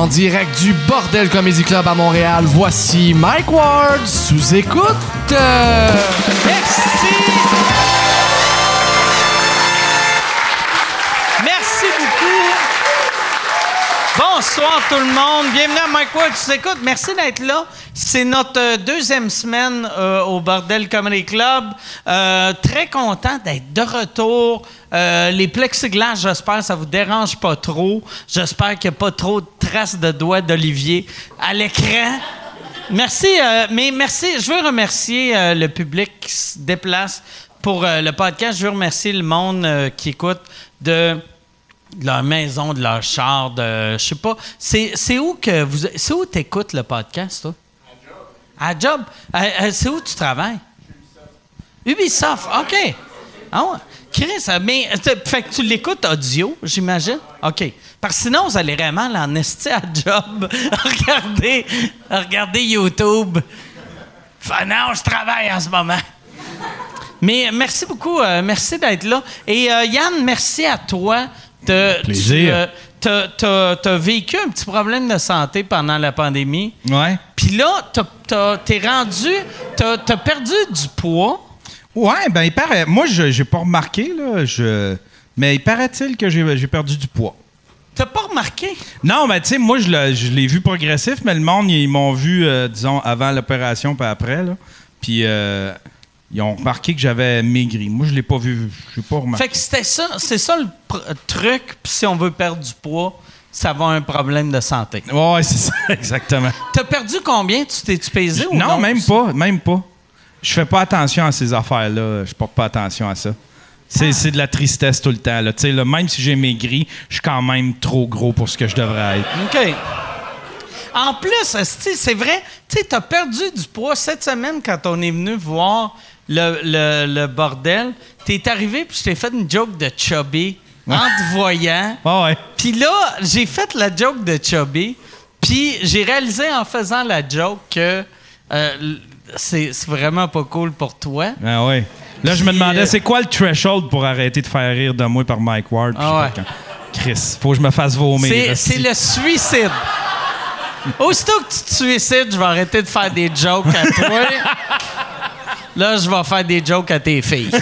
En direct du Bordel Comedy Club à Montréal, voici Mike Ward sous écoute. Merci Bonsoir tout le monde. Bienvenue à Mike Ward. Tu écoutes. Merci d'être là. C'est notre euh, deuxième semaine euh, au Bordel Comedy Club. Euh, très content d'être de retour. Les plexiglas, j'espère, ça vous dérange pas trop. J'espère qu'il n'y a pas trop de traces de doigts d'Olivier à l'écran. Merci, mais merci. Je veux remercier le public qui se déplace pour le podcast. Je veux remercier le monde qui écoute de de leur maison, de leur char, de je sais pas. C'est, où que vous c'est où t'écoutes le podcast, toi? À job. À job? Euh, euh, c'est où tu travailles? Ubisoft. OK. Ah ouais. Chris, euh, mais fait que tu l'écoutes audio, j'imagine? OK. Parce que sinon, vous allez vraiment esti à job. regardez, regardez YouTube. Fait, non, je travaille en ce moment. Mais merci beaucoup. merci d'être là. Et Yann, merci à toi. Plaisir. tu, euh, t'as- t'as- t'as vécu un petit problème de santé pendant la pandémie. Ouais. Puis là, t'as- t'as- t'es rendu, t'as as perdu du poids. Ouais, ben il paraît. Moi, je j'ai pas remarqué, là. Je, mais il paraît-il que j'ai j'ai perdu du poids. T'as pas remarqué? Non, mais tu sais, moi, je l'ai je l'ai vu progressif, mais le monde, ils m'ont vu, euh, disons, avant l'opération puis après, là. Puis euh, ils ont remarqué que j'avais maigri. Moi, je l'ai pas vu. Je l'ai pas remarqué. Fait que c'était ça, c'est ça le truc. Puis si on veut perdre du poids, ça va un problème de santé. Ouais, c'est ça, exactement. T'as perdu combien? Tu t'es-tu pesé ou non? Non, même pas, même pas. Je fais pas attention à ces affaires-là. Je porte pas attention à ça. C'est Ah. c'est de la tristesse tout le temps. Là. Là, même si j'ai maigri, je suis quand même trop gros pour ce que je devrais être. OK. En plus, c'est vrai, tu t'as perdu du poids cette semaine quand on est venu voir le, le- le bordel. T'es arrivé puis je t'ai fait une joke de chubby en te voyant. Ah ouais. Puis là, j'ai fait la joke de chubby, puis j'ai réalisé en faisant la joke que euh, c'est vraiment pas cool pour toi. Ah ouais. Là, je me demandais, euh, c'est quoi le threshold pour arrêter de faire rire de moi par Mike Ward? Ah quand. Chris, faut que je me fasse vomir. C'est le suicide. Aussitôt que tu te suicides, je vais arrêter de faire des jokes à toi. Là, je vais faire des jokes à tes filles.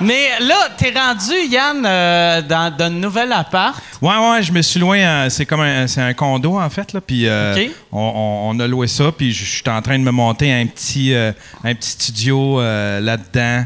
Mais là, t'es rendu, Yann, euh, dans, dans une nouvelle appart. Ouais, ouais, je me suis loin. à- C'est comme un, c'est un condo, en fait. Là, puis euh, on, on- a loué ça. Puis je suis en train de me monter un petit, euh, un petit studio euh, là-dedans.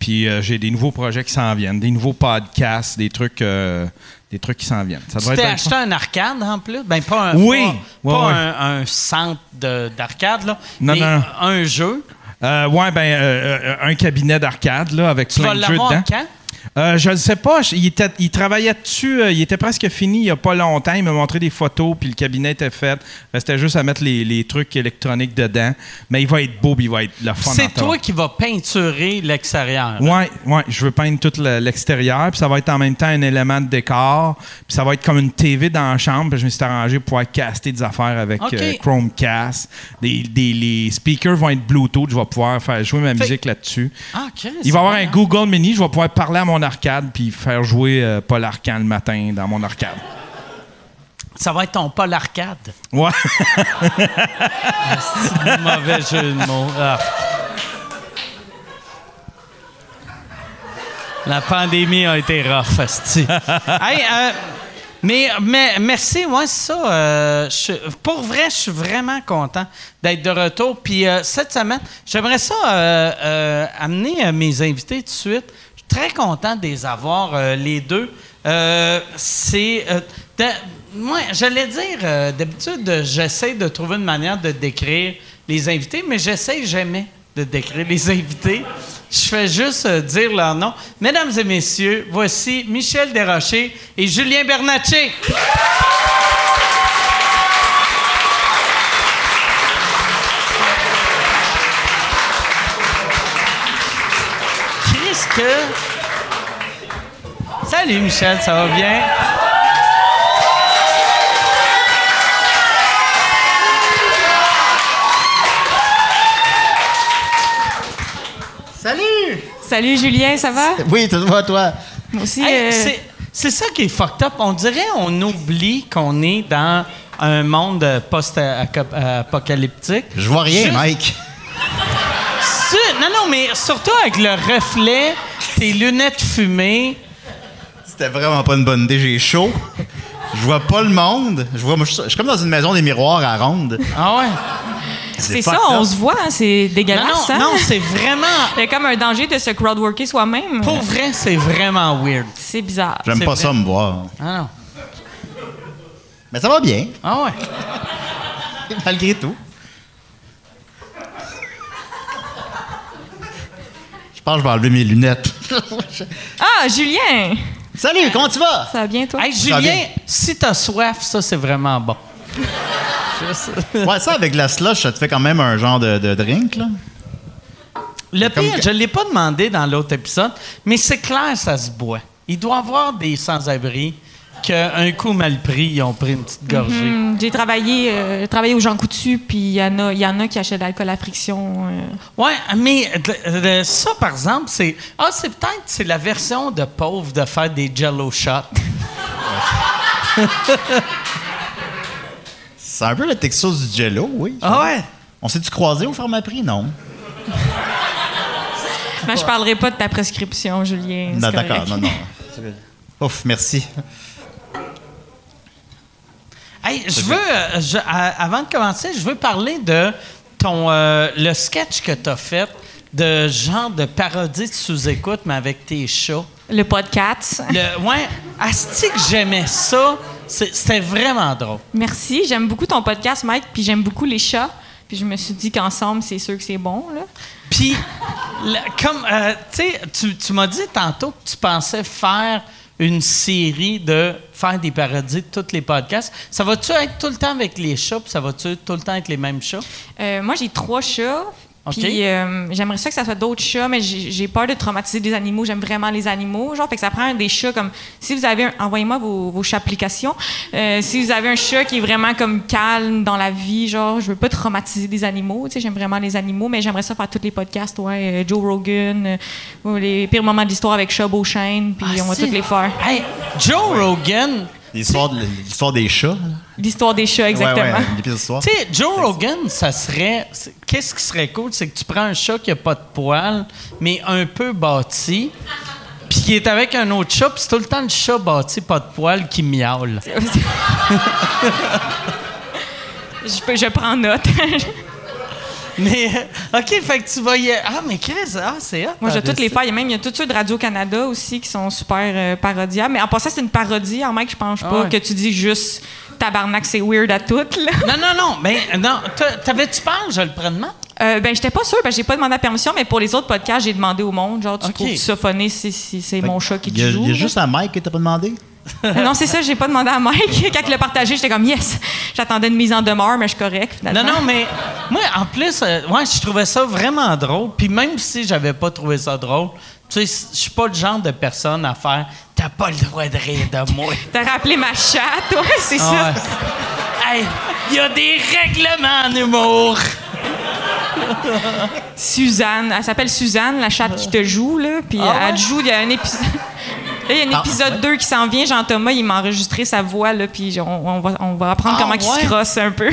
Puis euh, j'ai des nouveaux projets qui s'en viennent, des nouveaux podcasts, des trucs, euh, des trucs qui s'en viennent. Ça Tu t'es acheté un arcade en plus? Ben, pas un, Oui. pas, Ouais, pas ouais. Un, un centre de- d'arcade, là. Non, mais non, un jeu. Euh, ouais, ben, euh, euh, un cabinet d'arcade, là, avec Tu plein de jeux dedans. quand? Euh, je ne sais pas. Il, était- il travaillait dessus. euh, il était presque fini il n'y a pas longtemps. Il m'a montré des photos, puis le cabinet était fait. Restait juste à mettre les, les trucs électroniques dedans. Mais il va être beau, puis il va être le fun. C'est toi qui vas peinturer l'extérieur. Ouais, ouais, je veux peindre tout le- l'extérieur, puis ça va être en même temps un élément de décor, puis ça va être comme une TV dans la chambre, puis je me suis arrangé pour pouvoir caster des affaires avec euh, Chromecast. Des, des- les speakers vont être Bluetooth, je vais pouvoir faire jouer ma Fait- musique là-dessus. Ah, Chris, Il va y avoir un hein? Google Mini, je vais pouvoir parler à mon arcade puis faire jouer euh, Paul Arcan le matin dans mon arcade. Ça va être ton Paul Arcade? Ouais. Mauvais jeu de mots. Ah. La pandémie a été rough. Hey, euh, mais, mais merci, moi, c'est ça. euh, je- pour vrai, je suis vraiment content d'être de retour. Puis euh, cette semaine, j'aimerais ça amener mes invités tout de suite. Très content de les avoir, euh, les deux. Euh, c'est. euh, moi, j'allais dire, d'habitude, j'essaie de trouver une manière de décrire les invités, mais j'essaie jamais de décrire les invités. Je fais juste dire leur nom. Mesdames et messieurs, voici Michel Desrochers et Julien Bernatchez. Que... Salut Michel, ça va bien? Salut! Salut Julien, ça va? Oui, tout va, toi? Moi aussi. Hey, euh, c'est- C'est ça qui est fucked up. On dirait on oublie qu'on est dans un monde post-apocalyptique. Je vois rien, Juste- Mike. Non, non, mais surtout avec le reflet, tes lunettes fumées. C'était vraiment pas une bonne idée. J'ai chaud. Je vois pas le monde. Je vois, moi, je suis je suis comme dans une maison des miroirs à ronde. Ah ouais? C'est ça, on se voit, hein, c'est Non, dégueulasse. non, hein? non, c'est vraiment... Il y a comme un danger de se crowdworker soi-même. Pour vrai, c'est vraiment weird. C'est bizarre. J'aime pas vrai. ça me voir. Ah non. Mais ça va bien, Ah ouais. malgré tout. Pense que je vais enlever mes lunettes? Ah, Julien! Salut, comment tu vas? Ça va bien, toi? Hey, Julien, bien. si t'as soif, ça, c'est vraiment bon. Ouais, ça, avec la slush, ça te fait quand même un genre de, de drink, là. Le pire, je ne l'ai pas demandé dans l'autre épisode, mais c'est clair, ça se boit. Il doit y avoir des sans-abri qu'un coup mal pris, ils ont pris une petite gorgée. Hum, J'ai travaillé, euh, travaillé au Jean Coutu, puis il y, en a- y en a qui achètent de l'alcool à friction. euh. Ouais, mais de- de- ça, par exemple, c'est. Ah, c'est peut-être c'est la version de pauvre de faire des jello shots. C'est un peu le Texas du Jello, oui. Ah ouais? On s'est-tu croisé au Pharmaprix? Non. Mais je parlerai pas de ta prescription, Julien. Non, d'accord, non, non. Ouf, merci. Hey, je veux, euh, je- à- avant de commencer, je veux parler de ton euh, le sketch que tu as fait de genre de parodie de sous-écoute, mais avec tes chats. Le podcast. Le, ouais, asti que j'aimais ça. C'est- C'était vraiment drôle. Merci. J'aime beaucoup ton podcast, Mike, puis j'aime beaucoup les chats. Puis je me suis dit qu'ensemble, c'est sûr que c'est bon, là. Puis, le- comme, euh, tu sais, tu, tu m'as dit tantôt que tu pensais faire une série de faire des parodies de tous les podcasts. Ça va-tu être tout le temps avec les chats, puis ça va-tu tout le temps être les mêmes chats? Euh, moi, j'ai trois chats. OK. Puis euh, j'aimerais ça que ça soit d'autres chats, mais j'ai peur de traumatiser des animaux. J'aime vraiment les animaux. Genre, fait que ça prend des chats comme. Si vous avez un. Envoyez-moi vos, vos chats applications. Euh, si vous avez un chat qui est vraiment comme calme dans la vie, genre, je veux pas traumatiser des animaux. Tu sais, j'aime vraiment les animaux, mais j'aimerais ça faire tous les podcasts. Ouais, euh, Joe Rogan, euh, les pires moments de l'histoire avec Chat Beauchesne, puis on va tous les faire. Hey, Joe Rogan, L'histoire, de- l'histoire des chats, là. L'histoire des chats, exactement. Ouais, ouais. Tu sais, Joe Rogan, ça serait. Qu'est-ce qui serait cool? C'est que tu prends un chat qui a pas de poils, mais un peu bâti, puis qui est avec un autre chat, puis c'est tout le temps le chat bâti, pas de poils, qui miaule. je, peux- je prends note. Mais, euh, OK, fait que tu vas y. Ah, mais Chris, ah, c'est hot. Moi, Ah, toutes les a même il y a tous ceux de Radio-Canada aussi qui sont super euh, parodiables. Mais en passant, c'est une parodie. En mec, je pense Ah pas ouais. que tu dis juste tabarnak, c'est weird à toutes. Là. Non, non, non, mais non. t'a- T'avais-tu peur, je le prends de main? Euh, ben, j'étais pas sûre parce que j'ai pas demandé la permission, mais pour les autres podcasts, j'ai demandé au monde. Genre, tu Ok. trouves ça funny si, si c'est mon chat qui te joue? il y a juste un Mike que t'as pas demandé? Non, c'est ça, j'ai pas demandé à Mike. Quand il l'a partagé, j'étais comme yes. J'attendais une mise en demeure, mais je suis correct finalement. Non, non, mais moi, en plus, euh, ouais, je trouvais ça vraiment drôle. Puis même si j'avais pas trouvé ça drôle, tu sais, je suis pas le genre de personne à faire « T'as pas le droit de rire de moi. T'as rappelé ma chatte, ouais, c'est ça. Ah ouais. Hey, il y a des règlements en humour. Suzanne, elle s'appelle Suzanne, la chatte qui te joue, là. Puis Ah elle ouais? joue, il y a un épisode. Là, il y a un Ah, épisode 2 qui s'en vient. Jean-Thomas, il m'a enregistré sa voix, là, puis on, on va, on va apprendre Ah, comment il se crosse un peu.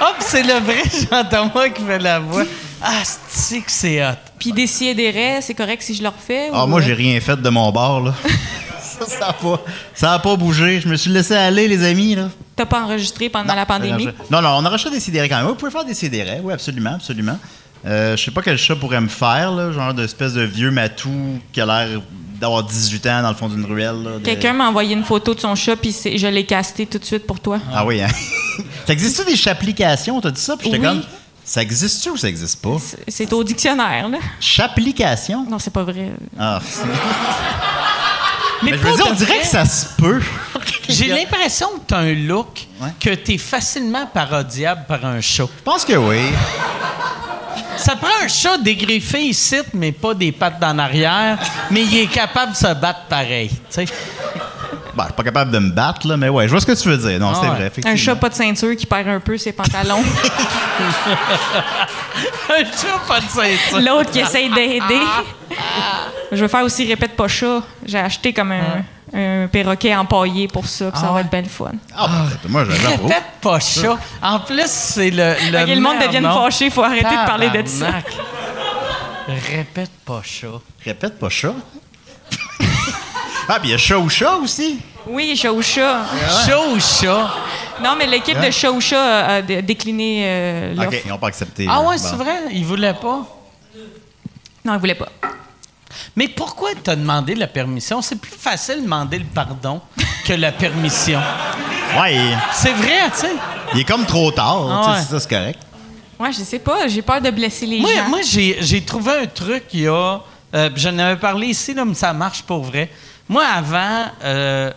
Hop, c'est le vrai Jean-Thomas qui fait la voix. Ah, c'est que c'est hot? puis des raies, c'est correct si je le refais? Ah, ou- moi, j'ai rien fait de mon bord, là. ça, ça a pas, ça a pas bougé. Je me suis laissé aller, les amis, là. T'as pas enregistré pendant la pandémie? Non, non, on a racheté des sidérés quand même. Vous pouvez faire des sidérés. Oui, absolument, absolument. Euh, je sais pas quel chat pourrait me faire, là. Genre d'espèce de vieux matou qui a l'air d'avoir 18 ans dans le fond d'une ruelle, là. de- Quelqu'un m'a envoyé une photo de son chat, puis c'est- je l'ai casté tout de suite pour toi. Ah oui, hein? ça existe-tu des chapplications? T'as dit ça? Puis j'étais Oui. comme. Ça existe-tu ou ça existe pas? C'est- C'est au dictionnaire, là. Chapplication? Non, c'est pas vrai. Ah. Mais, Mais je veux dire, on dirait vrai. que ça se peut. J'ai l'impression que t'as un look Ouais. que t'es facilement parodiable par un chat. Je pense que oui. Ça prend un chat dégriffé ici, mais pas des pattes d'en arrière, mais il est capable de se battre pareil. tu sais. Ben, je suis pas capable de me battre, là, mais ouais, je vois ce que tu veux dire. Non, Ah c'est ouais. vrai, Un chat pas de ceinture qui perd un peu ses pantalons. Un chat, pas de ceinture. L'autre qui essaye d'aider. Je veux faire aussi répète pas chat. J'ai acheté comme un, un perroquet empaillé pour ça, puis ça Ah va être belle fun. Ah, ben, moi. Répète pas chat. En plus, c'est le. Le, Ok, le monde devient fâché, faut arrêter de parler de ça. Répète pas chat. Répète pas chat. ah, puis il y a chat ou chat aussi. Oui, chat ou chat. Chat ou chat? Non, mais l'équipe de chat ou chat a, a dé- décliné euh. OK, ils n'ont pas accepté. Ah là. ouais, Bon. c'est vrai? Il voulait pas. Non, ils voulaient pas. Mais pourquoi t'as demandé la permission? C'est plus facile de demander le pardon que la permission. Ouais, C'est vrai, tu sais. il est comme trop tard. Ah tu sais, ouais. c'est ça, c'est correct. Ouais, je sais pas. J'ai peur de blesser les Moi, gens. moi j'ai, j'ai trouvé un truc il y a. euh, J'en avais parlé ici, là, mais ça marche pour vrai. Moi, avant, euh,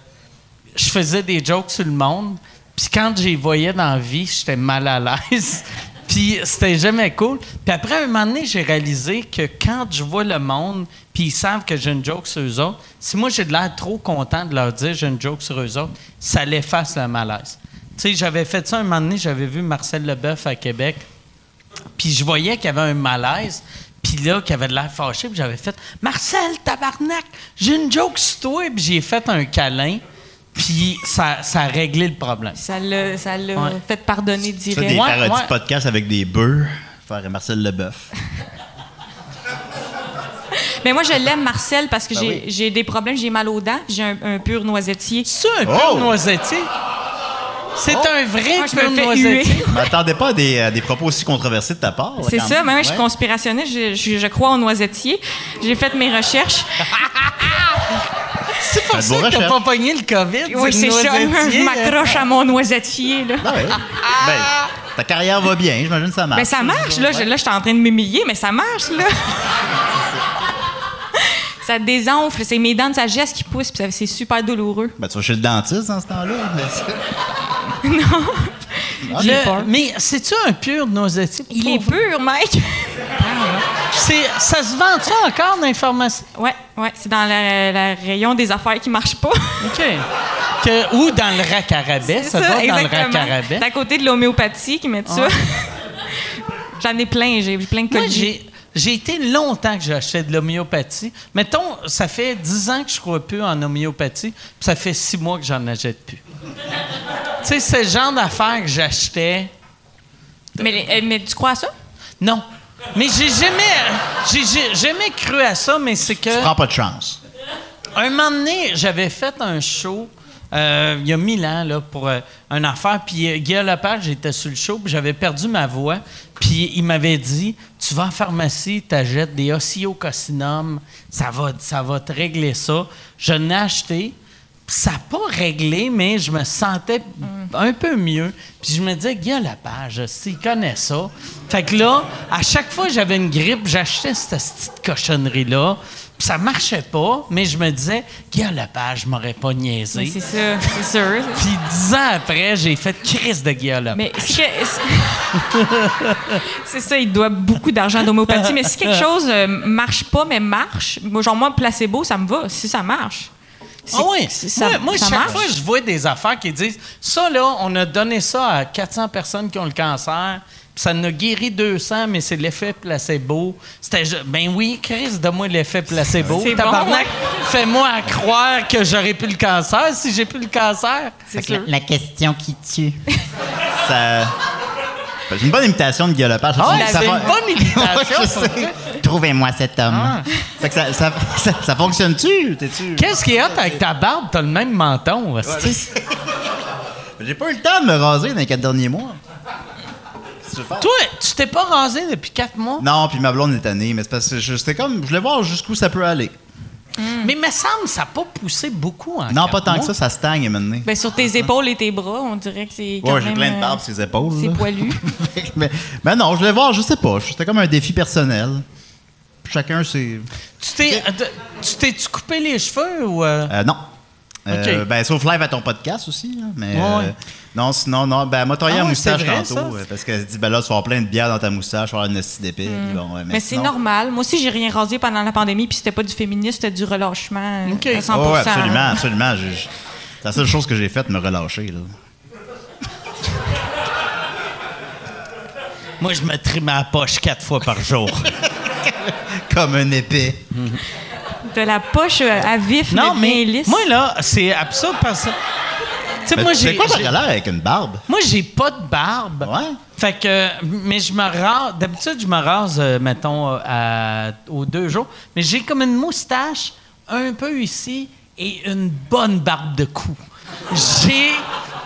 je faisais des jokes sur le monde. Puis quand j'y voyais dans la vie, j'étais mal à l'aise. Puis c'était jamais cool. Puis après, un moment donné, j'ai réalisé que quand je vois le monde, puis ils savent que j'ai une joke sur eux autres, si moi j'ai de l'air trop content de leur dire j'ai une joke sur eux autres, ça l'efface le malaise. Tu sais, j'avais fait ça un moment donné, j'avais vu Marcel Leboeuf à Québec. Puis je voyais qu'il y avait un malaise. Puis là, qu'il avait de l'air fâché. Puis j'avais fait Marcel, tabarnak, j'ai une joke sur toi. Puis j'ai fait un câlin. Puis ça, ça a réglé le problème. Ça l'a ça l'a Ouais. fait pardonner Tu fais direct. des Ouais, parodies ouais. de podcasts avec des bœufs. Faire Marcel Leboeuf. Mais moi, je l'aime, Marcel, parce que Ben j'ai oui. j'ai des problèmes. J'ai mal aux dents. J'ai un, un pur noisettier. C'est un Oh! peu noisetier? C'est un vrai Moi, huer. Je m'attendais pas à des, à des propos aussi controversés de ta part. là, C'est ça, même. mais moi, je suis Ouais. conspirationniste, je, je- je crois en noisetier. J'ai fait mes recherches. C'est pour ça que t'as pas pogné le COVID. Oui, c'est ça. Je m'accroche à mon noisetier. Là. Ah ouais. Ben, ta carrière va bien, j'imagine que ça marche. Mais ça marche, là. Je, là, je suis en train de m'humilier, mais ça marche, là. ça désenfle. C'est mes dents de sagesse qui poussent, puis c'est super douloureux. Ben, tu vas chez le dentiste dans ce temps-là. J'ai Le- peur. mais c'est-tu un pur noisetier? Il est pur, mec. C'est, ça se vend-tu encore dans les pharmacies? Ouais, ouais. C'est dans le la rayon des affaires qui marchent pas. OK. Que, ou dans le rack à rabais. Ça, doit être dans le rack à rabais. C'est à côté de l'homéopathie qui mettent ça. J'en ai plein, j'ai plein de j'ai, j'ai été longtemps que j'achetais de l'homéopathie. Mettons, ça fait 10 ans que je crois plus en homéopathie, puis ça fait 6 mois que j'en achète plus. Tu sais, c'est le genre d'affaires que j'achetais. Mais, euh, mais tu crois à ça? Non. Mais j'ai jamais, j'ai, j'ai jamais cru à ça, mais c'est que. Prends pas de chance. Un moment donné, j'avais fait un show euh, il y a mille ans là, pour euh, une affaire. Puis euh, Guy Lepage était sur le show, puis j'avais perdu ma voix. Puis il m'avait dit Tu vas en pharmacie, t'achètes des ocyocossinum, ça va, ça va te régler ça. Je l'ai acheté. Ça n'a pas réglé, mais je me sentais un peu mieux. Puis je me disais, Guy Lepage, s'il connaît ça. Fait que là, à chaque fois que j'avais une grippe, j'achetais cette petite cochonnerie-là. Puis ça marchait pas, mais je me disais, Guy Lepage m'aurait pas niaisé. C'est ça, c'est sûr. Puis dix ans après, j'ai fait crise de Guy Lepage. Mais c'est ça, il doit beaucoup d'argent d'homéopathie. Mais si quelque chose euh, marche pas, mais marche, genre moi, placebo, ça me va. Si ça marche. Ah oui, c'est- ça- moi, moi, ça chaque marche. fois, je vois des affaires qui disent ça, là, on a donné ça à 400 personnes qui ont le cancer, puis ça en a guéri 200, mais c'est l'effet placebo. C'était ben oui, Chris, donne-moi l'effet placebo. C'est bon, Tabarnak, ouais. fais-moi croire que j'aurais plus le cancer si j'ai plus le cancer. C'est. La question qui tue. ça. C'est une bonne imitation de Guy Lepage. Ah, c'est fa- une bonne imitation. Sais. Trouvez-moi cet homme. Ah. Fait que ça, ça, ça, ça fonctionne-tu? T'es-tu? Qu'est-ce qui est hot avec ta barbe? T'as le même menton. hostie. J'ai pas eu le temps de me raser dans les quatre derniers mois. Qu'est-ce que tu veux faire? Toi, tu t'es pas rasé depuis quatre mois? Non, puis ma blonde est tannée, mais c'est parce que je- c'était comme. Je voulais voir jusqu'où ça peut aller. Mais il me semble que ça n'a pas poussé beaucoup en Non, pas tant mois. que ça, ça stagne maintenant. Ben, sur tes épaules et tes bras, on dirait que c'est quand Ouais, j'ai plein de euh, barbe sur les épaules. C'est poilu. mais, mais non, je voulais voir, je sais pas. C'était comme un défi personnel. Chacun, c'est. Tu t'es, euh, tu t'es-tu coupé les cheveux ou. euh? Euh, Euh, ben, sauf live à ton podcast aussi. là, mais Ouais, euh, non, sinon, non. Ben, elle m'a taillé Ah moustache vrai, tantôt. ça? euh, parce qu'elle se dit, ben là, tu vas avoir plein de bière dans ta moustache, tu vas avoir une hostie d'épée. puis bon, ouais, Mm. Mais c'est normal. Moi aussi, j'ai rien rasé pendant la pandémie, puis c'était pas du féminisme, c'était du relâchement euh, OK. à 100 Oh, ouais, absolument, absolument. Je- je- C'est la seule chose que j'ai faite, me relâcher. Là. Moi, je me trie ma poche quatre fois par jour. Comme un épée. De la poche euh, à vif, non, mais lisse. moi, là, c'est absurde parce que. Tu sais, moi, c'est j'ai. quoi ta galère avec une barbe? Moi, j'ai pas de barbe. Ouais. Fait que, mais je me rase. D'habitude, je me rase, euh, mettons, euh, à- aux deux jours. Mais j'ai comme une moustache un peu ici et une bonne barbe de cou. J'ai.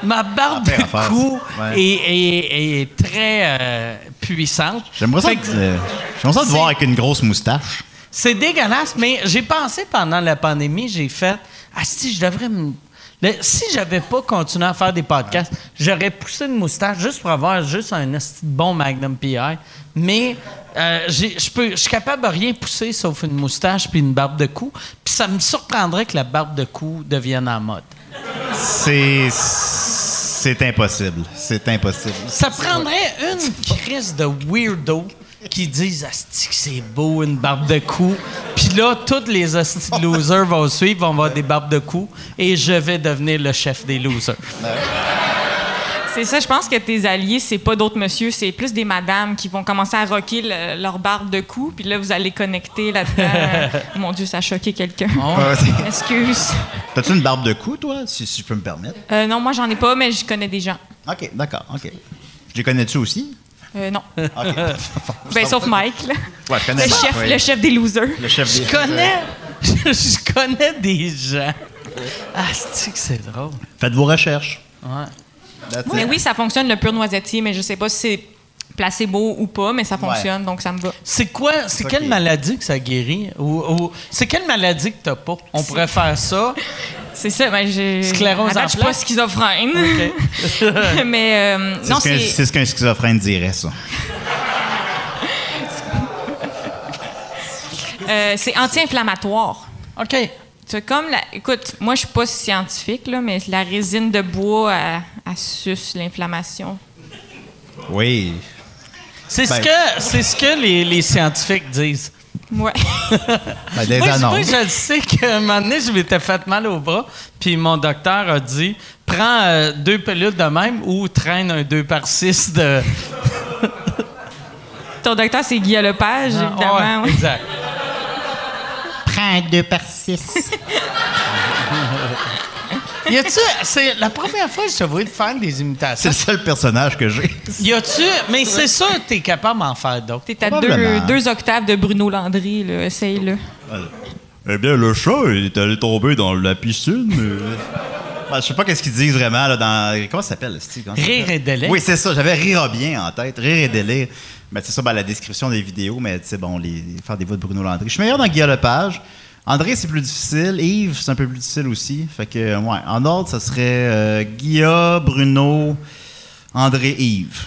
Ma barbe Ah, de affaire, cou. Ouais. est, est- est très euh, puissante. J'aimerais ça, te- que euh, j'aimerais ça te voir avec une grosse moustache. C'est dégueulasse, mais j'ai pensé pendant la pandémie, j'ai fait Ah, si, je devrais me. le- si j'avais pas continué à faire des podcasts, j'aurais poussé une moustache juste pour avoir juste un esti de bon Magnum PI. Mais euh, j'ai- je peux- je suis capable de rien pousser sauf une moustache puis une barbe de cou. Puis ça me surprendrait que la barbe de cou devienne en mode. C'est. C'est impossible. C'est impossible. Ça prendrait une crise de weirdo qui disent Asti que c'est beau une barbe de cou. Puis là, tous les asti de losers vont suivre, vont avoir des barbes de cou et je vais devenir le chef des losers. C'est ça, je pense que tes alliés, c'est pas d'autres monsieur, c'est plus des madames qui vont commencer à rocker le- leur barbe de cou, puis là, vous allez connecter là-dedans. Mon Dieu, ça a choqué quelqu'un. Ouais, c'est- Excuse. T'as-tu une barbe de cou, toi, si, si je peux me permettre? Euh, non, moi, j'en ai pas, mais je connais des gens. OK, d'accord, OK. Je les connais-tu aussi? Euh, non. OK. Ben, sauf Mike, là. Ouais, je connais Le chef, oui. le chef des losers. Le chef Je des- connais, je connais des gens. Asti que c'est drôle? Faites vos recherches. Ouais. That's Mais it. oui, ça fonctionne, le pur noisetier, mais je sais pas si c'est placebo ou pas, mais ça fonctionne, donc ça me va. C'est quoi, c'est quelle maladie que ça guérit? Ou, ou- c'est quelle maladie que t'as pas? On pourrait faire ça. C'est ça, ben j'ai. Sclérose en je suis pas schizophrène. mais euh, C'est non, ce qu'un- c'est. c'est ce qu'un schizophrène dirait, ça. euh, c'est anti-inflammatoire. OK. C'est comme la. Écoute, moi, je suis pas scientifique, là, mais la résine de bois, elle, elle suce l'inflammation. Oui. C'est Ben- ce que, c'est ce que les, les scientifiques disent. Ouais. Ben, des Moi, je- moi, je sais qu'à un moment donné, je m'étais fait mal au bras, puis mon docteur a dit prends euh, deux pilules de même ou traîne un 2 par 6 de. Ton docteur, c'est Guy Lepage, Ah, évidemment. ouais, oui. Exact. Prends deux par six. Y a-tu. C'est la première fois que je te vois faire des C'est imitations. le seul personnage que j'ai. Y a-tu. Mais c'est sûr que t'es capable d'en faire d'autres. T'es à deux, octaves de Bruno Landry, là. Essaye-le. Eh bien, le chat il est allé tomber dans la piscine. Ben, je sais pas qu'est-ce qu'ils disent vraiment là, dans. Comment ça s'appelle, ça Rire et délire. Oui, c'est ça. J'avais Rire bien en tête. Rire et délire. Mais c'est ça, ben, la description des vidéos, mais tu sais, bon, les, faire des voix de Bruno Landry. Je suis meilleur dans Guillaume Lepage. André, c'est plus difficile. Yves, c'est un peu plus difficile aussi. Fait que, ouais, en ordre, ça serait euh, Guillaume, Bruno, André, Yves.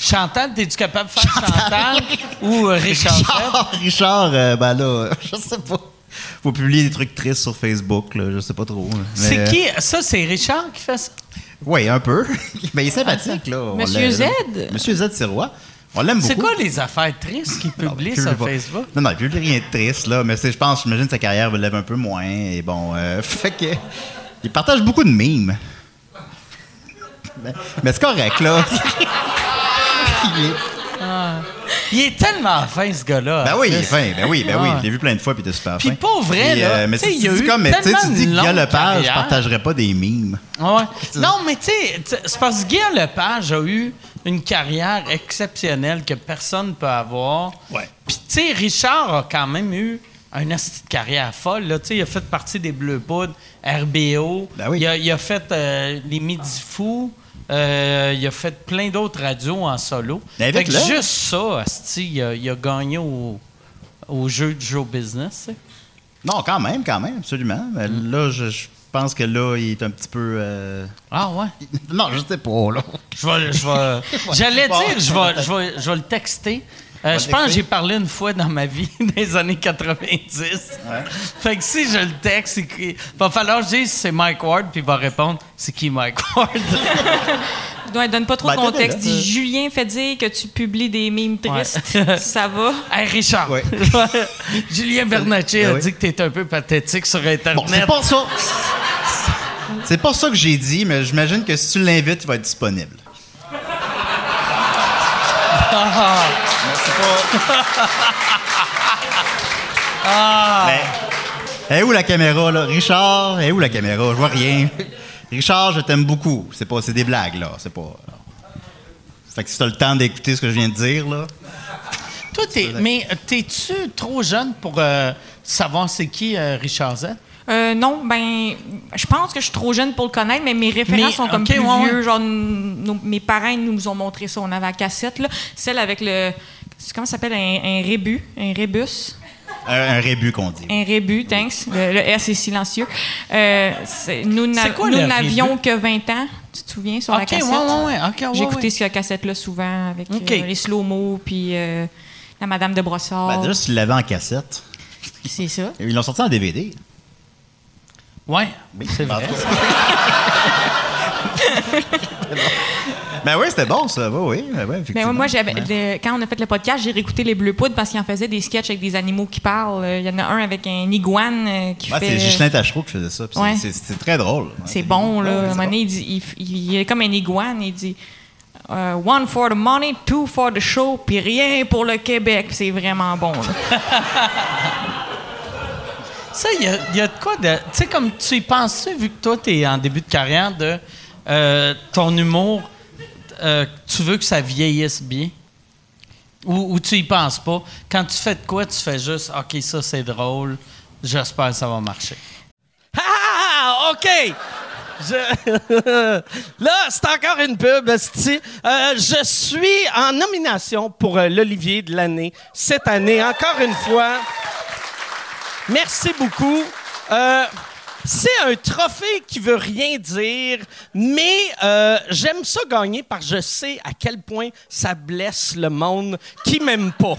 Chantal, t'es-tu capable de faire Chantal ou euh, Richard? Richard, Richard euh, ben là, je sais pas. Faut publier des trucs tristes sur Facebook, là, je sais pas trop. là. Mais, C'est qui? Ça, c'est Richard qui fait ça? Oui, un peu. Mais il est sympathique, là. On Monsieur Z? Monsieur Z, c'est roi. On l'aime beaucoup. C'est quoi les affaires tristes qu'il publie sur pas. Facebook? Non, non, il publie rien de triste, là. Mais je pense, j'imagine que sa carrière lève un peu moins. Et bon, euh, fait que. Il partage beaucoup de mimes. Mais, mais c'est correct, là. Il est- Il est tellement fin, ce gars-là. Ben en oui, il est fin. Ben oui, ben oui. Ah. Je l'ai vu plein de fois, puis il était super Puis fin. pas vrai, Puis, là. euh, mais Tu il y a dis eu comme, mais tu sais, tellement tu dis que Guillaume Lepage, je carrière. partagerais pas des mimes. Ouais. Non, mais tu sais, tu sais, c'est parce que Guillaume Lepage a eu une carrière exceptionnelle que personne ne peut avoir. Ouais. Puis, tu sais, Richard a quand même eu une carrière folle. Là. Il a fait partie des Bleus Poudres, RBO. Ben oui. il, a, il a fait euh, les Midi Fous. Euh, il a fait plein d'autres radios en solo. Ben, Fait que juste ça, asti, il, a, il a gagné au, au jeu du show business. Non, quand même, quand même, absolument. Mais là, je, je pense que là, il est un petit peu. euh, Ah ouais? Non, je sais pas, là. Je vais, J'allais dire, je vais, je vais, je vais le texter. Euh, je pense que j'ai parlé une fois dans ma vie, des années 90. Fait que si je le texte, qu'il va falloir que je dise c'est Mike Ward, puis il va répondre c'est qui Mike Ward? Ouais, donne pas trop Ben, de contexte. Dis Julien fait dire que tu publies des mimes tristes. Ça va? hey Richard, Ouais. Julien Bernatchez Ben a oui. dit que t'es un peu pathétique sur Internet. Bon, c'est pas ça. C'est pas ça que j'ai dit, mais j'imagine que si tu l'invites, il va être disponible. Mais Mais, elle est où la caméra, là? Richard, elle est où la caméra? Je vois rien. Richard, je t'aime beaucoup. C'est pas, c'est des blagues, là. C'est pas. Fait que si t'as le temps d'écouter ce que je viens de dire, là. Toi, t'es, mais euh, t'es-tu trop jeune pour euh, savoir c'est qui euh, Richard Z? Euh, non, ben, je pense que je suis trop jeune pour le connaître, mais mes références Mais, sont comme plus ouais, vieux. ouais. Genre, nos- mes parents nous ont montré ça. On avait la cassette, là. Celle avec le. C'est- Comment ça s'appelle? Un, un rébus? Un rébus? Un, un rébut qu'on dit. Un rébus, thanks. Le, le S est silencieux. Euh, c'est- nous n'a- C'est quoi nous le n'avions rébus? que 20 ans. Tu te souviens, sur la cassette? ouais, ouais, ouais. Ok, ouais, J'ai écouté ouais. cette cassette-là souvent avec euh, les slow-mo, puis euh, la Madame de Brossard. Ben, déjà, si tu l'avais en cassette, c'est ça. ils l'ont sorti en DVD. Ouais, Oui, c'est vrai. Ben oui, c'était bon, ça. Oui, oui. Ben, Mais effectivement. moi, j'avais, Ouais. le- quand on a fait le podcast, j'ai réécouté les Bleu Poudre parce qu'ils en faisaient des sketchs avec des animaux qui parlent. Euh, Il y en a un avec un iguane euh, qui Ouais, fait. c'est Ghislain Tachereau qui faisait ça. puis c'est- Ouais. c'est- C'est très drôle. Ouais, C'est bon, là. Ouais, À un c'est moment donné, il, dit- il f- il est comme un iguane. Il dit euh, One for the money, two for the show, puis rien pour le Québec. C'est vraiment bon, là. Ça, il y a, il y a de quoi de. Tu sais, comme tu y penses, vu que toi, tu es en début de carrière, de euh, ton humour, euh, tu veux que ça vieillisse bien? Ou, tu y penses pas? Quand tu fais de quoi, tu fais juste, OK, ça, c'est drôle, j'espère que ça va marcher. Ah, OK! Là, c'est encore une pub, esti. Euh, je suis en nomination pour euh, l'Olivier de l'année cette année, encore une fois. Merci beaucoup. Euh, c'est un trophée qui veut rien dire, mais euh, j'aime ça gagner parce que je sais à quel point ça blesse le monde qui m'aime pas.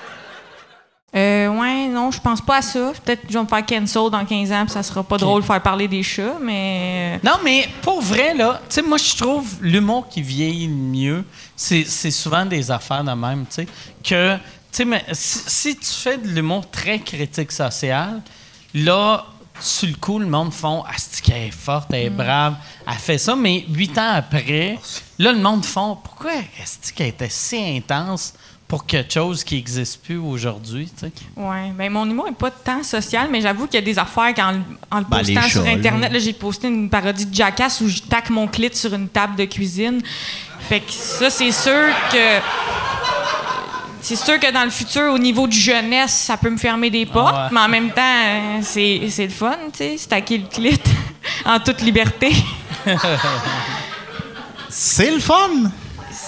Euh, ouais, non, je pense pas à ça. Peut-être que je vais me faire cancel dans 15 ans, puis ça sera pas drôle de faire parler des chats, mais. Non, mais pour vrai, là, tu sais, moi, je trouve l'humour qui vieillit le mieux, c'est souvent des affaires de même, tu sais, que, tu sais, mais si, si tu fais de l'humour très critique social, là, sur le coup, le monde font « Asti qu'elle est forte, elle est brave, elle fait ça », mais huit ans après, là, le monde font « Pourquoi Asti qu'elle était si intense pour quelque chose qui n'existe plus aujourd'hui, tu sais? » Ouais, ben mon humour est pas tant social, mais j'avoue qu'il y a des affaires qu'en le- en le Ben, postant sur. Internet, là, j'ai posté une parodie de Jackass où je taque mon clit sur une table de cuisine. Fait que ça, c'est sûr que. C'est sûr que dans le futur, au niveau du jeunesse, ça peut me fermer des portes, ouais. mais en même temps, c'est c'est le fun, tu sais, se taquer le clit en toute liberté. C'est le fun!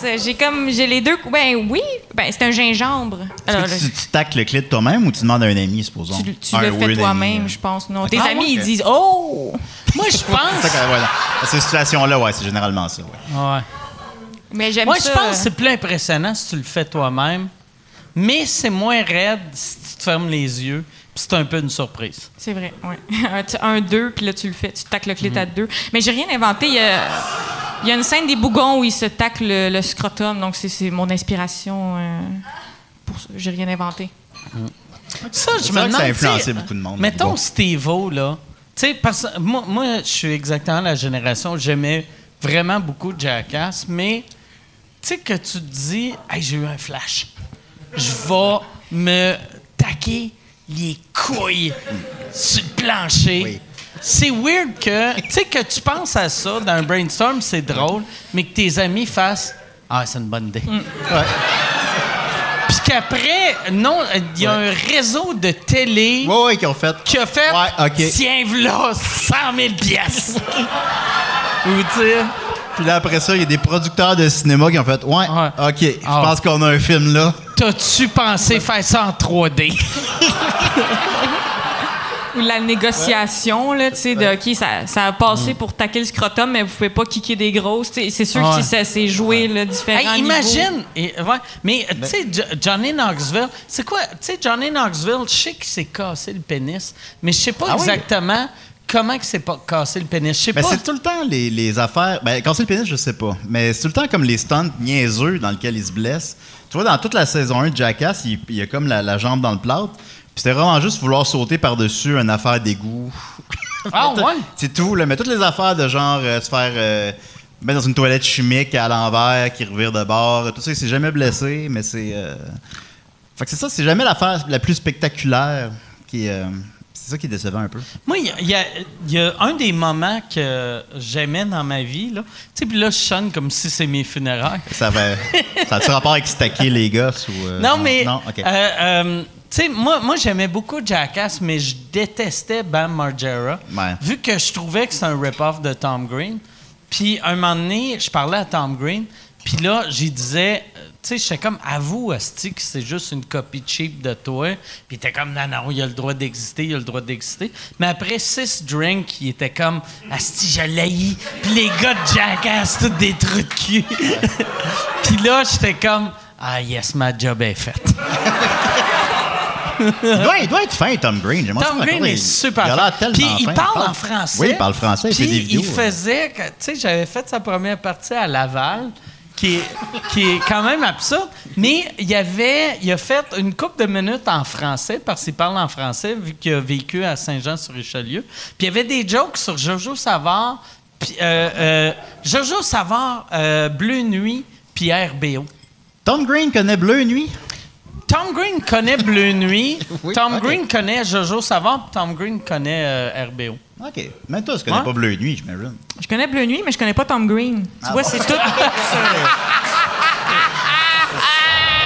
C'est- J'ai comme, j'ai les deux coups. Ben oui, ben c'est un gingembre. Alors, que tu, tu tacles le clit toi-même ou tu demandes à un ami, supposons? tu, tu le fais toi-même, amie, je pense. Non, tes Ah, amis, ouais. ils disent Oh! Moi, je pense... voilà. Dans ces situations-là, ouais, c'est généralement ça. ouais. Ouais. Mais j'aime Moi, je pense que c'est plus impressionnant si tu le fais toi-même, mais c'est moins raide si tu te fermes les yeux, c'est un peu une surprise. C'est vrai, oui. Un, tu- un deux, puis là, tu le fais. Tu tacs le clit à deux. Mais j'ai rien inventé. Il y a, il y a une scène des bougons où ils se taclent le, le scrotum, donc c'est, mon inspiration. euh, pour ça. J'ai rien inventé. Ça, je me que ça a demande. influencé beaucoup de monde. Mettons. Steve-O, là. Tu sais, parce que moi, moi, je suis exactement la génération, j'aimais vraiment beaucoup Jackass, mais tu sais que tu te dis, hey, j'ai eu un flash. Je vais me taquer les couilles sur le plancher. Oui. C'est weird que, tu sais, que tu penses à ça dans un brainstorm, c'est drôle, mais que tes amis fassent, ah, c'est une bonne idée. Ouais. Puis qu'après, non, il y a un réseau de télé Ouais, ouais, qui ont fait. qui a fait Ouais, OK. Tiens, v'là 100 000 pièces. Ou tu Puis là, après ça, il y a des producteurs de cinéma qui ont fait Ouais, Ouais. OK, je Ah. pense qu'on a un film là. T'as-tu pensé faire ça en 3D? Ou la négociation, là, tu sais, de OK, ça, ça a Mm. passé pour taquer le scrotum, mais vous pouvez pas kicker des grosses. Sais, C'est sûr Ouais. que ça s'est joué, là, différents Hey, imagine, et, ouais, mais tu sais, Jo- Johnny Knoxville, c'est quoi, tu sais, Johnny Knoxville, je sais qu'il s'est cassé le pénis, mais je sais pas Ah oui? exactement comment il s'est pas cassé le pénis. Je sais Ben, pas. c'est tout le temps les, les affaires. Ben, quand c'est le pénis, je sais pas. Mais c'est tout le temps comme les stunts niaiseux dans lesquels ils se blessent. Tu vois, dans toute la saison 1 de Jackass, il, il y a comme la, la jambe dans le plâtre. Puis c'était vraiment juste vouloir sauter par-dessus une affaire d'égout. Ah, ouais? C'est tout, là. Mais toutes les affaires de genre euh, se faire euh, mettre dans une toilette chimique à l'envers, qui revire de bord, tout ça, il s'est jamais blessé, mais c'est. euh, Fait que c'est ça, c'est jamais l'affaire la plus spectaculaire qui. C'est ça qui est décevant un peu. Moi, il y a- y, y un des moments que j'aimais dans ma vie, là. Tu sais, puis là, je sonne comme si c'est mes funérailles. Ça avait. ça a-tu rapport avec stacker les gosses ou. euh, Non, mais. Non, ok. euh, euh, tu sais, moi, moi j'aimais beaucoup Jackass, mais je détestais Bam Margera. Ouais. Vu que je trouvais que c'est un rip-off de Tom Green. Puis, un moment donné, je parlais à Tom Green. Puis là, j'y disais, sais, j'étais comme, avoue, Asti, que c'est juste une copie cheap de toi. Puis était comme, non, non, il a le droit d'exister, il a le droit d'exister. Mais après six drinks, il était comme, Asti, je l'haïs. Puis les gars de Jackass, tous des trucs de cul. Puis là, j'étais comme, ah yes, ma job est faite. il, doit, il doit être fin, Tom Green. Tom Green est super Il a l'air tellement Puis il parle en français. Oui, il parle français. Il fait Puis des vidéos. il faisait, que- tu sais, j'avais fait sa première partie à Laval, qui est, qui est quand même absurde, mais il y avait, il a fait une couple de minutes en français, parce qu'il parle en français, vu qu'il a vécu à Saint-Jean-sur-Richelieu. Puis il y avait des jokes sur Jojo Savard, euh, euh, Jojo Savard, euh, Bleu Nuit, puis RBO. Tom Green connaît Bleu Nuit? Tom Green connaît Bleu Nuit, Oui, Tom. Green connaît Jojo puis Tom Green connaît euh, RBO. OK. Même toi, tu connais Ouais. pas Bleu Nuit, j'imagine. Je connais Bleu Nuit, mais je connais pas Tom Green. Tu Ah vois, bon? c'est tout,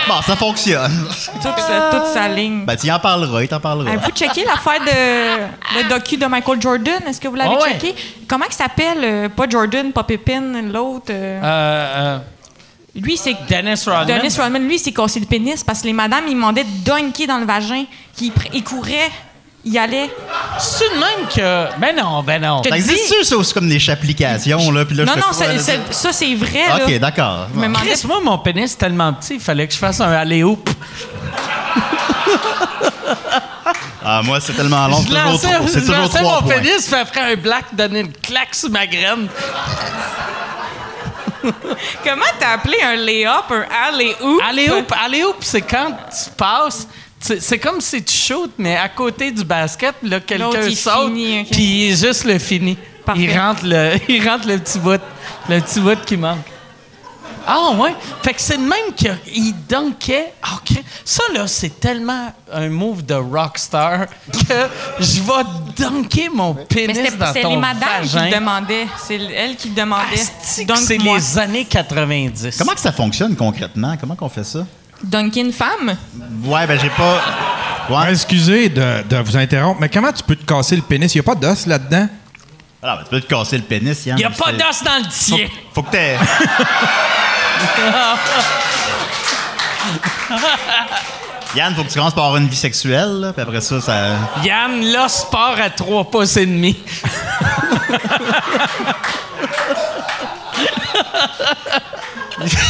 Bon, ça fonctionne. toute, sa- toute sa ligne. ben, tu y en parleras, il t'en parlera. Avez-vous checké l'affaire de le docu de Michael Jordan? Est-ce que vous l'avez ouais. checké? Comment il s'appelle? euh, pas Jordan, pas Pippin, l'autre. euh, Euh, euh, lui, c'est Dennis Rodman. Dennis Rodman. Lui, il s'est cassé le pénis parce que les madames, ils demandaient de dunker dans le vagin. Qu'il pr- il courait, il allait. C'est de même que. Ben non, ben non. Ça existe-tu, ça, aussi comme des applications, là? Puis là, non, je non, c'est- c'est- ça, c'est vrai. OK, là. d'accord. Je me demandais- Chris, moi, mon pénis est tellement petit, il fallait que je fasse un aller-hoop. Ah, moi, c'est tellement long, Je c'est toujours, lançais, trop- c'est je toujours lançais trois mon points. pénis, puis après un black, donner une claque sur ma graine. Comment t'as appelé un lay-up, un alley-oop? Aller-hoop, aller-hoop, c'est quand tu passes. C'est comme si tu shootes, mais à côté du basket, là, quelqu'un saute, puis il est juste le fini. Parfait. Il rentre le, il rentre le petit bout, le petit bout qui manque. Ah ouais, fait que c'est le même qu'il dunkait. Ah, ok. Ça là, c'est tellement un move de rockstar que je vais dunker mon pénis dans c'est ton les madames qui vagin. le demandaient. C'est elle qui le demandait. Donc, c'est les années 90. Comment que ça fonctionne concrètement? Comment qu'on fait ça? dunker une femme? Ouais, ben, j'ai pas. Ah, Ouais. Excusez de, de vous interrompre, mais comment tu peux te casser le pénis? Il n'y a pas d'os là-dedans? Ah, ben, tu peux te casser le pénis, Yann. Il n'y a pas C'est- d'os dans le Faut, tien. faut que t'aies. Yann, faut que tu commences par avoir une vie sexuelle, là, puis après ça, ça. Yann, l'os part à trois pouces et demi.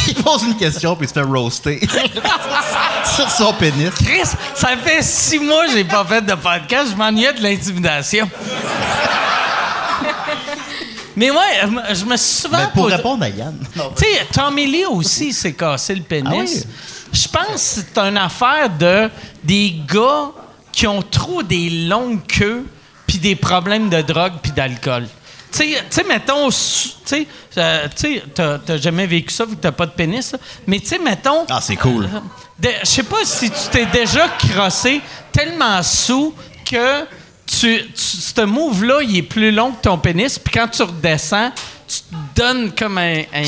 Il pose une question, puis il se fait roaster. Sur son pénis. Chris, ça fait six mois que j'ai pas fait de podcast. Je m'ennuyais de l'intimidation. Mais ouais, euh, je me suis souvent Ben, pour posé- répondre à Yann. Tu sais, Tommy Lee aussi s'est cassé le pénis. Ah oui? Je pense que c'est une affaire de des gars qui ont trop des longues queues puis des problèmes de drogue puis d'alcool. Tu sais- mettons, tu sais, euh, tu sais, t'as jamais vécu ça vu que t'as pas de pénis, là. mais tu sais, mettons, Ah, c'est cool. de- Je sais pas si tu t'es déjà crossé tellement sous que tu, tu- ce move-là, il est plus long que ton pénis, puis quand tu redescends, tu te donnes comme un, un,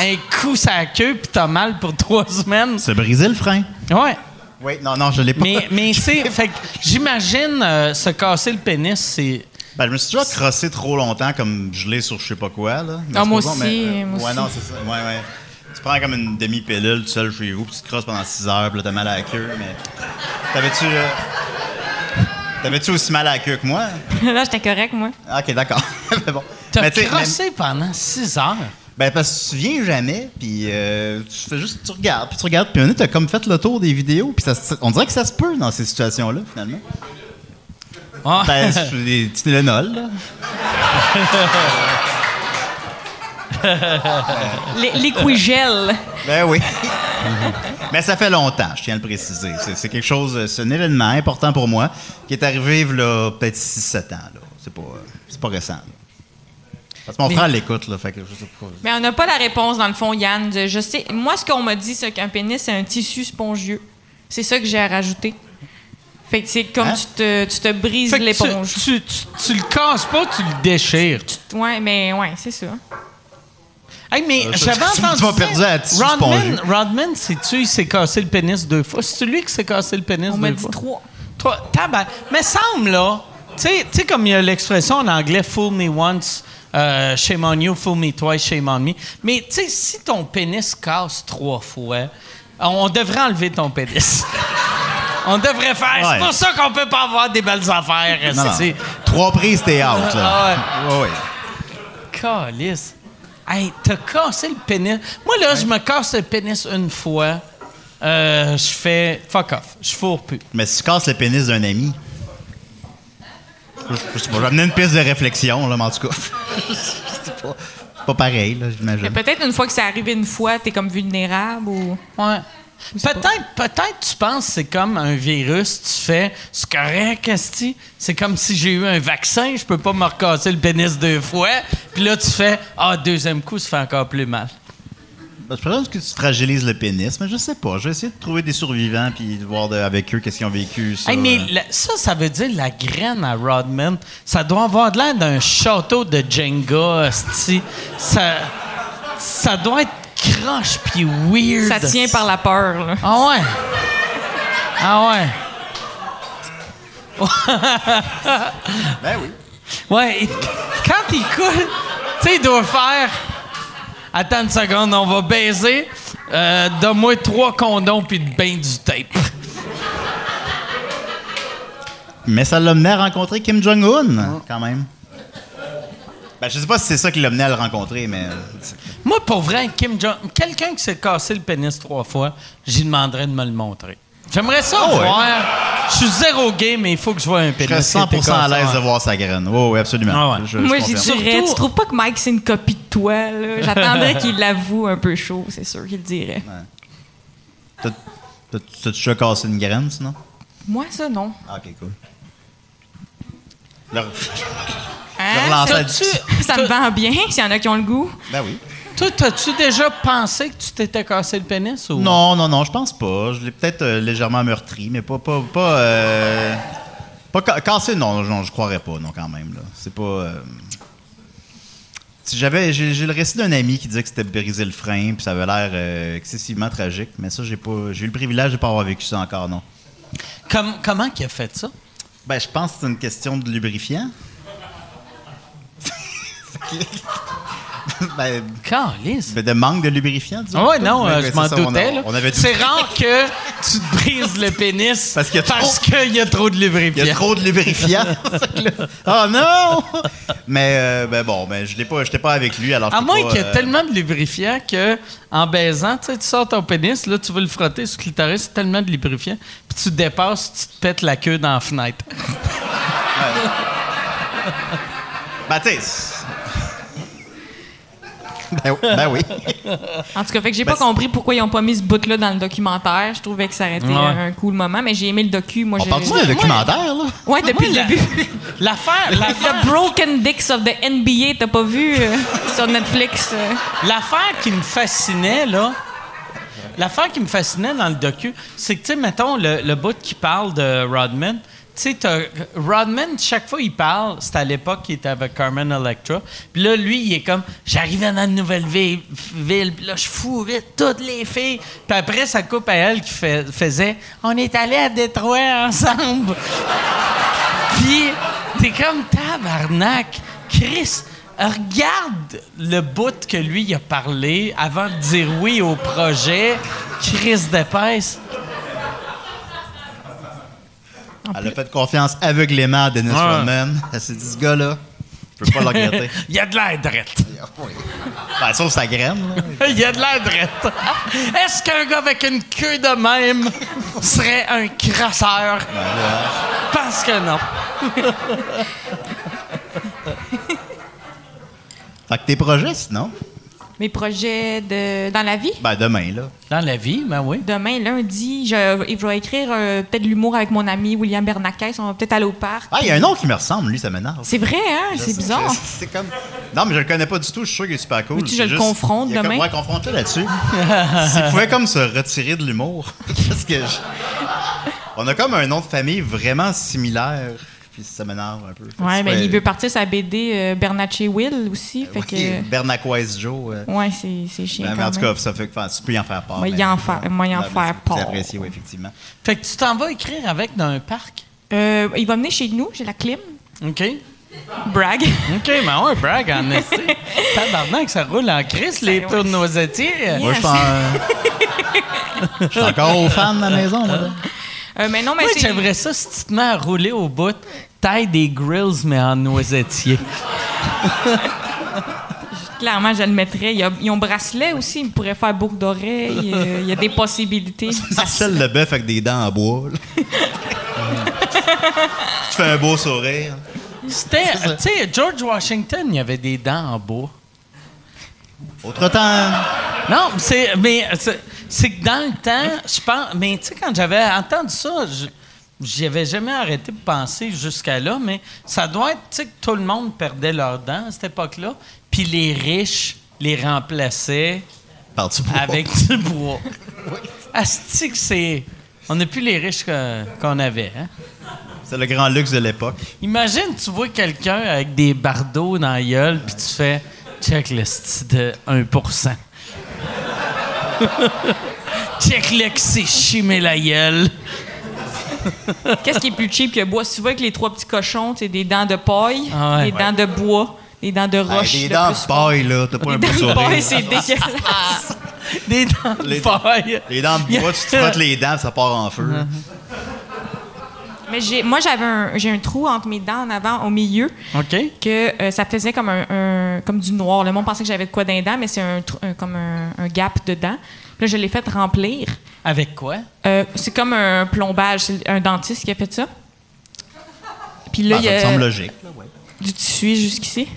un coup sur la queue, puis t'as mal pour trois semaines. Se briser le frein. Ouais. Oui, non, non, je l'ai pas. Mais, mais c'est. Fait que j'imagine euh, se casser le pénis, c'est. Ben, je me suis déjà crossé trop longtemps comme gelé sur je sais pas quoi, là. Mais Ah, moi aussi, mais, euh, moi ouais, aussi. non, c'est ça. Ouais, ouais. Tu prends comme une demi-pilule tout seul chez vous, puis tu te crosses pendant 6 heures, puis là, t'as mal à la queue, mais. T'avais-tu. euh, T'avais-tu aussi mal à la queue que moi? Là, j'étais correct, moi. Ok, d'accord. Mais bon. T'as crossé pendant six heures. Ben, parce que tu viens jamais, puis euh, tu fais juste, tu regardes, puis tu regardes, puis un t'as comme fait le tour des vidéos, puis ça se- on dirait que ça se peut dans ces situations-là, finalement. Ah. Ben, c'est des petits là. Les-. Ben oui. Mais ça fait longtemps, je tiens à le préciser. C'est, quelque chose, c'est un événement important pour moi qui est arrivé, là, peut-être 6-7 ans, là. C'est pas, c'est pas récent, là. Parce que mon frère l'écoute, là, fait que je sais pas. Mais on n'a pas la réponse, dans le fond, Yann. Je, je sais. Moi, ce qu'on m'a dit, c'est qu'un pénis, c'est un tissu spongieux. C'est ça que j'ai à rajouter. Fait que c'est comme Hein? tu, te, tu te brises l'éponge. tu, tu, tu, tu le casses pas, tu le déchires. Ouais, mais ouais, c'est ça. Hey, mais Euh, j'avais tu- tu entendu. m'as dire- perdu Rodman. Rodman, sais-tu, il s'est cassé le pénis deux fois? C'est lui qui s'est cassé le pénis On deux m'a dit fois? trois. Toi, tabac. Mais semble, là, tu sais- tu sais, comme il y a l'expression en anglais, fool me once, euh, shame on you, fool me twice, shame on me. Mais, tu sais, si ton pénis casse trois fois, on devrait enlever ton pénis. on devrait faire. C'est pour ça qu'on peut pas avoir des belles affaires, Non. Trois prises, t'es out, là. Ah Ouais. Calice. Hey, t'as cassé le pénis. Moi, là, je me casse le pénis une fois. Euh, je fais fuck off. Je fourre plus. Mais si tu casses le pénis d'un ami. Je, vais amener une piste de réflexion, là, mais en tout cas. c'est pas, pareil, là, Mais j'imagine. peut-être une fois que c'est arrivé une fois, t'es comme vulnérable ou. Ouais. Peut-être, peut-être tu penses que c'est comme un virus, tu fais, c'est correct, Esti. C'est comme si j'ai eu un vaccin, je peux pas me recasser le pénis deux fois. Puis là, tu fais, ah, deuxième coup, ça fait encore plus mal. Ben, Je pense que tu fragilises le pénis, mais je sais pas. Je vais essayer de trouver des survivants puis de voir de- avec eux qu'est-ce qu'ils ont vécu. Ça, Hey, mais la- ça, ça veut dire la graine à Rodman. Ça doit avoir de l'air d'un château de Jenga. Ça, ça doit être croche puis weird. Ça tient par la peur, là. Ah ouais. Ah ouais. Ben oui. Ouais, et quand il coule, tu sais, il doit faire. Attends une seconde, on va baiser. Euh, Donne-moi trois condoms puis de bain du tape. Mais ça l'a mené à rencontrer Kim Jong-un, quand même. Ben, je sais pas si c'est ça qui l'a mené à le rencontrer, mais. euh, Moi, pour vrai, Kim Jong, quelqu'un qui s'est cassé le pénis trois fois, j'y demanderais de me le montrer. J'aimerais ça Ah ouais? voir. Je suis zéro gay, mais il faut que je vois un Je pénis. serais a été 100% à l'aise de voir sa graine. Oui, oui, absolument. Ah ouais. Je- je Moi, j'y confirme. dirais. Tu trouves pas que Mike, c'est une copie de toi? J'attendrais qu'il l'avoue un peu chaud, c'est sûr qu'il le dirait. T'as- t'as- T'as-tu déjà cassé une graine, sinon? Moi, ça, non. Ah, ok, cool. Le- Hein? Ça me vend bien, s'il y en a qui ont le goût. Ben oui. Toi, t'as-tu déjà pensé que tu t'étais cassé le pénis ou? Non, non, non, je pense pas. Je l'ai peut-être euh, légèrement meurtri, mais pas. Pas, pas, euh, pas ca- cassé, non, non, je croirais pas, non, quand même. là. C'est pas. euh, si j'avais, j'ai, le récit d'un ami qui disait que c'était brisé le frein, puis ça avait l'air euh, excessivement tragique, mais ça, j'ai pas, j'ai eu le privilège de pas avoir vécu ça encore, non. Comme- comment qu'il a fait ça? Ben, je pense que c'est une question de lubrifiant. ben, Calice. ben, de manque de lubrifiant, disons. Ouais, non, euh, je m'en doutais. là. C'est rare que tu te brises le pénis Parce qu'il y a trop- parce qu'il y a trop de Il y a lubrifiant. trop de lubrifiant. oh non! Mais euh, ben bon, ben je l'ai pas, avec lui alors. À moins qu'il y ait euh, tellement de lubrifiant que en baisant, tu sors ton pénis, là, tu veux le frotter sur le clitoris, c'est tellement de lubrifiant, puis tu dépasses, tu te pètes la queue dans la fenêtre. Ben tu sais. Ben, oui- ben oui. En tout cas, fait que j'ai Ben, pas compris pourquoi ils ont pas mis ce bout-là dans le documentaire. Je trouvais que ça aurait été Ouais. un cool moment, mais j'ai aimé le docu. Moi, On parle-tu d'un documentaire, là? Ouais, depuis Moi, le la- début. L'affaire, l'affaire, The Broken Dicks of the NBA, t'as pas vu euh, sur Netflix? euh? l'affaire qui me fascinait, là, l'affaire qui me fascinait dans le docu, c'est que, tu sais, mettons, le, le bout qui parle de Rodman, tu sais, Rodman, chaque fois il parle, c'est à l'époque qu'il était avec Carmen Electra. Puis là, lui, il est comme, j'arrivais dans une nouvelle ville, ville puis là, je fourrais toutes les filles. Puis après, ça coupe à elle qui faisait, on est allés à Détroit ensemble. Puis, t'es comme tabarnak. Chris, regarde le bout que lui a parlé avant de dire oui au projet. Chris d'épaisse. Elle a fait confiance aveuglément à Dennis Ouais. Rodman. Elle s'est dit, ce gars-là, je peux pas le regretter. Il y a de l'air drette. ben, sauf sa graine. Il y a de l'air drette. Est-ce qu'un gars avec une queue de même serait un crasseur? Je pense que non. Fait que tes projets, sinon? Mes projets de, dans la vie? Ben, demain, là. Dans la vie, ben oui. Demain, lundi, je, je vais écrire euh, peut-être de l'humour avec mon ami William Bernakes. On va peut-être aller au parc. Ah, il y a un nom qui me ressemble, lui, ça m'énerve. C'est vrai, hein? C'est bizarre. C'est comme. Non, mais je le connais pas du tout. Je suis sûr qu'il est super cool. C'est je le juste- confronte il y a comme- demain? Ouais, confronte-le là-dessus. S'il pouvait comme se retirer de l'humour. Parce que. je- On a comme un nom de famille vraiment similaire. Puis ça m'énerve un peu. Fait que Ouais, tu mais pourrais- il veut partir sa BD euh, Bernatchez Will aussi. Fait Oui, que. Joe. euh, Ouais, c'est c'est chiant. ben, mais en tout cas, ça fait que tu peux y en faire part. Y en faire- moi, y en Ouais, faire part. C'est apprécié, oui, effectivement. Fait que tu t'en vas écrire avec dans un parc? Euh, il va venir chez nous, j'ai la clim. OK. Brag. OK, mais ouais, brag en esti. Tabarnak, ça roule en crise, les Ça purs noisetiers. Moi, je suis en- je suis encore au fan de la maison, moi. là. Euh, mais non, mais Moi, c'est. j'aimerais ça si tu te mets à rouler au bout, taille des grills, mais en noisetier. Clairement, je le mettrais. Il y a, ils ont bracelet aussi. Ils pourraient faire boucle d'oreille. Il y a des possibilités. Marcel Leboeuf avec des dents en bois. tu fais un beau sourire. C'était, tu sais, George Washington, il y avait des dents en bois. Autre temps. Non, c'est, mais c'est, c'est que dans le temps, je pense, mais tu sais, quand j'avais entendu ça, je, j'y avais jamais arrêté de penser jusqu'à là, mais ça doit être, tu sais, que tout le monde perdait leurs dents à cette époque-là, puis les riches les remplaçaient Par du bois. avec du bois. Asti que c'est... On n'a plus les riches que- qu'on avait, hein? C'est le grand luxe de l'époque. Imagine, tu vois quelqu'un avec des bardeaux dans la gueule, puis tu fais check le de 1% Check le que c'est chimé la gueule. Qu'est-ce qui est plus cheap que bois? Si tu vois avec les trois petits cochons, tu sais, des dents de paille, Ah ouais. des dents de bois, des dents de Hey, roche. des le dents de paille, là. T'as pas Les un dents beau de sourire. paille, c'est dégueulasse. Des dents de Les- paille. Les dents de bois, tu te frottes les dents, ça part en feu. Mais j'ai, moi, j'avais un, j'ai un trou entre mes dents en avant, au milieu, OK. que euh, ça faisait comme un, un- comme du noir. Le monde pensait que j'avais de quoi dans les dents, mais c'est un, trou- un- comme un, un gap dedans. Là, je l'ai fait remplir. Avec quoi? Euh, c'est comme un plombage. C'est un dentiste qui a fait ça. Puis là, Ah, il y ça me a semble logique. là, ouais. du tissu jusqu'ici.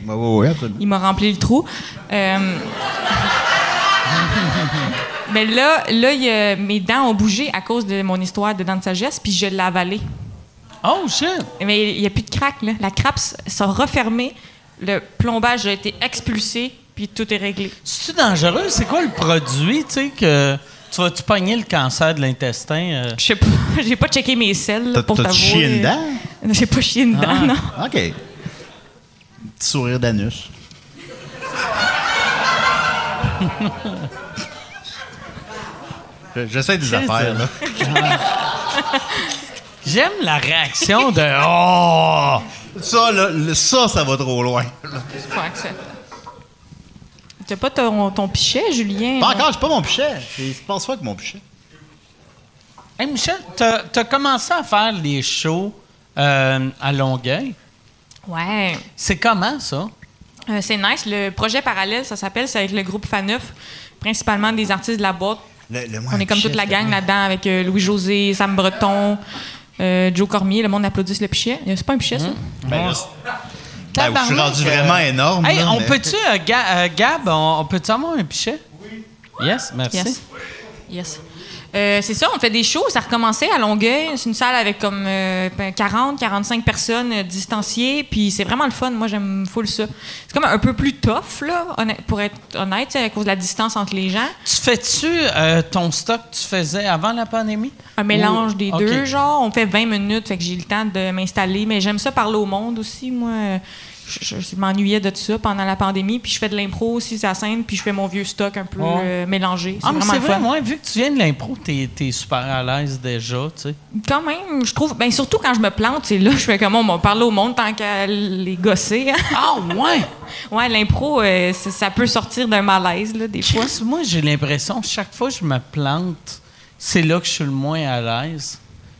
Il m'a rempli le trou. Euh, Mais là, là il a- mes dents ont bougé à cause de mon histoire de dents de sagesse, puis je l'ai avalé. Oh, shit! Mais il n'y a plus de craque, là. La crappe s'est refermée, le plombage a été expulsé, puis tout est réglé. C'est-tu dangereux? C'est quoi le produit, tu sais, que tu vas-tu pogner le cancer de l'intestin? euh? Je sais pas, j'ai pas checké mes selles là, T'as- pour t'avouer. chié une dent? J'ai pas chié une dent, Ah. non. OK. Petit sourire d'anus. Je- J'essaie des affaires, là. J'aime la réaction de « Oh! Ça, là, ça, ça va trop loin. C'est pas acceptable. T'as pas ton, ton pichet, Julien? Pas encore, j'ai pas mon pichet. Je pense pas que mon pichet. » Hey, Michel, t'as as commencé à faire les shows euh, à Longueuil? Ouais. C'est comment, ça? Euh, c'est nice. Le projet parallèle, ça s'appelle, c'est avec le groupe Faneuf, principalement des artistes de la boîte. Le- On est comme toute la gang bien. là-dedans avec euh, Louis-José, Sam Breton, euh, Joe Cormier. Le monde applaudisse le pichet. C'est pas un pichet, ça? Ben, là, c'est- ben, je suis rendu vraiment euh, énorme. Hey, là, on mais- peut-tu, euh, euh, Gab, on, on peut-tu avoir un pichet? Oui. Yes, merci. Yes. Yes. Euh, c'est ça, on fait des shows. Ça recommençait à Longueuil. C'est une salle avec comme euh, ben, 40, 45 personnes euh, distanciées. Puis c'est vraiment le fun. Moi, j'aime full ça. C'est comme un peu plus tough, là, honnête- pour être honnête, à cause de la distance entre les gens. Tu fais-tu euh, ton stock que tu faisais avant la pandémie? Un mélange Ou- des deux, genre. On fait 20 minutes, fait que j'ai le temps de m'installer. Mais j'aime ça parler au monde aussi, moi. Je, m'ennuyais de tout ça pendant la pandémie. Puis je fais de l'impro aussi, la scène. Puis je fais mon vieux stock un peu Ouais. euh, mélangé. C'est Ah, mais vraiment c'est vrai, moi, vu que tu viens de l'impro, t'es es super à l'aise déjà, tu sais. Quand même, je trouve. Ben, surtout quand je me plante, c'est là, je fais comme on va parler au monde tant qu'à les gosser. Ah, ouais! ouais, l'impro, euh, ça, peut sortir d'un malaise, là, des fois. Moi, j'ai l'impression que chaque fois que je me plante, c'est là que je suis le moins à l'aise.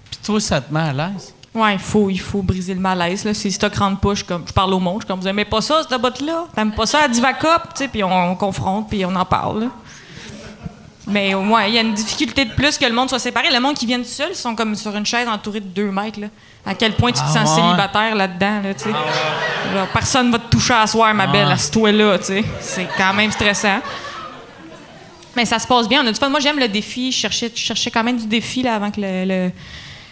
Puis toi, ça te met à l'aise? Ouais, il faut, il faut briser le malaise. Là. Si rentre pas, je, comme, je parle au monde. Je comme, vous aimez pas ça, cette botte-là? T'aimes pas ça à Divacop? Tu sais, Puis on, on confronte, puis on en parle. là. Mais au moins, il y a une difficulté de plus que le monde soit séparé. Le monde qui vient tout seul, ils sont comme sur une chaise entourée de deux mètres. Là. À quel point tu te Ah sens ouais? célibataire là-dedans, là, tu sais. Personne va te toucher à soir, ma belle, assis-toi là, tu sais. C'est quand même stressant. Mais ça se passe bien. On a du fun. Moi, j'aime le défi. Je cherchais, je cherchais quand même du défi là, avant que le, le,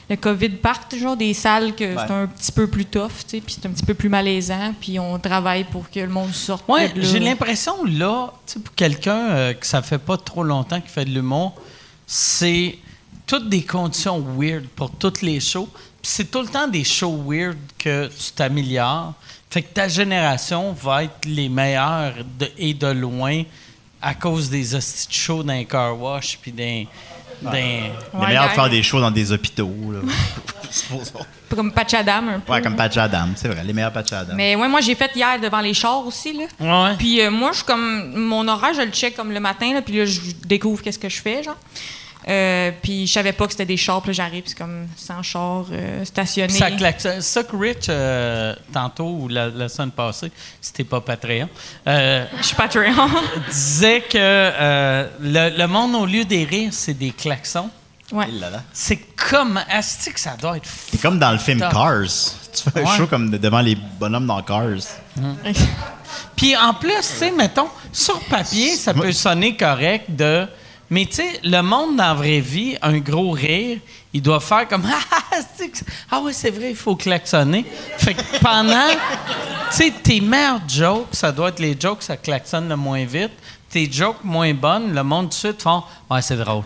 le COVID parte. Genre des salles que c'est un petit peu plus tough, tu sais, puis c'est un petit peu plus malaisant. Puis on travaille pour que le monde sorte. Ouais, là. j'ai l'impression, là, tu sais, pour quelqu'un euh, que ça fait pas trop longtemps qu'il fait de l'humour, c'est toutes des conditions weird pour toutes les shows. Puis c'est tout le temps des shows weird que tu t'améliores. Fait que ta génération va être les meilleures de- et de loin à cause des hosties de shows d'un car wash puis d'un... d'un- Les Ouais, meilleurs de faire des shows dans des hôpitaux. Là. Comme Patch Adam, un peu. ouais, comme Patch Adam, c'est vrai, les meilleurs Patch Adam. Mais ouais, moi, j'ai fait hier devant les chars aussi, là. Ouais. Puis euh, moi, je suis comme. Mon horaire, je le check comme le matin, là, puis là, je découvre qu'est-ce que je fais, genre. Euh, puis je savais pas que c'était des chars, puis là, j'arrive, c'est comme 100 chars euh, stationnés. Ça klaxonne. Ça que Rich, euh, tantôt ou la, la semaine passée, c'était pas Patreon, euh, Je suis Patreon. disait que euh, le, le monde, au lieu des rires, c'est des klaxons. ouais. C'est comme. Asti que ça doit être fou. C'est comme dans le film Top. Cars. Tu fais un Ouais. show comme de- devant les bonhommes dans Cars. Puis en plus, tu sais, mettons, sur papier, ça peut sonner correct de. Mais tu sais, le monde dans la vraie vie, un gros rire, il doit faire comme Ah, que- ah ouais, c'est vrai, il faut klaxonner. Fait que pendant. Tu sais, tes meilleurs jokes, ça doit être les jokes, ça klaxonne le moins vite. Tes jokes moins bonnes, le monde tout de suite font Ouais, c'est drôle.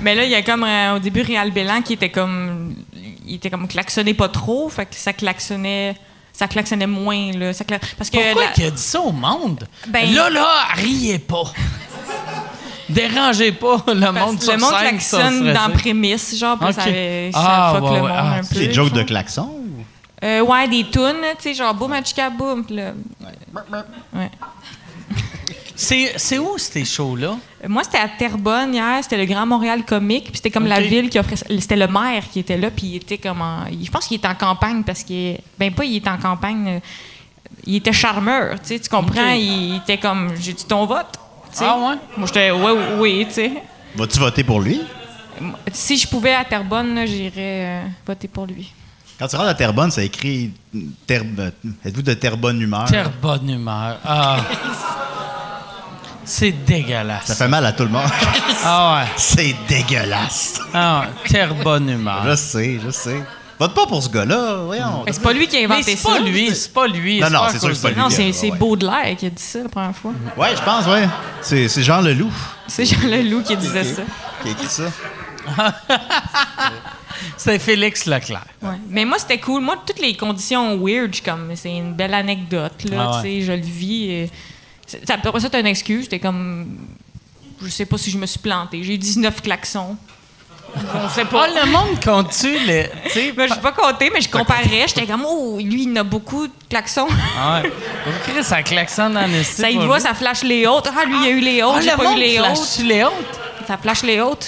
Mais là, il y a comme euh, au début Réal Bélan qui était comme. Il était comme klaxonné pas trop, fait que ça klaxonnait. Ça klaxonnait moins, là. Ça cla- Parce que. Pourquoi la- qu'il a dit ça au monde? Ben- là, là, riez pas. Dérangez pas le parce monde sur le monde scène, klaxonne ça dans prémisse, genre, puis Ok. ça, ça Ah, fuck ouais, le ouais. monde Ah, un peu. C'est des jokes de klaxon ou? Euh, ouais, des tunes, tu sais, genre boum, achika, boum. puis là- Ouais. C'est où ces shows-là? Moi, c'était à Terrebonne hier, c'était le Grand Montréal Comique, puis c'était comme la ville qui offrait ça. C'était le maire qui était là, puis il était comme en- Je pense qu'il était en campagne parce qu'il. Ben, pas il était en campagne. euh, Il était charmeur, tu sais, tu comprends? Il était comme. J'ai dit ton vote. tu sais. Ah ouais? Moi, j'étais. Ouais, oui, oui, tu sais. Vas-tu voter pour lui? Si je pouvais à Terrebonne, j'irais euh, voter pour lui. Quand tu rentres à Terrebonne, ça écrit Ter- euh, Êtes-vous de Terrebonne humeur? Terre bonne humeur. Ah. C'est dégueulasse. Ça fait mal à tout le monde. Ah ouais. c'est dégueulasse. Ah, terre bonne humeur. Je sais, je sais. Vote pas pour ce gars-là, voyons. C'est pas lui qui a inventé c'est ça. pas lui, c'est pas lui. Non, non, c'est sûr que c'est pas lui. Non, c'est Ouais, c'est ouais. Baudelaire qui a dit ça la première fois. Ouais, je pense, ouais. C'est c'est Jean Leloup C'est Jean Leloup qui disait ça. qui a écrit ça. C'est Félix Leclerc. Ouais. Mais moi, c'était cool. Moi, toutes les conditions weird, je suis comme, c'est une belle anecdote, là, Ah ouais. tu sais, je le vis. C'est- ça- Après ça, une excuse. T'es comme, je sais pas si je me suis planté. J'ai eu 19 klaxons. On sait pas. Ah, le monde compte-tu les. Ben, je pas compté, mais je comparais. J'étais comme, oh, lui, il en a beaucoup de klaxons. Ah ouais. Oh, Chris, ça klaxonne en esti. ça va, lui. ça flash les autres. Ah, lui, il a eu les Ah, autres. J'ai le pas monde eu les flash autres. les autres? Ça flash les autres.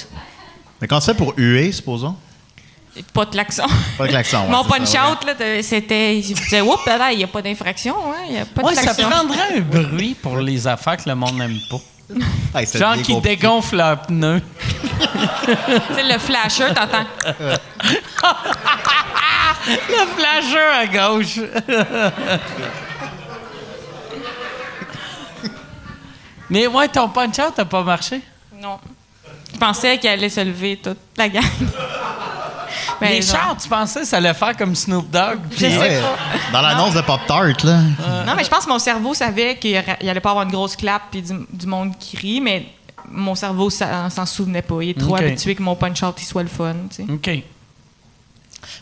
Mais quand fais pour huer, supposons? Pas de klaxon. Pas de klaxon. ouais, Mon c'est punch-out, là, t'as- c'était. Je disais, oups, là, il n'y a pas d'infraction, hein, il n'y a pas de Ouais, ça prendrait un bruit pour les affaires que le monde n'aime pas. ouais. Hey, c'est Genre qui compliqué. dégonfle leurs pneus. Tu sais, le flasher, t'entends. Le flasher à gauche. Mais ouais, ton punch-out n'a pas marché? Non. Je pensais qu'elle allait se lever toute la gang. Ben, les chars, tu pensais que ça allait faire comme Snoop Dogg? Je puis- sais Ouais, pas. Dans l'annonce de Pop-Tart, là. Non, mais je pense que mon cerveau savait qu'il allait pas avoir une grosse clap puis du, du monde qui rit, mais mon cerveau s'en souvenait pas. Il est trop habitué que mon punch-out il soit le fun. tu sais. OK.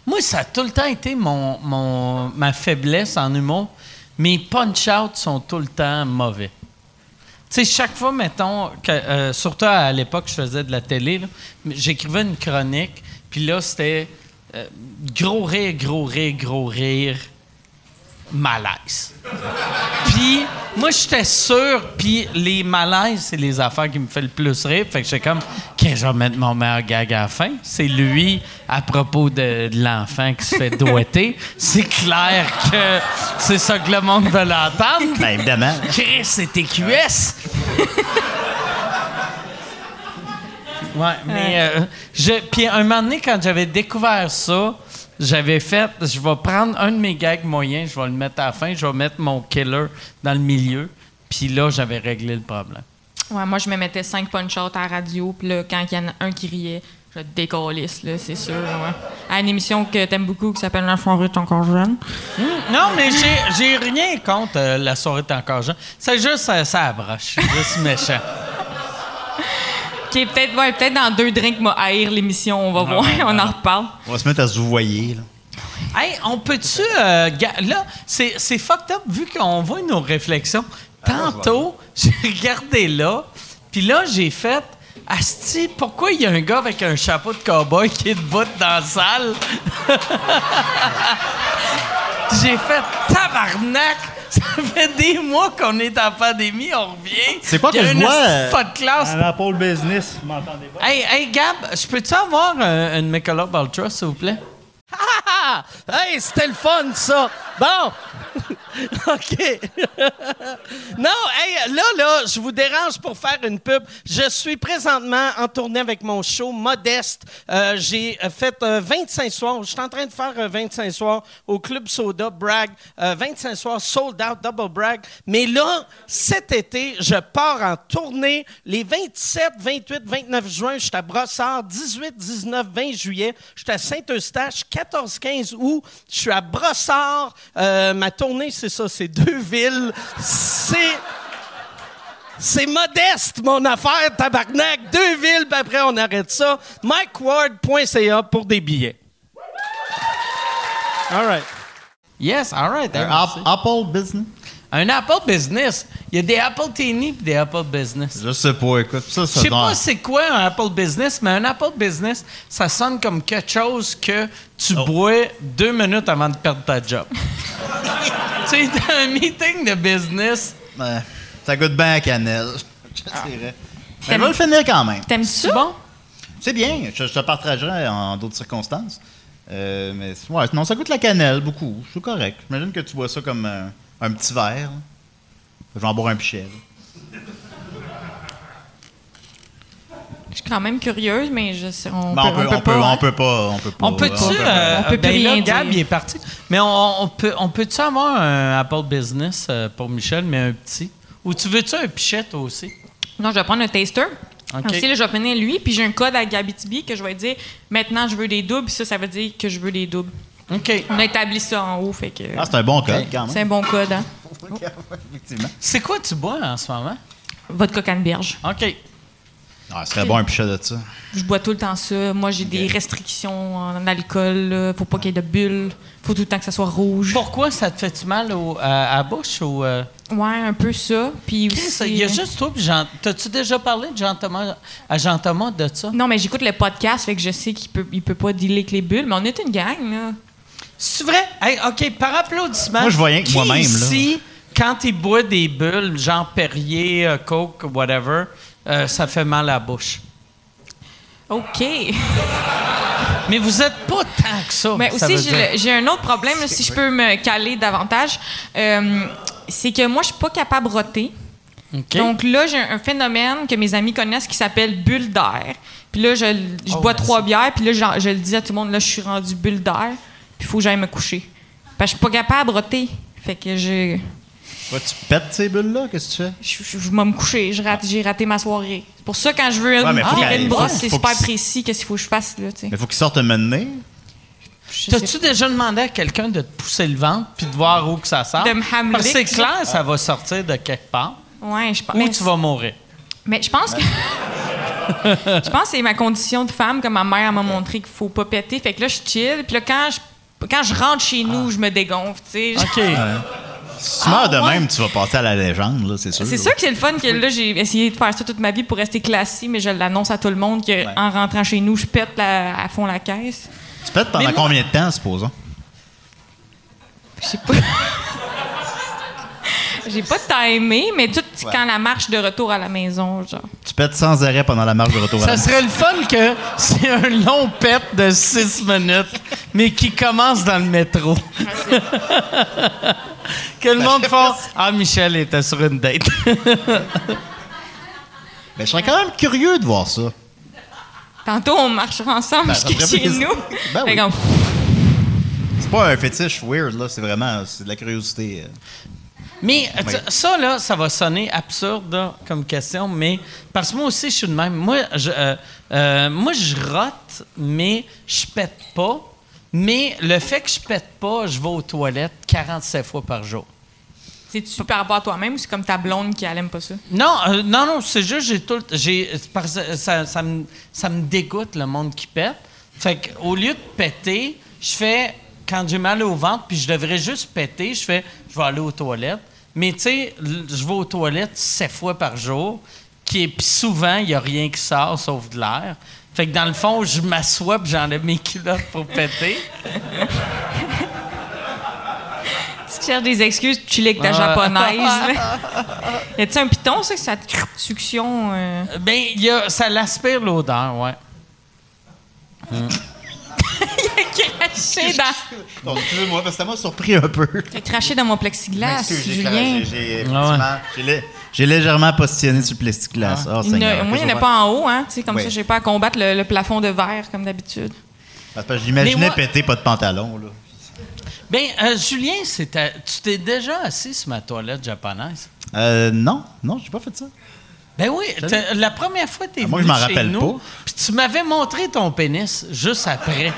Moi, ça a tout le temps été mon, mon- ma faiblesse en humour. Mes punch-outs sont tout le temps mauvais. Tu sais, chaque fois, mettons, que, euh, surtout à l'époque, je faisais de la télé, j'écrivais une chronique, puis là, c'était euh, gros rire, gros rire, gros rire, malaise. Puis moi, j'étais sûr, puis les malaises, c'est les affaires qui me fait le plus rire. Fait que j'étais comme, qu'est-ce que je vais mettre mon meilleur gag à la fin? C'est lui, à propos de, de l'enfant qui se fait doigter. c'est clair que c'est ça que le monde veut l'entendre. Ben, évidemment. Chris, c'est TQS! Ouais, mais euh, je, puis un moment donné, quand j'avais découvert ça, j'avais fait, je vais prendre un de mes gags moyens, je vais le mettre à la fin, je vais mettre mon killer dans le milieu, puis là, j'avais réglé le problème. Ouais, moi, je me mettais cinq punch-out à la radio, puis là, quand il y en a un qui riait, je décalisse, là, c'est sûr. Ouais. À une émission que t'aimes beaucoup qui s'appelle La soirée est encore jeune. Non, mais j'ai, rien contre euh, la soirée est encore jeune. C'est juste ça, ça broche. Je suis juste méchant. Est peut-être ouais, peut-être dans deux drinks m'a haïr l'émission, on va voir, on en reparle. On va se mettre à se voyer, là. Hey, on peut-tu. euh, là, c'est, c'est fucked up vu qu'on voit nos réflexions. Tantôt, j'ai regardé là, puis là, j'ai fait. Asti, pourquoi il y a un gars avec un chapeau de cowboy qui est debout dans la salle? j'ai fait tabarnak! Ça fait des mois qu'on est en pandémie, on revient. C'est quoi que je vois, pas de classe. À la pôle business, vous m'entendez pas? Hey, hey, Gab, je peux-tu avoir un- une Michelob Ultra, s'il vous plaît? Ah! Hey, c'était le fun, ça! Bon! OK. non, hey, là, là, je vous dérange pour faire une pub. Je suis présentement en tournée avec mon show Modeste. Euh, J'ai euh, fait euh, 25 soirs. Je suis en train de faire euh, 25 soirs au Club Soda, Bragg. Euh, 25 soirs, sold out, double brag. Mais là, cet été, je pars en tournée les 27, 28, 29 juin. Je suis à Brossard. 18, 19, 20 juillet. Je suis à Saint-Eustache. 14, 15 août. Je suis à Brossard. Euh, ma tournée, c'est ça, c'est deux villes. C'est. C'est modeste, mon affaire, tabarnak. Deux villes, puis après, on arrête ça. MikeWard.ca pour des billets. All right. Yes, all right. Apple Business? Un Apple Business. Il y a des Apple Teeny et des Apple Business. Je sais pas, écoute. Ça, Je ça sais donne- pas c'est quoi un Apple Business, mais un Apple Business, ça sonne comme quelque chose que tu Oh. bois deux minutes avant de perdre ta job. tu sais, dans un meeting de business, Ouais, ça goûte bien à cannelle. Je dirais. Mais je vais le finir quand même. T'aimes c'est ça? bon? C'est bien. Je, je te partagerai en d'autres circonstances. Euh, mais ouais, non, ça goûte la cannelle beaucoup. C'est correct. J'imagine que tu bois ça comme euh, un petit verre. Je vais en boire un pichet. là. Je suis quand même curieuse, mais je sais, on, Ben, on, peut, on, peut, pas, on hein? peut pas. On peut pas. On peut-tu. on peut euh, On peut plus ben là, rien Gab, dire. il est parti. Mais on, on peut, on peut-tu avoir un Apple Business euh, pour Michel, mais un petit? Ou tu veux-tu un pichet, toi aussi? Non, je vais prendre un taster. OK. Aussi, là, je vais prendre lui, puis j'ai un code à Gabitibi que je vais dire maintenant je veux des doubles, puis ça, ça veut dire que je veux des doubles. OK. On a établi ça en haut, fait que. Ah, c'est un bon code quand c'est même. un bon code, hein? Effectivement. C'est quoi tu bois en ce moment? Vodka canneberge. OK. Ah, ce serait bon un pichet de ça. Je bois tout le temps ça. Moi, j'ai des restrictions en alcool. là. Faut pas qu'il y ait de bulles. Faut tout le temps que ça soit rouge. Pourquoi ça te fait-tu mal au- à, à la bouche? Ou, euh? Ouais, un peu ça. Puis aussi. il y a juste toi puis Jean. T'as-tu déjà parlé de Jean Thomas, à Jean Thomas de ça? Non, mais j'écoute le podcast, fait que je sais qu'il peut, il peut pas dealer avec les bulles, mais on est une gang, là. C'est vrai? Hey, OK, par applaudissement. Moi, je vois rien que moi-même, là? ici, quand il boit des bulles, genre Perrier, euh, Coke, whatever, euh, ça fait mal à la bouche? OK. Mais vous êtes pas tant que ça. Mais ça aussi, j'ai un autre problème, là, si je peux me caler davantage. Euh, c'est que moi, je suis pas capable de roter. OK. Donc là, j'ai un, phénomène que mes amis connaissent qui s'appelle bulle d'air. Puis là, je, je Oh, bois merci. trois bières, puis là, j'en- je, le dis à tout le monde, là, je suis rendu bulle d'air, il faut que j'aille me coucher. Parce que je suis pas capable de roter. Fait que je, Toi, tu pètes ces bulles-là? Qu'est-ce que tu fais? je, je- je vais me coucher. J'ai raté ma soirée. C'est pour ça, quand je veux Ouais, qu'elle- une brosse, c'est super que- précis qu'est-ce qu'il faut que je fasse. Là. Mais faut qu'ils sortent un mener. T'as-tu déjà demandé à quelqu'un de te pousser le ventre puis de voir où que ça sort? De me hameler, Parce que c'est clair, ça va sortir de quelque part. Ouais, je pense. Ou mais tu vas mourir? Mais je pense que. je pense que c'est ma condition de femme que ma mère m'a montré qu'il faut pas péter. Fait que là, je chill. Puis là, quand je, quand je rentre chez nous, je me dégonfle, tu sais. OK. Si tu meurs de Ah, ouais. même, tu vas passer à la légende, là, c'est sûr. C'est sûr que c'est le fun que là, j'ai essayé de faire ça toute ma vie pour rester classique, mais je l'annonce à tout le monde que en rentrant chez nous, je pète la- à fond la caisse. Tu pètes pendant Mais moi- combien de temps, supposons? Je sais pas. J'ai pas timé, mais tout Ouais. quand la marche de retour à la maison, genre. Tu pètes sans arrêt pendant la marche de retour à la Ça serait le fun que c'est un long pet de six minutes, mais qui commence dans le métro. que le monde fasse Ah, Michel était sur une date. Ben, je serais quand même curieux de voir ça. Tantôt, on marchera ensemble Ben, jusqu'à chez nous. Ben oui. C'est pas un fétiche weird, là. C'est vraiment c'est de la curiosité. Mais Oui. ça, là, ça va sonner absurde là, comme question, mais parce que moi aussi, je suis de même. Moi, je, euh, euh, moi, je rote, mais je pète pas. Mais le fait que je pète pas, je vais aux toilettes 47 fois par jour. C'est-tu par rapport à toi-même ou c'est comme ta blonde qui elle aime pas ça? Non, euh, non, non, c'est juste j'ai tout, le- j'ai, que ça, ça, me, ça me dégoûte le monde qui pète. Fait que au lieu de péter, je fais quand j'ai mal au ventre puis je devrais juste péter, je fais je vais aller aux toilettes. Mais tu sais, je vais aux toilettes sept fois par jour, qui puis souvent il y a rien qui sort sauf de l'air. Fait que dans le fond, je m'assois puis j'enlève mes culottes pour péter. Tu cherches des excuses, tu lis avec ta Ouais. japonaise. y a-tu un piton, ça, que ça te succion? euh? Ben y a, ça l'aspire l'odeur, ouais. craché dans, Donc, excusez-moi, parce que ça m'a surpris un peu. t'as craché dans mon plexiglas, Julien. j'ai- j'ai- légèrement postillonné sur le plexiglas. Oh, Il ne- moi, il n'y en a je pas en haut, hein. Tu sais, comme Oui. ça, j'ai pas à combattre le, le plafond de verre, comme d'habitude. Parce que je l'imaginais Mais moi- péter, pas de pantalon. Là. Ben, euh, Julien, c'était- tu t'es déjà assis sur ma toilette japonaise? Euh, non, non, j'ai pas fait ça. Ben oui, la première fois que tu es Ah, moi, venu je m'en chez rappelle nous, pas. puis tu m'avais montré ton pénis juste après.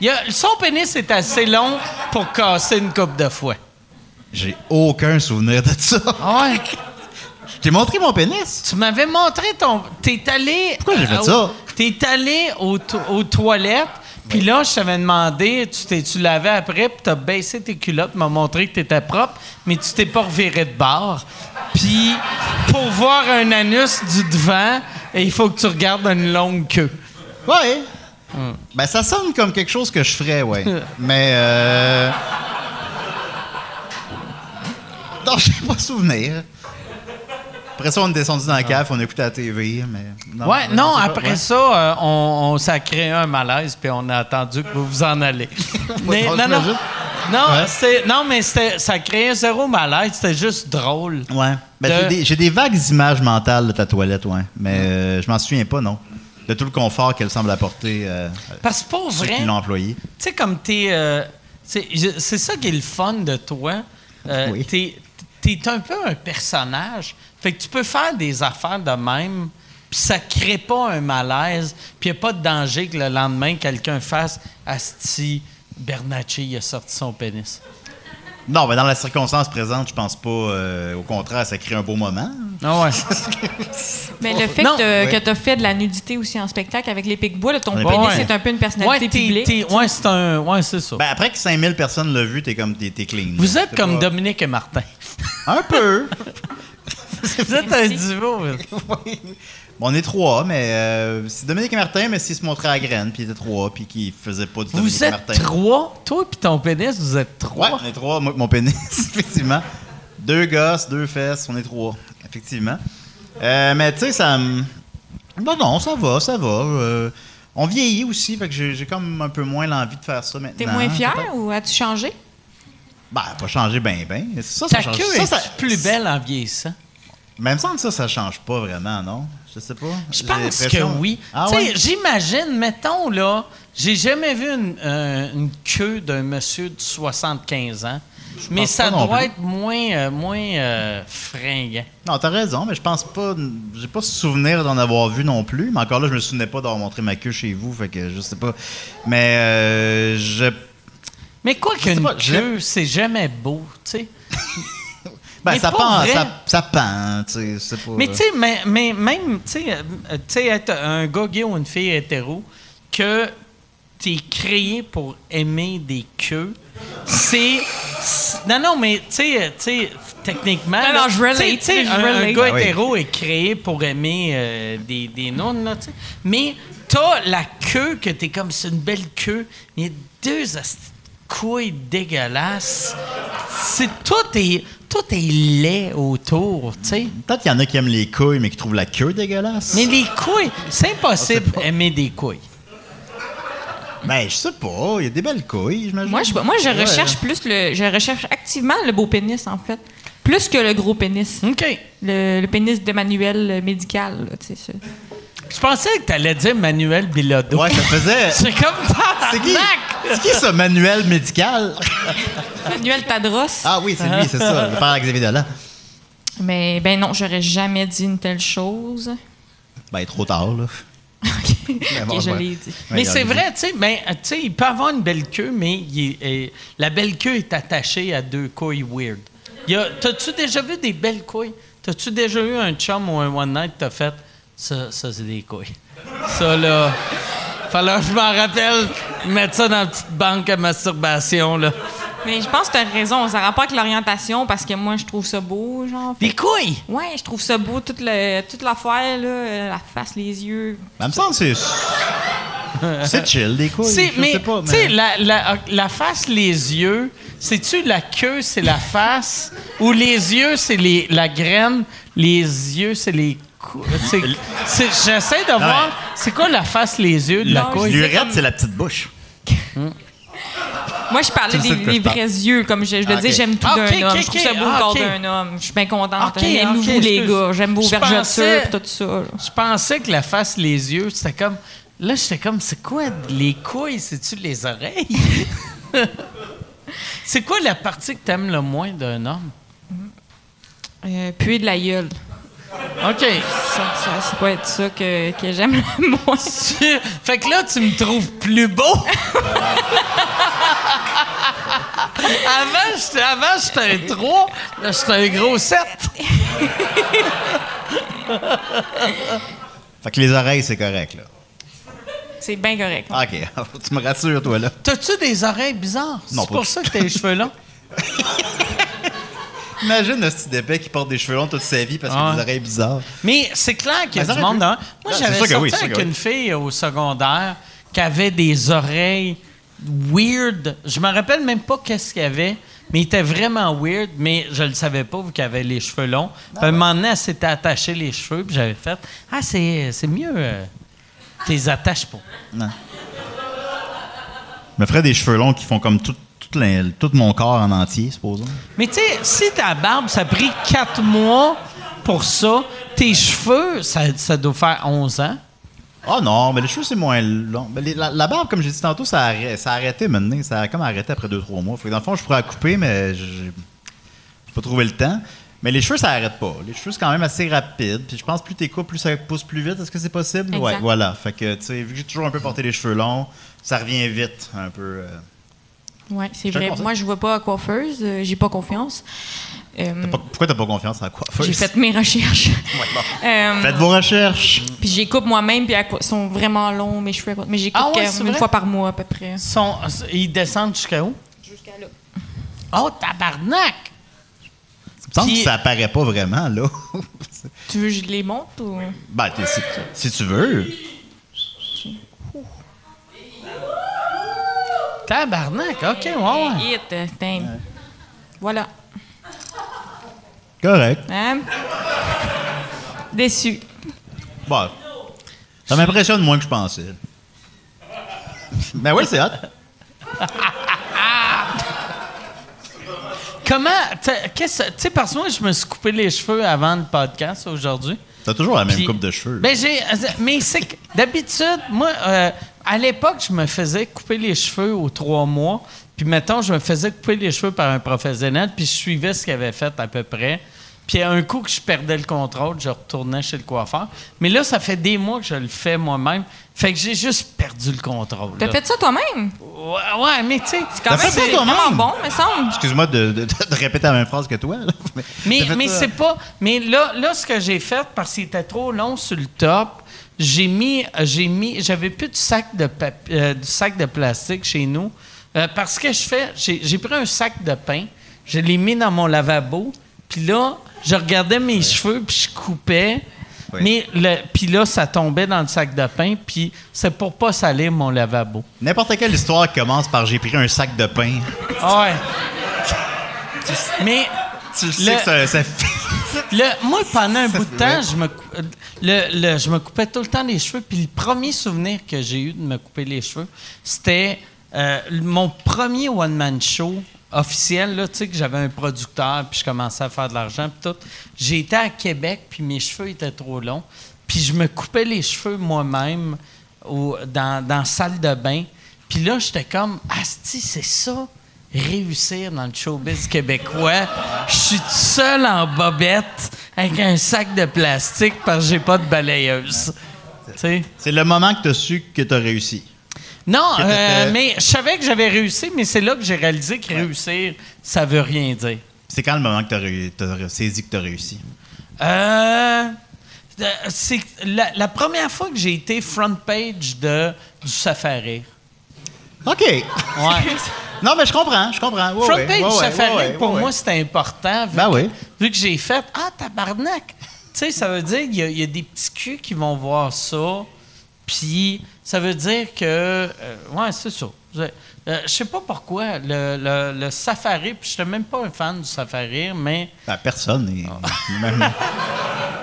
Il a- son pénis est assez long pour casser une coupe de fois. J'ai aucun souvenir de ça. Ah ouais? Je t'ai montré mon pénis. Tu m'avais montré ton... T'es allé... Pourquoi j'ai fait au- ça? T'es allé aux, to- aux toilettes, puis là, je t'avais demandé, tu t'es lavais après, puis t'as baissé tes culottes, m'as montré que t'étais propre, mais tu t'es pas reviré de bord. Puis, pour voir un anus du devant, il faut que tu regardes une longue queue. Ouais. Ben, ça sonne comme quelque chose que je ferais, ouais. Mais, euh... Non, j'ai pas souvenir. Après ça, on est descendu dans la cave, on a écouté la TV, mais... ouais, non, c'est pas- après ouais. ça, euh, on, on- ça a créé un malaise, puis on a attendu que vous vous en allez. mais, non, non, non, non, Ouais. non, mais ça a créé un zéro malaise, c'était juste drôle. Ouais. Ben, De- j'ai, des, j'ai des vagues images mentales de ta toilette, ouais. Mais euh, je m'en souviens pas, non. De tout le confort qu'elle semble apporter euh, Parce que pour ceux vrai, qui l'ont employé. Tu sais, comme t'es. euh, c'est ça qui est le fun de toi. Euh, Oui. T'es t'es un peu un personnage. Fait que tu peux faire des affaires de même, puis ça crée pas un malaise, puis il a pas de danger que le lendemain, quelqu'un fasse Asti, Bernacchi, il a sorti son pénis. Non, mais dans la circonstance présente, je pense pas. euh, au contraire, ça crée un beau moment. Ah ouais. Mais le fait Non. que Ouais. tu as fait de la nudité aussi en spectacle avec les Pic-Bois, là, ton Ouais, pénis ouais. est un peu une Ouais, personnalité t'es- publique. t'es- ouais, c'est un. Ouais, c'est ça. Ben, après que 5000 personnes l'ont vu, t'es comme t'es, t'es clean. Vous là. êtes C'est comme pas- Dominique et Martin. Un peu. Vous êtes un duo. Bon, on est trois, mais euh, c'est Dominique et Martin, mais s'ils se montraient à la graine, puis ils étaient trois, puis qu'ils faisaient pas du Dominique Vous et êtes Martin. trois? Toi puis ton pénis, vous êtes Ouais, trois. on est trois. Moi, mon pénis, effectivement. Deux gosses, deux fesses, on est trois, effectivement. Euh, mais tu sais, ça me. Non, non, ça va, ça va. Euh, on vieillit aussi, fait que j'ai, comme un peu moins l'envie de faire ça maintenant. T'es moins fier ou as-tu changé? Ben, pas changer ben, ben. Ça, Ta ça change. queue ça, est ça- plus belle en vieillissant? Même sans ça, ça change pas vraiment, non? Je sais pas. Je pense que oui. Ah ouais? j'imagine, mettons, là, j'ai jamais vu une, euh, une queue d'un monsieur de 75 ans, mais ça doit plus. être moins, euh, moins euh, fringant. Non, t'as raison, mais je pense pas. J'ai pas souvenir d'en avoir vu non plus. Mais encore là, je me souvenais pas d'avoir montré ma queue chez vous, fait que je sais pas. Mais euh, je. Mais quoi qu'une queue, c'est jamais beau, tu sais. Ben, Mais ça pas pend, vrai. ça, ça pend, tu sais. c'est pas- Mais tu sais, mais, mais même, tu sais, euh, tu sais, être un gars gay ou une fille hétéro, que t'es créé pour aimer des queues, c'est... Non, non, mais tu sais, tu sais, techniquement... Non, non, je relate, tu sais, tu sais, je un, gars Ah oui. hétéro est créé pour aimer euh, des, des nonnes, là, tu sais. Mais t'as la queue que t'es comme, c'est une belle queue, mais deux couilles dégueulasses. C'est tout est tout est laid autour, tu sais. Peut-être qu'il y en a qui aiment les couilles, mais qui trouvent la queue dégueulasse. Mais les couilles, c'est impossible d'aimer des couilles. Ben, je sais pas. Il y a des belles couilles, j'imagine. Moi, je, moi, je Ouais. recherche plus le. Je recherche activement le beau pénis, en fait. Plus que le gros pénis. OK. Le, le pénis de manuel euh, médical, là, tu sais. ça. Je pensais que tu allais dire Manuel Bilodeau. Ouais, ça faisait. C'est comme C'est qui? C'est qui ce manuel médical? Manuel Tadros. Ah oui, c'est lui, c'est ça. Le père Xavier Dolan. Mais, ben non, j'aurais jamais dit une telle chose. Ben, trop tard, là. OK, bon, Ok, je ouais. l'ai dit. Mais c'est vrai, tu sais, ben, tu sais, il peut avoir une belle queue, mais il est- euh, la belle queue est attachée à deux couilles weird. Il y a- T'as-tu déjà vu des belles couilles? T'as-tu déjà eu un chum ou un one night t'as fait? Ça, ça c'est des couilles. Ça, là. Fallait que je m'en rappelle, mettre ça dans la petite banque à masturbation, là. Mais je pense que tu as raison. Ça a rapport avec l'orientation parce que moi, je trouve ça beau, genre. Des couilles! Ouais, je trouve ça beau, toute, le, toute l'affaire, là, la face, les yeux. Ben, me semble c'est. C'est chill, des couilles. C'est- je mais, sais pas, tu sais, mais. la, la, la face, les yeux, c'est-tu la queue, c'est la face? ou les yeux, c'est les, la graine, les yeux, c'est les cou- c'est- c'est- J'essaie de voir, c'est quoi la face, les yeux de la Non, je couille? L'urette, comme- c'est la petite bouche. Moi, je parlais des, vrais yeux, comme je, je le Ah, dis, j'aime tout Ah, d'un homme. je trouve ça beau le Ah, corps d'un homme. Je suis bien contente. Aimez-vous les gars. J'aime vos Je vergetures pensais- et tout ça. là. Je pensais que la face, les yeux, c'était comme... Là, j'étais comme, c'est quoi les couilles? C'est-tu les oreilles? c'est quoi la partie que t'aimes le moins d'un homme? Euh, puer de la gueule. OK. Ça, ça, ça peut être ça que, que j'aime le moins. Fait que là, tu me trouves plus beau. avant, j'étais, avant, j'étais un 3. Là, j'étais un gros 7. Fait que les oreilles, c'est correct, là. C'est bien correct. OK. tu me rassures, toi, là. T'as-tu des oreilles bizarres? Non, C'est pour ça que t'as les cheveux longs? Imagine le petit d'épais qui porte des cheveux longs toute sa vie parce qu'il a Ah. des oreilles bizarres. Mais c'est clair qu'il y a du monde dans... Moi, Ah, j'avais sorti oui, avec oui. une fille au secondaire qui avait des oreilles weird. Je me rappelle même pas qu'est-ce qu'il y avait, mais il était vraiment weird, mais je le savais pas vu qu'elle avait les cheveux longs. Puis à un moment donné, elle s'était attachée les cheveux, puis j'avais fait « Ah, c'est, mieux... Euh, tu les attaches pas. Non. Me ferais des cheveux longs qui font comme tout, tout, mon corps en entier, supposons. » Mais tu sais, si ta barbe, ça a pris quatre mois pour ça, tes cheveux, ça, ça doit faire 11 ans. Ah non, mais les cheveux, c'est moins long. Mais les- la, la barbe, comme j'ai dit tantôt, ça a, arrêté- ça a arrêté maintenant. Ça a comme arrêté après 2-3 mois. Fait que dans le fond, je pourrais la couper, mais j'ai j'ai pas trouvé le temps. Mais les cheveux, ça arrête pas. Les cheveux, c'est quand même assez rapide. Puis je pense que plus t'es coupes, plus ça pousse plus vite. Est-ce que c'est possible? Exact. Ouais, voilà. Fait que, tu sais, vu que j'ai toujours un peu porté les cheveux longs, ça revient vite, un peu. euh. Oui, c'est vrai. Moi, je ne vois pas à coiffeuse. euh, j'ai pas confiance. Euh, Pas- pourquoi t'as pas confiance en la coiffeuse? j'ai fait mes recherches. Euh, Faites vos recherches. Puis j'ai coupe moi-même, puis elles sont vraiment longs, mes cheveux. Mais j'ai coupe Ah ouais, une vrai? fois par mois à peu près. Sont- ils descendent jusqu'à où? Jusqu'à là. Oh, tabarnak! Il me semble que ça apparaît pas vraiment, là. Tu veux que je les monte ou? ben, t'es- si, si tu veux. Tabarnak, OK, ouais, ouais. Hit, euh, tain. Voilà. Correct. Hein? Déçu. Bon. Ça m'impressionne moins que je pensais. Ben oui, c'est hot. Comment, qu'est-ce, tu sais, parce que moi, je me suis coupé les cheveux avant le podcast aujourd'hui. T'as toujours la même Puis- coupe de cheveux. Ben, j'ai, mais c'est que, d'habitude, moi, euh, à l'époque, je me faisais couper les cheveux aux trois mois. Puis, mettons, je me faisais couper les cheveux par un professionnel, puis je suivais ce qu'il avait fait à peu près. Puis, un coup que je perdais le contrôle, je retournais chez le coiffeur. Mais là, ça fait des mois que je le fais moi-même. Fait que j'ai juste perdu le contrôle. T'as là. fait ça toi-même? Ouais, ouais, mais tu sais. C'est quand T'as même fait ça c'est toi-même? vraiment bon, me semble. Excuse-moi de, de- de répéter la même phrase que toi. là. Mais, t'as fait mais ça? c'est pas. Mais là, là, ce que j'ai fait, parce qu'il était trop long sur le top, j'ai mis. J'ai mis. J'avais plus de sac de euh, du sac de plastique chez nous. Euh, parce que je fais. J'ai pris un sac de pain, je l'ai mis dans mon lavabo, puis là, je regardais mes cheveux, puis je coupais. Oui. Mais le, puis là, ça tombait dans le sac de pain, puis c'est pour pas salir mon lavabo. N'importe quelle histoire commence par j'ai pris un sac de pain. Ah Ouais. Mais Tu le sais Le- que ça, ça fait. Le- moi, pendant un bout de temps, je me, cou- le, le- je me coupais tout le temps les cheveux. Puis le premier souvenir que j'ai eu de me couper les cheveux, c'était euh, mon premier one-man show officiel. Là, tu sais, que j'avais un producteur, puis je commençais à faire de l'argent, puis tout. J'étais à Québec, puis mes cheveux étaient trop longs. Puis je me coupais les cheveux moi-même dans, dans la salle de bain. Puis là, j'étais comme, Asti, c'est ça, réussir dans le showbiz québécois. Je suis tout seul en bobette avec un sac de plastique parce que j'ai pas de balayeuse. C'est le moment que tu as su que tu as réussi. Non, euh, mais je savais que j'avais réussi, mais c'est là que j'ai réalisé que réussir, ça veut rien dire. C'est quand le moment que tu as, saisi que tu as réussi? Euh, c'est la, la première fois que j'ai été front page de du Safari. OK. Ouais. Non, mais je comprends, je comprends. Ouais, Front ouais, page Safari, pour moi, c'était important. Vu, Ben que, oui. vu que j'ai fait Ah, tabarnak! Tu sais, ça veut dire qu'il y, a- il y a des petits culs qui vont voir ça. Puis, ça veut dire que. euh, ouais, c'est ça. Je euh, je sais pas pourquoi. Le, le, le Safari, puis je suis même pas un fan du Safari, mais. Ben, personne. n'est- Même,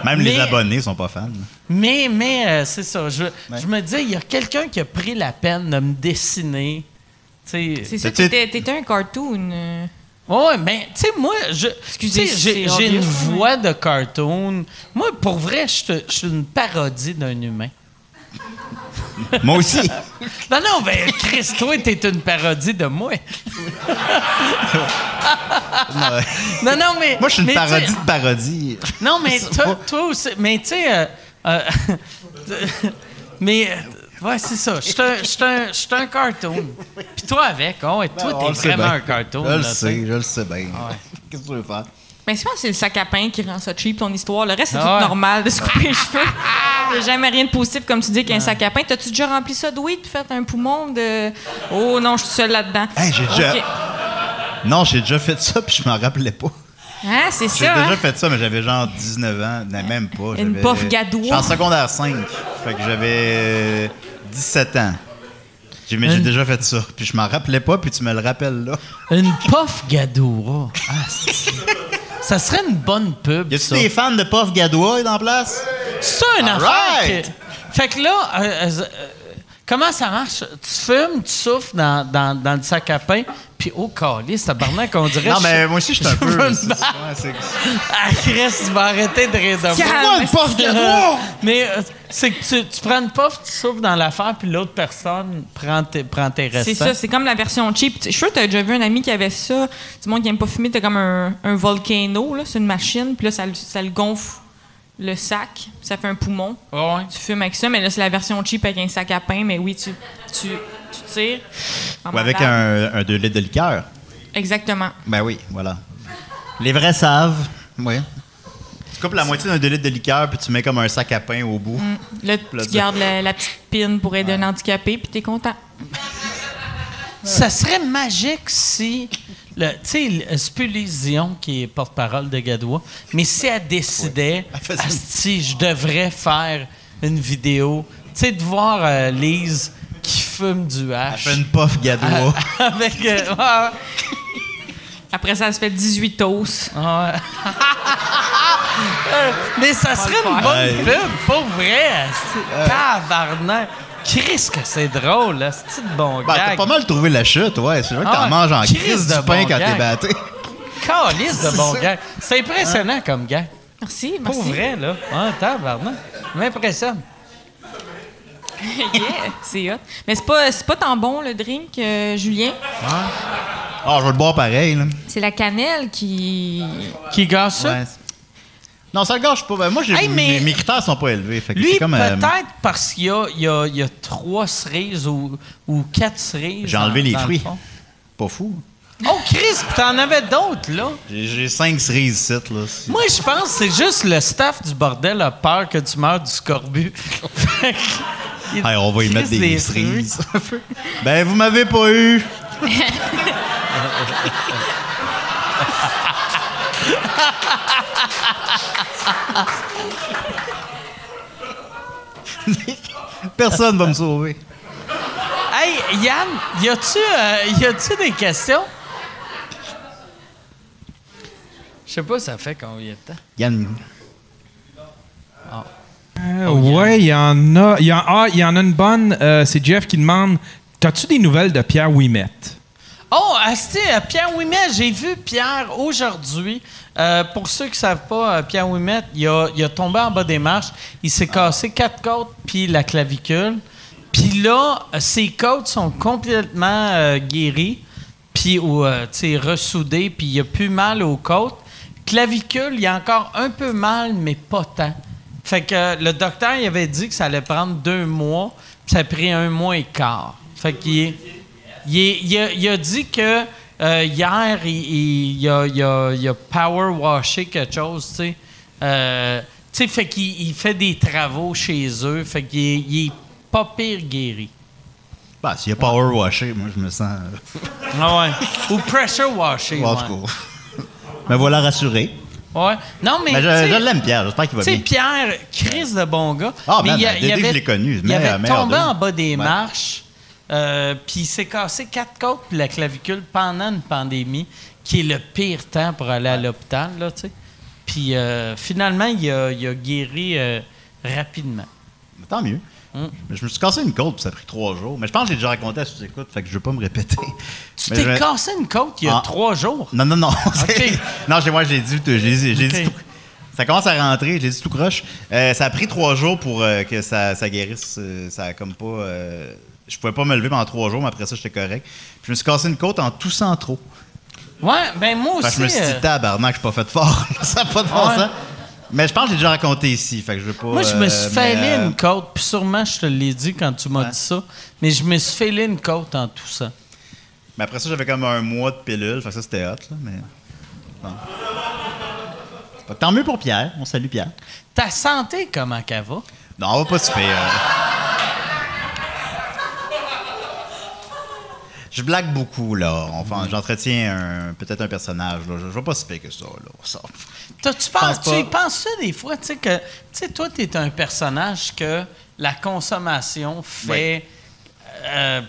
même les Mais- abonnés sont pas fans. Mais, mais euh, c'est ça. Je, je me dis, il y a quelqu'un qui a pris la peine de me dessiner. C'est ça, Tu sais- t'étais un cartoon. euh. Ouais, ben, tu sais, moi, je, j'ai, une mais- voix de cartoon. Moi, pour vrai, je suis une parodie d'un humain. Moi aussi. Non, non, ben, Chris, toi, t'es une parodie de moi. non, non, mais. Moi, je suis une parodie de parodie. Non, mais toi, toi aussi. Mais tu sais. euh, euh, mais. euh, ouais, c'est ça. Je suis un- un, un cartoon. Puis toi avec. Oh, ouais, toi, On t'es vraiment un cartoon. Je le sais. je le sais bien. Qu'est-ce que tu veux faire? Mais souvent, c'est le sac à pain qui rend ça cheap, ton histoire. Le reste, c'est Ah tout ouais. normal de se couper les cheveux. Il jamais rien de positif, comme tu dis, qu'un sac à pain. T'as-tu déjà rempli ça de weed puis fait un poumon de. Oh non, je suis seule là-dedans. Hey, j'ai déjà-. Non, j'ai déjà fait ça, puis je m'en rappelais pas. Hein, c'est J'ai ça. déjà hein? fait ça, mais j'avais genre 19 ans. Non, même pas. Une puff gadois. J'étais en secondaire 5. Fait que j'avais euh, 17 ans. J'ai, mais j'ai déjà fait ça. Puis je m'en rappelais pas, puis tu me le rappelles là. Une puff gadoura. Ah, c'est- ça serait une bonne pub. Y a-tu des fans de Puff Gadois dans la place? C'est une All affaire. right. que- Fait que là, euh, euh, comment ça marche? Tu fumes, tu souffles dans, dans, dans le sac à pain, puis au calice, tabarnak, on dirait... Non, mais moi aussi, je suis un peu. Ah, Chris, tu vas arrêter de rire de moi. Une Puff Gadois? Mais euh, c'est que tu, tu prends une puff, tu souffles dans l'affaire, puis l'autre personne prend tes, prend tes restants. C'est ça, c'est comme la version cheap. Je suis sûr que tu as déjà vu un ami qui avait ça. Du monde qui aime pas fumer, t'as comme un, un volcano, là, c'est une machine, puis là, ça le gonfle le sac, ça fait un poumon. Ouais. Tu fumes avec ça, mais là, c'est la version cheap avec un sac à pain, mais oui, tu, tu, tu tires. Ou avec mandale. un 2 litres de liqueur. Exactement. Ben oui, voilà. Les vrais savent. Oui. Tu coupes la moitié d'un 2 litres de liqueur, puis tu mets comme un sac à pain au bout. Là, Là, tu gardes la, la petite pine pour aider un handicapé, puis t'es content. Ça serait magique si, tu sais, plus Lise Dion qui est porte-parole de Gadois, mais si elle décidait, Elle une- si je devrais faire une vidéo, tu sais, de voir euh, Lise qui fume du Elle hache. fait une puff Gadois. avec, euh, ouais, Après ça, elle se fait 18 toasts. ouais. Euh, mais ça serait une bonne Ouais. pub, pas vrai. c'est- Tabarnak. Chris que c'est drôle, là. C'est de bon Ben, t'as gag. pas mal trouvé la chute, ouais. C'est vrai que Ah t'en ouais. manges en Crise de du pain bon quand t'es batté. Calice de bon gag. C'est impressionnant comme gag. Merci, Pour merci. vrai, là. Ah, tabarnak. M'impressionne. yeah, c'est hot. Mais c'est pas, c'est pas tant bon, le drink, euh, Julien. Ah, je vais le boire pareil, là. C'est la cannelle qui... Qui gasse ça? Ouais. Non, ça le gâche pas. Ben, moi, j'ai, Hey, mais- mes, mes critères sont pas élevés. Fait que Lui, euh, peut-être parce qu'il y a, il y, a, il y a trois cerises ou, ou quatre cerises. J'ai enlevé dans- les dans fruits. pas fou. Oh, Chris, puis t'en avais d'autres, là. J'ai, j'ai cinq cerises ici, là. C'est- Moi, je pense que c'est juste le staff du bordel a peur que tu meurs du scorbut. Fait que- il- Hey, on va y Chris, mettre des cerises. ben, vous m'avez pas eu. Personne va me sauver. Hey, Yann, y a-tu euh, y a-tu des questions? Je sais pas, ça fait combien de temps? Yann, Euh, ouais, il y en a. il y en- ah, il y en a une bonne. euh, c'est Jeff qui demande T'as-tu des nouvelles de Pierre Ouimette Oh, asti, euh, Pierre Ouimet, j'ai vu Pierre aujourd'hui. Euh, pour ceux qui ne savent pas, euh, Pierre Ouimet, il a, tombé en bas des marches. Il s'est cassé quatre côtes puis la clavicule. Puis là, euh, ses côtes sont complètement guéries, puis ressoudées, puis il a plus mal aux côtes. Clavicule, il a encore un peu mal, mais pas tant. Fait que le docteur, il avait dit que ça allait prendre deux mois, puis ça a pris un mois et quart. Fait qu'il il a dit que euh, hier, il, il- il a, il a- il a power washé quelque chose, tu sais. Euh, tu sais, fait qu'il il fait des travaux chez eux. Fait qu'il est, il est pas pire guéri. bah, s'il y a power washer, moi, je me sens. euh, Ah ouais. Ou pressure washé. en tout cas. Me voilà rassuré. Ouais. Non, mais. Mais je, l'aime, Pierre. J'espère qu'il va Tu sais, bien. Pierre, Chris de bon gars. Ah, mais il, a- dès- que je l'ai connu, il avait tombé en bas des Ouais. marches, euh, puis il s'est cassé quatre côtes puis la clavicule pendant une pandémie, qui est le pire temps pour aller à l'hôpital, là, tu sais. Puis euh, finalement, il a, il a guéri euh, rapidement. Mais Tant mieux. Mais Je me suis cassé une côte, puis ça a pris trois jours. Mais je pense que j'ai déjà raconté à sous-écoute, fait que je veux pas me répéter. Tu t'es je- cassé une côte il y a Ah. trois jours? Non, non, non. c'est- non, moi, j'ai dit, j'ai dit, tout- Ça commence à rentrer, j'ai dit tout croche. Euh, ça a pris trois jours pour que ça, ça guérisse. ça a comme pas. Euh, je pouvais pas me lever pendant trois jours, mais après ça, j'étais correct. Puis je me suis cassé une côte en toussant trop. Ouais, ben moi Fait que aussi. je me suis euh, dit, tabarnak, je suis pas fait fort. ça n'a pas de bon Ouais. sens. Mais je pense que j'ai déjà raconté ici. Fait que je veux pas. Moi, je me suis euh, fêlé mais, euh, une côte, puis sûrement, je te l'ai dit quand tu m'as Ouais. dit ça, mais je me suis fêlé une côte en tout ça. Mais après ça, j'avais comme un mois de pilule. Fait que ça, c'était hot, là. Mais. bon. Fait que tant mieux pour Pierre. On salue Pierre. Ta santé, comment qu'elle va? Non, on va pas se Je blague beaucoup, là. Enfin, j'entretiens peut-être un personnage, là. Je, je vais pas se faire que ça, là. Ça. Pense penses, tu pas. y penses ça des fois, tu sais, que, tu sais, toi, t'es un personnage que la consommation fait, euh,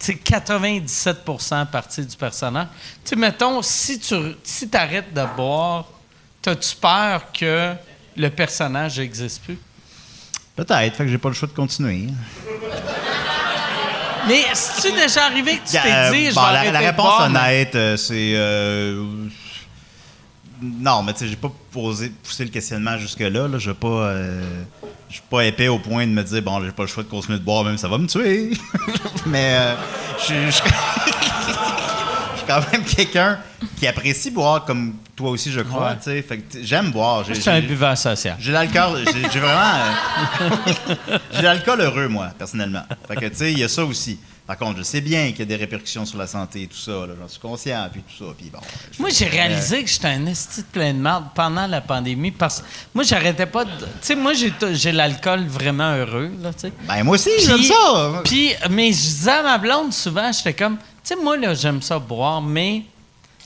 tu sais, 97% partie du personnage. Tu sais, mettons, si tu si arrêtes de boire, t'as-tu peur que le personnage n'existe plus? Peut-être, fait que j'ai pas le choix de continuer. Mais c'est-tu déjà arrivé que tu t'es Euh, dit, je bon, vais la, réponse honnête, euh, c'est. euh, non, mais tu sais, j'ai pas posé, poussé le questionnement jusque-là. Là. Je pas. euh, je suis pas épais au point de me dire, bon, j'ai pas le choix de continuer de boire, même ça va me tuer. mais euh, je suis quand même quelqu'un qui apprécie boire comme toi aussi, je crois. Ouais. tu sais. Fait que t- j'aime boire. Je suis un buveur social. j'ai l'alcool, j'ai vraiment. euh, j'ai l'alcool heureux, moi, personnellement. Fait que, tu sais, il y a ça aussi. Par contre, je sais bien qu'il y a des répercussions sur la santé et tout ça, j'en suis conscient, puis tout ça, puis bon. Moi, j'ai réalisé que j'étais un esti de plein de merde pendant la pandémie parce que moi, j'arrêtais pas de. Tu sais, moi, j'ai l'alcool vraiment heureux, là. Ben, moi aussi, j'aime ça! Puis, mais je disais à ma blonde souvent, j'étais comme, tu sais, moi, là, j'aime ça boire, mais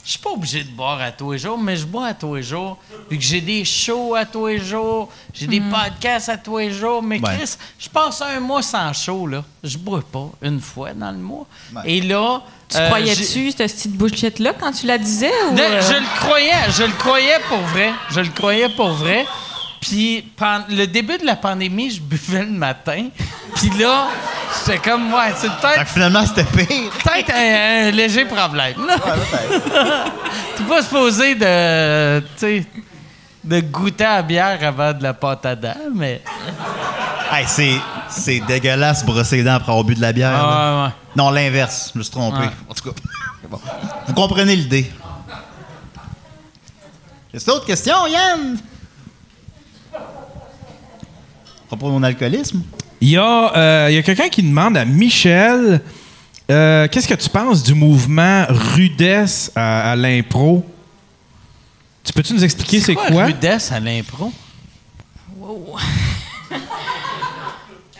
je suis pas obligé de boire à tous les jours, mais je bois à tous les jours. Vu que j'ai des shows à tous les jours, j'ai des podcasts à tous les jours, mais Ouais. Chris, je passe un mois sans show, là. Je bois pas une fois dans le mois. Ouais. Et là. Tu euh, croyais-tu cette petite bullshit-là quand tu la disais? Ou, euh, Je le croyais, je le croyais pour vrai. Je le croyais pour vrai. Puis, le début de la pandémie, je buvais le matin. Puis là, j'étais comme, ouais, c'est peut-être finalement, c'était pire. peut-être un, un léger problème. Tu pas supposé de, tu sais, de goûter à la bière avant de la pâte à dents, mais... Hey, c'est, c'est dégueulasse brosser les dents après avoir bu de la bière. là. Ah, ouais, ouais. Non, l'inverse, je me suis trompé. Ouais. En tout cas, bon. Vous comprenez l'idée. Est-ce d'autres questions, Yann? À propos de mon alcoolisme? Il y a, euh, il y a quelqu'un qui demande à Michel euh, Qu'est-ce que tu penses du mouvement rudesse à, à l'impro? Tu peux-tu nous expliquer c'est quoi, Rudesse à l'impro? Wow.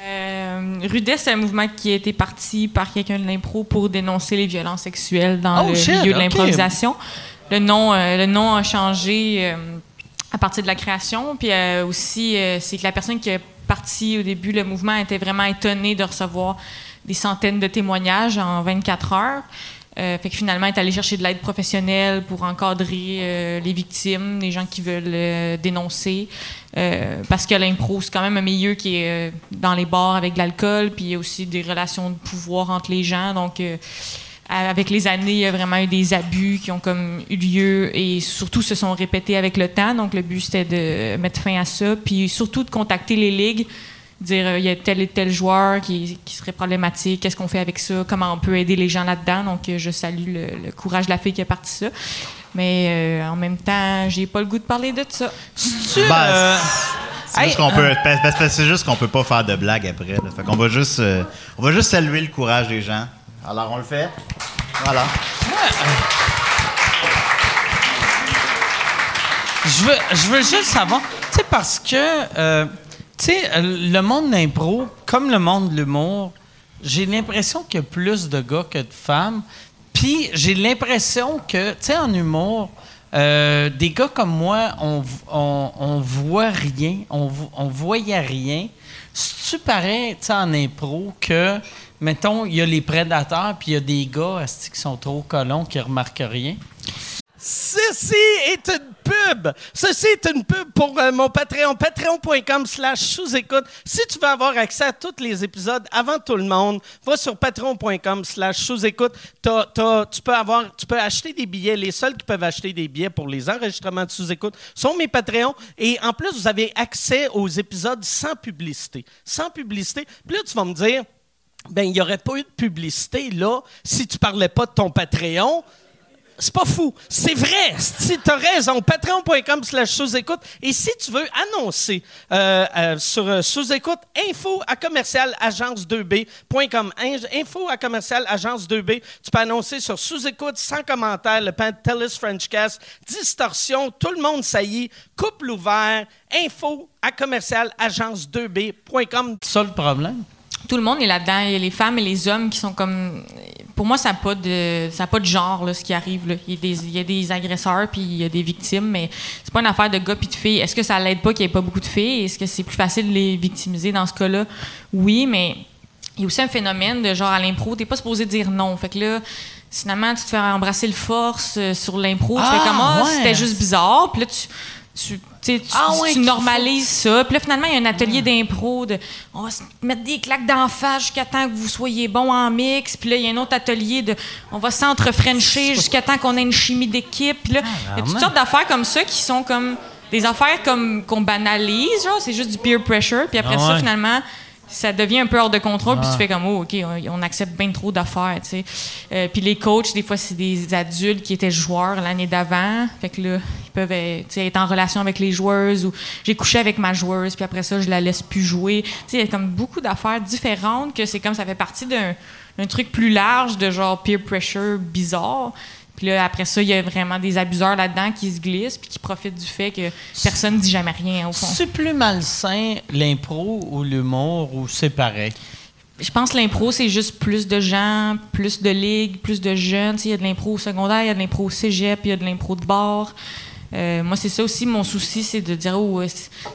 Euh, Rudesse, c'est un mouvement qui a été parti par quelqu'un de l'impro pour dénoncer les violences sexuelles dans Oh, le shit, milieu de l'improvisation. Le nom, euh, le nom a changé euh, à partir de la création. Puis euh, aussi, euh, c'est que la personne qui a parti au début le mouvement était vraiment étonnée de recevoir des centaines de témoignages en 24 heures. Euh, fait que finalement, est allée chercher de l'aide professionnelle pour encadrer euh, les victimes, les gens qui veulent euh, dénoncer. Parce que l'impro, c'est quand même un milieu qui est dans les bars avec de l'alcool, puis il y a aussi des relations de pouvoir entre les gens. Donc, avec les années, il y a vraiment eu des abus qui ont comme eu lieu et surtout se sont répétés avec le temps. Donc, le but, c'était de mettre fin à ça, puis surtout de contacter les ligues dire euh, il y a tel et tel joueur qui, qui serait problématique, qu'est-ce qu'on fait avec ça, comment on peut aider les gens là-dedans. Donc, euh, je salue le, le courage de la fille qui a parti ça. Mais euh, en même temps, j'ai pas le goût de parler de ça. Ben, euh, C'est hey, juste qu'on peut, c'est juste qu'on peut pas faire de blagues après. Là. Fait qu'on va juste, euh, on va juste saluer le courage des gens. Alors on le fait. Voilà. Je veux, je veux juste savoir, tu sais, parce que, euh, tu sais, le monde de l'impro, comme le monde de l'humour, j'ai l'impression qu'il y a plus de gars que de femmes. Puis j'ai l'impression que, tu sais, en humour, euh, des gars comme moi, on, on, on voit rien, on, on voyait rien. C'est-tu pareil, tu sais, en impro, que, mettons, il y a les prédateurs, puis il y a des gars qui sont trop colons, qui remarquent rien? Ceci est une pub. Ceci est une pub pour euh, mon Patreon. Patreon.com slash sous-écoute. Si tu veux avoir accès à tous les épisodes avant tout le monde, va sur patreon.com slash sous-écoute. Tu peux tu peux acheter des billets. Les seuls qui peuvent acheter des billets pour les enregistrements de sous-écoute sont mes Patreons. Et en plus, vous avez accès aux épisodes sans publicité. Sans publicité. Puis là, tu vas me dire, ben, il n'y aurait pas eu de publicité là si tu parlais pas de ton Patreon. C'est pas fou. C'est vrai. Si tu as raison, patreon.com slash sous-écoute. Et si tu veux annoncer euh, euh, sur euh, sous-écoute, info à commercial agence2b.com. In- Info à commercial agence2b. Tu peux annoncer sur sous-écoute, sans commentaire, le Pantelis Frenchcast, distorsion, tout le monde saillit, couple ouvert, info à commercial agence2b.com. C'est ça le problème? Tout le monde est là-dedans. Il y a les femmes et les hommes qui sont comme. Pour moi, ça n'a pas de, ça a pas de genre là, ce qui arrive. Là. Il, y a des, il y a des agresseurs puis il y a des victimes, mais c'est pas une affaire de gars puis de filles. Est-ce que ça l'aide pas qu'il n'y ait pas beaucoup de filles? Est-ce que c'est plus facile de les victimiser dans ce cas-là? Oui, mais il y a aussi un phénomène de genre à l'impro, t'es pas supposé dire non. Fait que là, finalement, tu te fais embrasser le force euh, sur l'impro. tu Ah, fais comme ah, ouais. c'était juste bizarre. Puis là, tu, tu, tu Ah, tu normalises ça. Puis là, finalement, il y a un atelier d'impro de on va se mettre des claques d'en face jusqu'à temps que vous soyez bon en mix. Puis là, il y a un autre atelier de on va s'entre-frencher jusqu'à temps qu'on ait une chimie d'équipe. Puis là, il y a toutes sortes d'affaires comme ça qui sont comme des affaires comme qu'on banalise, genre, c'est juste du peer pressure. Puis après Ah ça, ouais. finalement, ça devient un peu hors de contrôle, Ah. puis tu fais comme, oh, OK, on, on accepte bien trop d'affaires, tu sais. Euh, puis les coachs, des fois, c'est des adultes qui étaient joueurs l'année d'avant. Fait que là, ils peuvent euh, tu sais, être en relation avec les joueuses ou j'ai couché avec ma joueuse, puis après ça, je la laisse plus jouer. Tu sais, il y a comme beaucoup d'affaires différentes que c'est comme ça fait partie d'un truc plus large de genre peer pressure bizarre. Puis là, après ça, il y a vraiment des abuseurs là-dedans qui se glissent puis qui profitent du fait que personne ne dit jamais rien, au fond. C'est plus malsain l'impro ou l'humour ou c'est pareil? Je pense que l'impro, c'est juste plus de gens, plus de ligues, plus de jeunes. Il y a de l'impro au secondaire, il y a de l'impro au cégep, il y a de l'impro de bar. Euh, moi, c'est ça aussi, mon souci, c'est de dire, oh,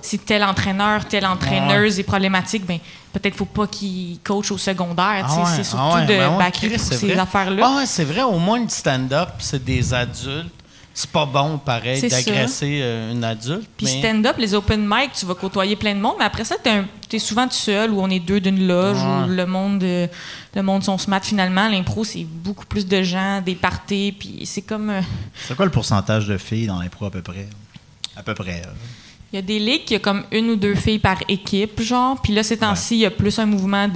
si- tel entraîneur, telle entraîneuse est problématique, ben peut-être faut pas qu'il coach au secondaire. sais. c'est surtout ah ouais, de ben backer ces affaires-là. Ah c'est vrai, au moins le stand-up, c'est des adultes. C'est pas bon, pareil, d'agresser euh, une adulte. Puis mais- stand-up, les open mic, tu vas côtoyer plein de monde, mais après ça, tu es, souvent tout seul ou on est deux d'une loge Ouais. ou le monde, euh, le monde sont smart. Finalement, l'impro, c'est beaucoup plus de gens, des parties, puis c'est comme. euh, C'est quoi le pourcentage de filles dans l'impro à peu près? À peu près. Il y a des ligues qui a comme une ou deux filles par équipe, genre. Puis là, ces temps-ci, il y a plus un mouvement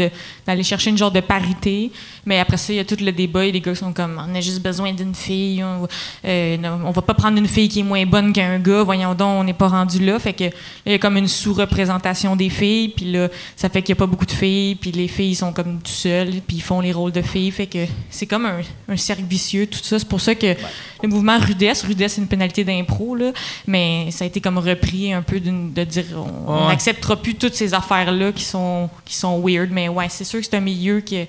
d'aller chercher une genre de parité. Mais après ça, il y a tout le débat et les gars sont comme on a juste besoin d'une fille. On, euh, on va pas prendre une fille qui est moins bonne qu'un gars. Voyons donc, on n'est pas rendu là. Fait que là, il y a comme une sous-représentation des filles. Puis là, ça fait qu'il n'y a pas beaucoup de filles. Puis les filles sont comme tout seules. Puis ils font les rôles de filles. Fait que c'est comme un, un cercle vicieux, tout ça. C'est pour ça que le mouvement Rudesse, Rudesse, c'est une pénalité d'impro, là. Mais ça a été comme repris un peu de dire on Ouais. n'acceptera plus toutes ces affaires-là qui sont, qui sont weird. Mais ouais, c'est sûr que c'est un milieu qui.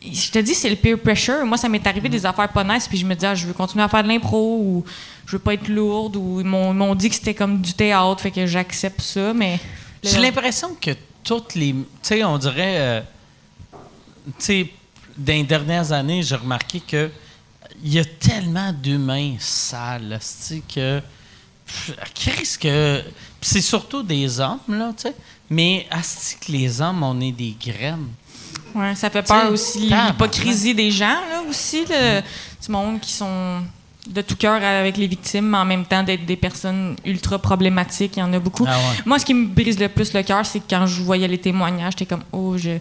Je te dis, c'est le peer pressure. Moi, ça m'est arrivé des affaires pas nice, puis je me dis, ah, je veux continuer à faire de l'impro, ou je veux pas être lourde, ou ils m'ont ils m'ont dit que c'était comme du théâtre, fait que j'accepte ça, mais. J'ai l'impression que toutes les. Tu sais, on dirait. euh, tu sais, dans les dernières années, j'ai remarqué que il y a tellement d'humains sales, c'est que. Qu'est-ce que. C'est surtout des hommes, là, tu sais. Mais que les hommes, on est des graines? Ouais, ça fait peur T'sais, aussi. L'hypocrisie des gens, là, aussi. Le, du monde qui sont de tout cœur avec les victimes, mais en même temps d'être des personnes ultra problématiques. Il y en a beaucoup. Ah ouais. Moi, ce qui me brise le plus le cœur, c'est quand je voyais les témoignages, j'étais comme, oh, je,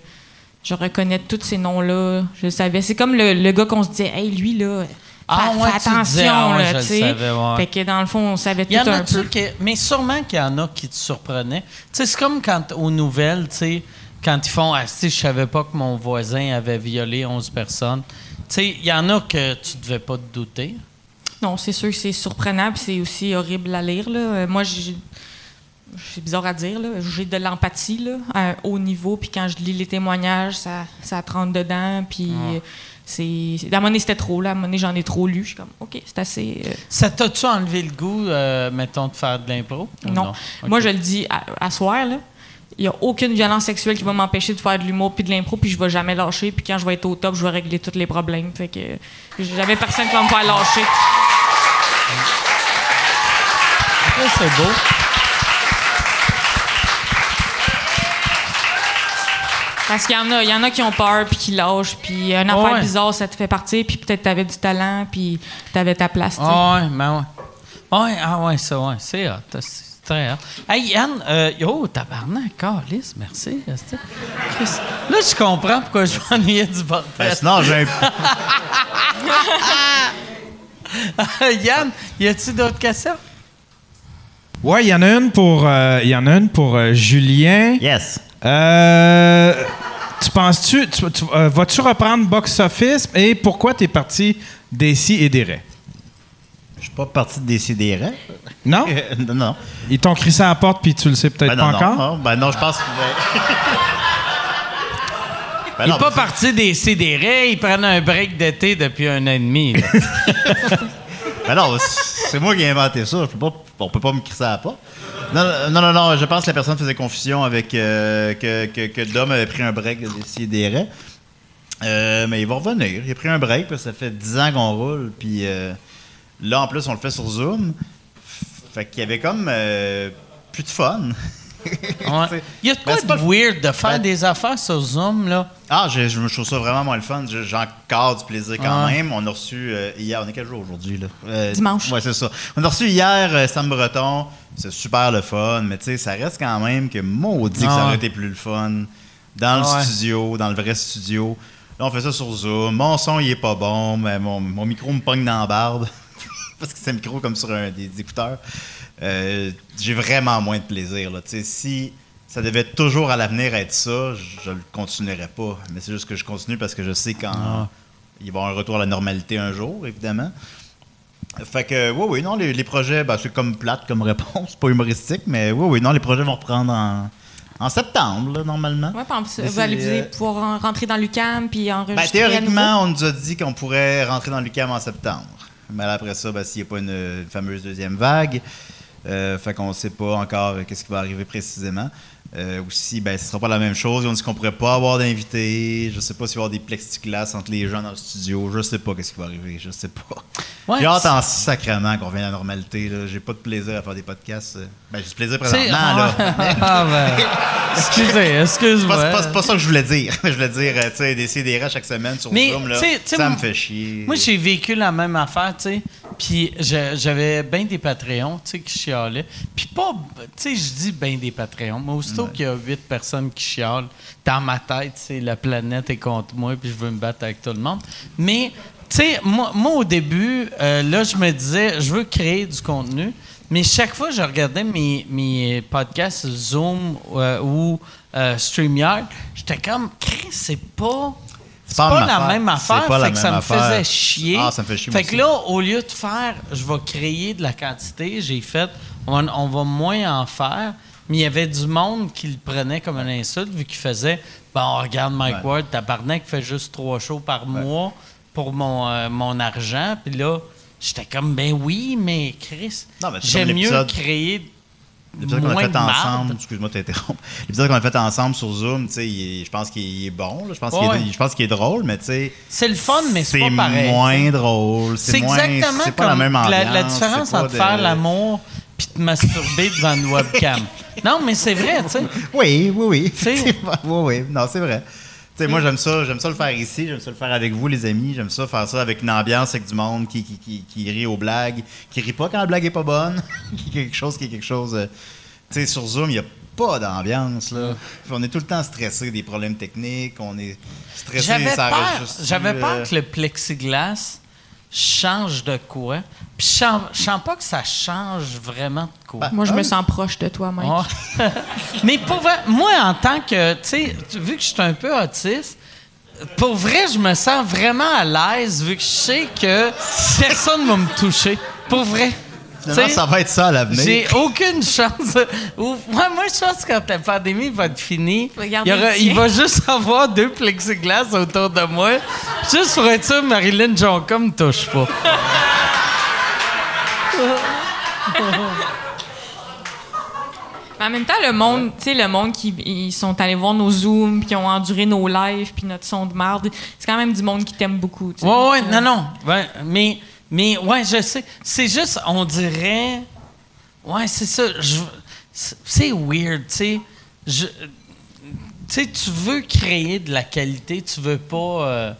je reconnais tous ces noms-là. Je savais. C'est comme le, le gars qu'on se disait, hey, lui, là. Ah ouais, fais attention, disais, ah ouais, là, tu sais. ouais. Fait que dans le fond, on savait tout y en un a peu. que, mais sûrement qu'il y en a qui te surprenaient. Tu sais, c'est comme quand aux nouvelles, tu sais, quand ils font, ah, sais, je savais pas que mon voisin avait violé 11 personnes. Tu sais, il y en a que tu devais pas te douter. Non, c'est sûr que c'est surprenant, puis c'est aussi horrible à lire. Là. Euh, Moi, j'ai. C'est bizarre à dire, là. J'ai de l'empathie, là, à un haut niveau, puis quand je lis les témoignages, ça, ça te rentre dedans, puis c'est... À un moment c'était trop, là. À un moment j'en ai trop lu. Je suis comme, OK, c'est assez... euh, Ça t'a-tu enlevé le goût, euh, mettons, de faire de l'impro? non. Moi, je le dis à, à soir, là. Il n'y a aucune violence sexuelle qui va m'empêcher de faire de l'humour puis de l'impro, puis je vais jamais lâcher. Puis quand je vais être au top, je vais régler tous les problèmes. Fait que j'avais personne qui va me faire lâcher. C'est beau. Parce qu'il y en a, il y en a qui ont peur puis qui lâchent, puis une affaire Ouais. bizarre, ça te fait partir, puis peut-être t'avais du talent, puis t'avais ta place. tu sais. Ah ouais, ben ouais. Ouais, ah ouais, ça, ouais, c'est hot. C'est très hot. Hey, Yann, euh, yo, tabarnak, calice, merci. Là, je comprends pourquoi je m'ennuyais du bordel. Ben, sinon, j'ai un. Yann, y a-tu d'autres questions? Ouais, il y en a une pour, euh, il y en a une pour euh, Julien. Yes. Euh, tu penses-tu, tu, tu- euh, vas-tu reprendre Box Office et pourquoi t'es parti d'Ici et des Raies? Je suis pas parti de décider. Non? non, non. Ils t'ont crissé à la porte puis tu le sais peut-être Ben non, pas encore? non, non. Ben non, je pense que. Ben Il n'est pas parti des CDR, ils prennent un break d'été depuis un an et demi. Ben non, c'est moi qui ai inventé ça. Je peux pas, on peut pas me crisser à porte. Non, non, non, je pense que la personne faisait confusion avec euh, que, que, que Dom avait pris un break de décider. Euh, mais il va revenir. Il a pris un break, parce que ça fait 10 ans qu'on roule. Puis euh, là, en plus, on le fait sur Zoom. Fait qu'il y avait comme euh, plus de fun. Ouais. Il y a de Ben, quoi de weird de faire Ben- des affaires sur Zoom, là? Ah, je, je me trouve ça vraiment moins le fun. Je- J'ai encore du plaisir quand Ouais. même. On a reçu euh, hier, on est quel jour aujourd'hui? là? Euh, Dimanche. Ouais, c'est ça. On a reçu hier euh, Sam Breton. C'est super le fun, mais tu sais, ça reste quand même que maudit que ça aurait été plus le fun. Dans le ouais. studio, dans le vrai studio. Là, on fait ça sur Zoom. Mon son, il est pas bon, mais mon, mon micro me pogne dans la barbe. Parce que c'est un micro comme sur un, des, écouteurs. Euh, J'ai vraiment moins de plaisir. Là. Si ça devait toujours à l'avenir être ça, je, je le continuerais pas. Mais c'est juste que je continue parce que je sais quand Ah. il va y avoir un retour à la normalité un jour, évidemment. Fait que, oui, oui, non, les, les projets, ben, c'est comme plate comme réponse, pas humoristique, mais oui, oui, non, les projets vont reprendre en, en septembre, là, normalement. Ouais, puis en plus, Mais vous allez vous pouvoir en- rentrer dans l'UCAM puis Ben, enregistrer. à nouveau. théoriquement, on nous a dit qu'on pourrait rentrer dans l'UQAM en septembre. Mais après ça, ben, s'il n'y a pas une, fameuse deuxième vague, euh, fait qu'on ne sait pas encore qu'est-ce qui va arriver précisément. Euh, aussi, ben, ce ne sera pas la même chose. Ils ont dit qu'on pourrait pas avoir d'invités. Je sais pas s'il va y avoir des plexiglas entre les gens dans le studio. Je sais pas qu'est-ce qui va arriver. Je sais pas. Ouais, J'ai hâte c'est- en sacrement qu'on revienne à la normalité. là. J'ai pas de plaisir à faire des podcasts. euh. Ben, j'ai du plaisir présentement. là. Ah, ben, excusez, C'est pas, c'est pas- c'est pas ça que je voulais dire. Je voulais dire, euh, tu sais, d'essayer des rats chaque semaine sur Mais, Zoom, là, ça me fait chier. Moi, j'ai vécu la même affaire, tu sais. Puis j'avais bien des Patreons, tu sais, qui chialaient. Puis pas, tu sais, je dis bien des Patreons, mais aussitôt qu'il y a huit personnes qui chialent, dans ma tête, c'est la planète est contre moi, puis je veux me battre avec tout le monde. Mais, tu sais, moi, moi, au début, euh, là, je me disais, je veux créer du contenu. Mais chaque fois que je regardais mes, mes podcasts Zoom euh, ou euh, StreamYard, j'étais comme, Chris, c'est pas. C'est pas, la même affaire, C'est pas la fait que ça même me affaire. faisait chier. Ah, ça me fait chier, Fait que là, au lieu de faire, je vais créer de la quantité, j'ai fait, on, on va moins en faire. Mais il y avait du monde qui le prenait comme une insulte, vu qu'il faisait, bon, regarde Mike Ouais. Ward, tabarnak, fait juste trois shows par mois pour mon, euh, mon argent. Puis là, j'étais comme, ben oui, mais Chris, c'est j'aime mieux créer L'épisode qu'on a fait ensemble, excuse-moi de t'interrompre. L'épisode qu'on a fait ensemble sur Zoom, tu sais, je pense qu'il est bon, je pense qu'il est, je pense qu'il est drôle, mais tu sais, C'est le fun, mais c'est c'est pas pareil. moins drôle, C'est c'est moins, exactement c'est pas comme la même ambiance. la, la différence c'est entre de- faire l'amour puis te masturber devant une webcam. non, mais c'est vrai, tu sais. Oui, oui, oui. oui, oui. Non, c'est vrai. Tu sais, moi, j'aime ça, j'aime ça le faire ici, j'aime ça le faire avec vous, les amis. J'aime ça faire ça avec une ambiance, avec du monde qui, qui, qui, qui rit aux blagues, qui rit pas quand la blague est pas bonne, qui est quelque chose qui est quelque chose. euh, tu sais, sur Zoom, il n'y a pas d'ambiance, là. On est tout le temps stressé des problèmes techniques, on est stressé, J'avais ça peur, enregistre, j'avais euh, peur que le plexiglas change de quoi? Puis je sens, je sens pas que ça change vraiment de quoi? Moi, je me sens proche de toi, Mike. Ouais. Mais pour vrai, moi, en tant que, tu sais, vu que je suis un peu autiste, pour vrai, je me sens vraiment à l'aise vu que je sais que personne va me toucher. Pour vrai. Finalement, ça va être ça à l'avenir. J'ai aucune chance. Moi, moi, je pense que quand la pandémie va être finie, il, aura- il va juste avoir deux plexiglas autour de moi. Juste pour être sûr, Marilyn Jonca me touche pas. Mais en même temps, le monde, tu sais, le monde qui ils sont allés voir nos Zooms, puis qui ont enduré nos lives, puis notre son de marde, c'est quand même du monde qui t'aime beaucoup. tu sais. Ouais, ouais, non, non. Ouais, mais, mais, ouais, je sais. C'est juste, on dirait. Ouais, c'est ça. c'est- weird, tu sais. Je- Tu sais, tu veux créer de la qualité, tu veux pas. euh,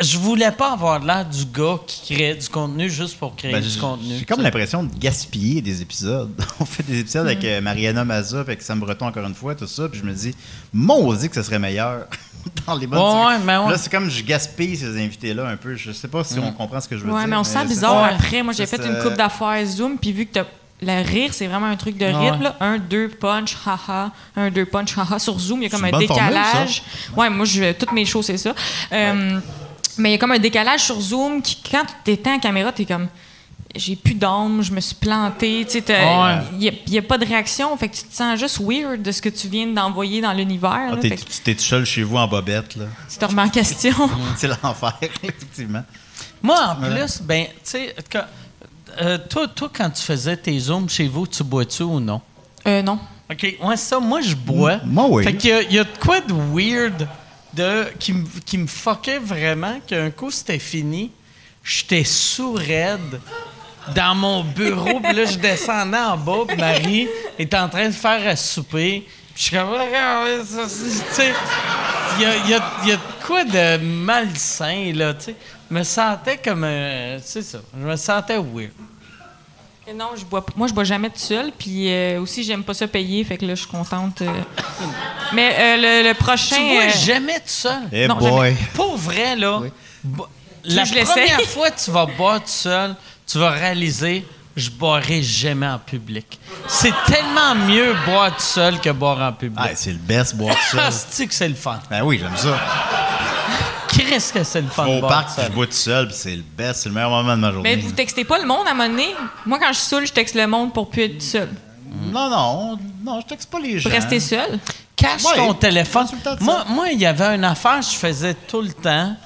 je voulais pas avoir l'air du gars qui crée du contenu juste pour créer Ben, du contenu. J'ai comme l'impression de gaspiller des épisodes. On fait des épisodes avec euh, Mariana Mazza, avec Sam Breton encore une fois, tout ça, puis je me dis, maudit que ce serait meilleur dans les bonnes ouais, ouais. Là, c'est comme je gaspille ces invités-là un peu. Je sais pas si on comprend ce que je veux Ouais, dire. mais on se sent bizarre après. Moi, j'ai fait une coupe d'affaires Zoom, puis vu que t'as- le rire, c'est vraiment un truc de rythme. là. Un, deux, punch, haha. Un, deux, punch, haha. Sur Zoom, il y a comme un formule, décalage. ouais, moi, je, toutes mes shows, c'est ça. Euh, Mais il y a comme un décalage sur Zoom qui, quand tu éteins la caméra, t'es comme. J'ai plus d'âme, je me suis planté. Tu sais, il n'y a, pas de réaction. Fait que tu te sens juste weird de ce que tu viens d'envoyer dans l'univers. Ah, tu t'es tout seul chez vous en bobette, là. tu te remets en question. c'est l'enfer, effectivement. Moi, en plus, ben, tu sais, euh, toi, toi, quand tu faisais tes zooms chez vous, tu bois-tu ou non? Euh, non. OK, ouais, ça, moi, je bois. Moi, oui. Fait qu'il y a, il y a de quoi de weird de, qui, me- qui me fuckait vraiment, qu'un coup, c'était fini, j'étais sous-raide dans mon bureau, puis là, je descendais en bas, puis Marie est en train de faire à souper. Puis je suis comme, Regarde, ça, c'est- tu sais, il y a, y a- y a de quoi de malsain, là, tu sais. Je me sentais comme, un- c'est ça, je me sentais weird. Et Non, je bois, moi, je bois jamais tout seul. Puis euh, aussi, j'aime pas ça payer. Fait que là, je suis contente. euh. Mais euh, le, le prochain. Tu bois euh, jamais tout seul? Eh Non, boy. Pour vrai, là, bo- la je l'essaye? première fois que tu vas boire tout seul, tu vas réaliser je boirai jamais en public. C'est tellement mieux boire tout seul que boire en public. Ah, c'est le best boire tout seul. c'est que c'est le fun. ben oui, j'aime ça. Qu'est-ce que c'est le fun Je vais de au parc, puis je bois tout seul, puis c'est le best, c'est le meilleur moment de ma journée. Mais vous textez pas le monde à un moment donné? Moi, quand je suis saoule, je texte le monde pour plus être seul. Non, non, non, je texte pas les gens. Pour rester seul? Cache Ouais. ton téléphone. Moi, moi, il y avait une affaire que je faisais tout le temps.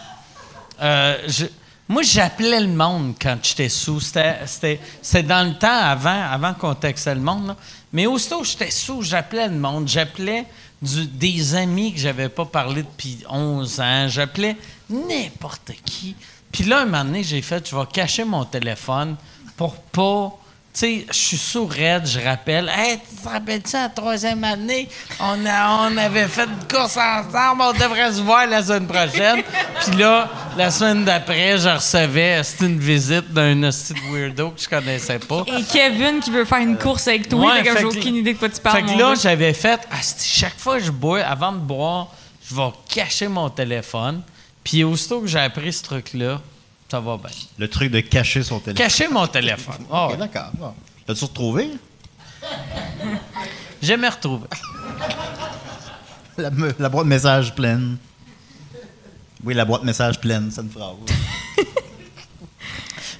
Euh, je- moi, j'appelais le monde quand j'étais sous. C'était, dans le temps avant, avant qu'on textait le monde. là. Mais aussitôt j'étais sous, j'appelais le monde. J'appelais des amis que j'avais pas parlé depuis 11 ans. J'appelais n'importe qui. Puis là, un moment donné, j'ai fait, je vais cacher mon téléphone pour pas... Tu sais, je suis sourd-raide, je rappelle. Hey, tu te rappelles-tu, la troisième année, on, a, on avait fait une course ensemble, on devrait se voir la semaine prochaine. Puis là, la semaine d'après, je recevais, c'était une visite d'un hostie de weirdo que je connaissais pas. Et Kevin qui veut faire une course avec toi. Ouais, j'ai aucune idée de quoi tu parles. Fait que là, j'avais fait, Asti, chaque fois que je bois, avant de boire, je vais cacher mon téléphone. Puis aussitôt que j'ai appris ce truc-là, ça va bien. Le truc de cacher son téléphone. Cacher mon téléphone. Ah ouais. d'accord. Bon. L'as-tu retrouvé? Jamais retrouvé. La, me- la boîte de message pleine. Oui, la boîte de message pleine, c'est une phrase.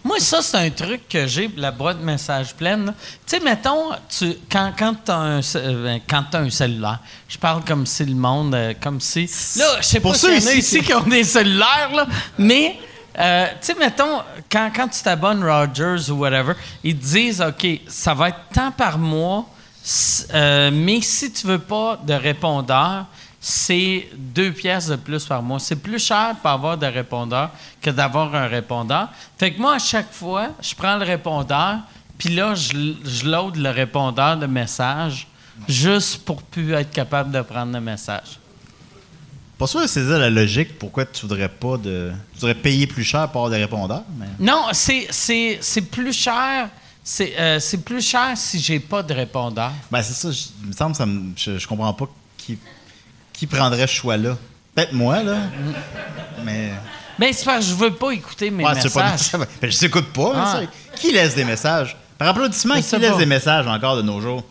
Moi, ça, c'est un truc que j'ai, la boîte de messages pleine. Tu sais, mettons, tu, quand, quand tu as, euh, ben, un cellulaire, je parle comme si le monde, euh, comme si. Là, je sais pas s'il y en a ici, ici qui ont des cellulaires, là, mais. Euh, tu sais, mettons, quand, quand tu t'abonnes Rogers ou whatever, ils te disent, OK, ça va être tant par mois euh, mais si tu veux pas de répondeur, c'est deux pièces de plus par mois. C'est plus cher pour avoir de répondeur que d'avoir un répondeur. Fait que moi, à chaque fois, je prends le répondeur, puis là, je, load le répondeur de messages juste pour plus être capable de prendre le message. Pas sûr de saisir la logique pourquoi tu voudrais pas de. Tu voudrais payer plus cher pour avoir des répondeurs, mais. Non, c'est, c'est, c'est plus cher. C'est, euh, c'est plus cher si j'ai pas de répondeur. Ben, c'est ça. je- Il me semble que ça me- je, je comprends pas qui, qui prendrait ce choix-là. Peut-être moi, là. Mais. Ben, c'est parce que je veux pas écouter mes Ouais, sais pas messages. Ben, je t'écoute pas. Ah. Qui laisse des messages? Par applaudissement, qui laisse pas. des messages encore de nos jours?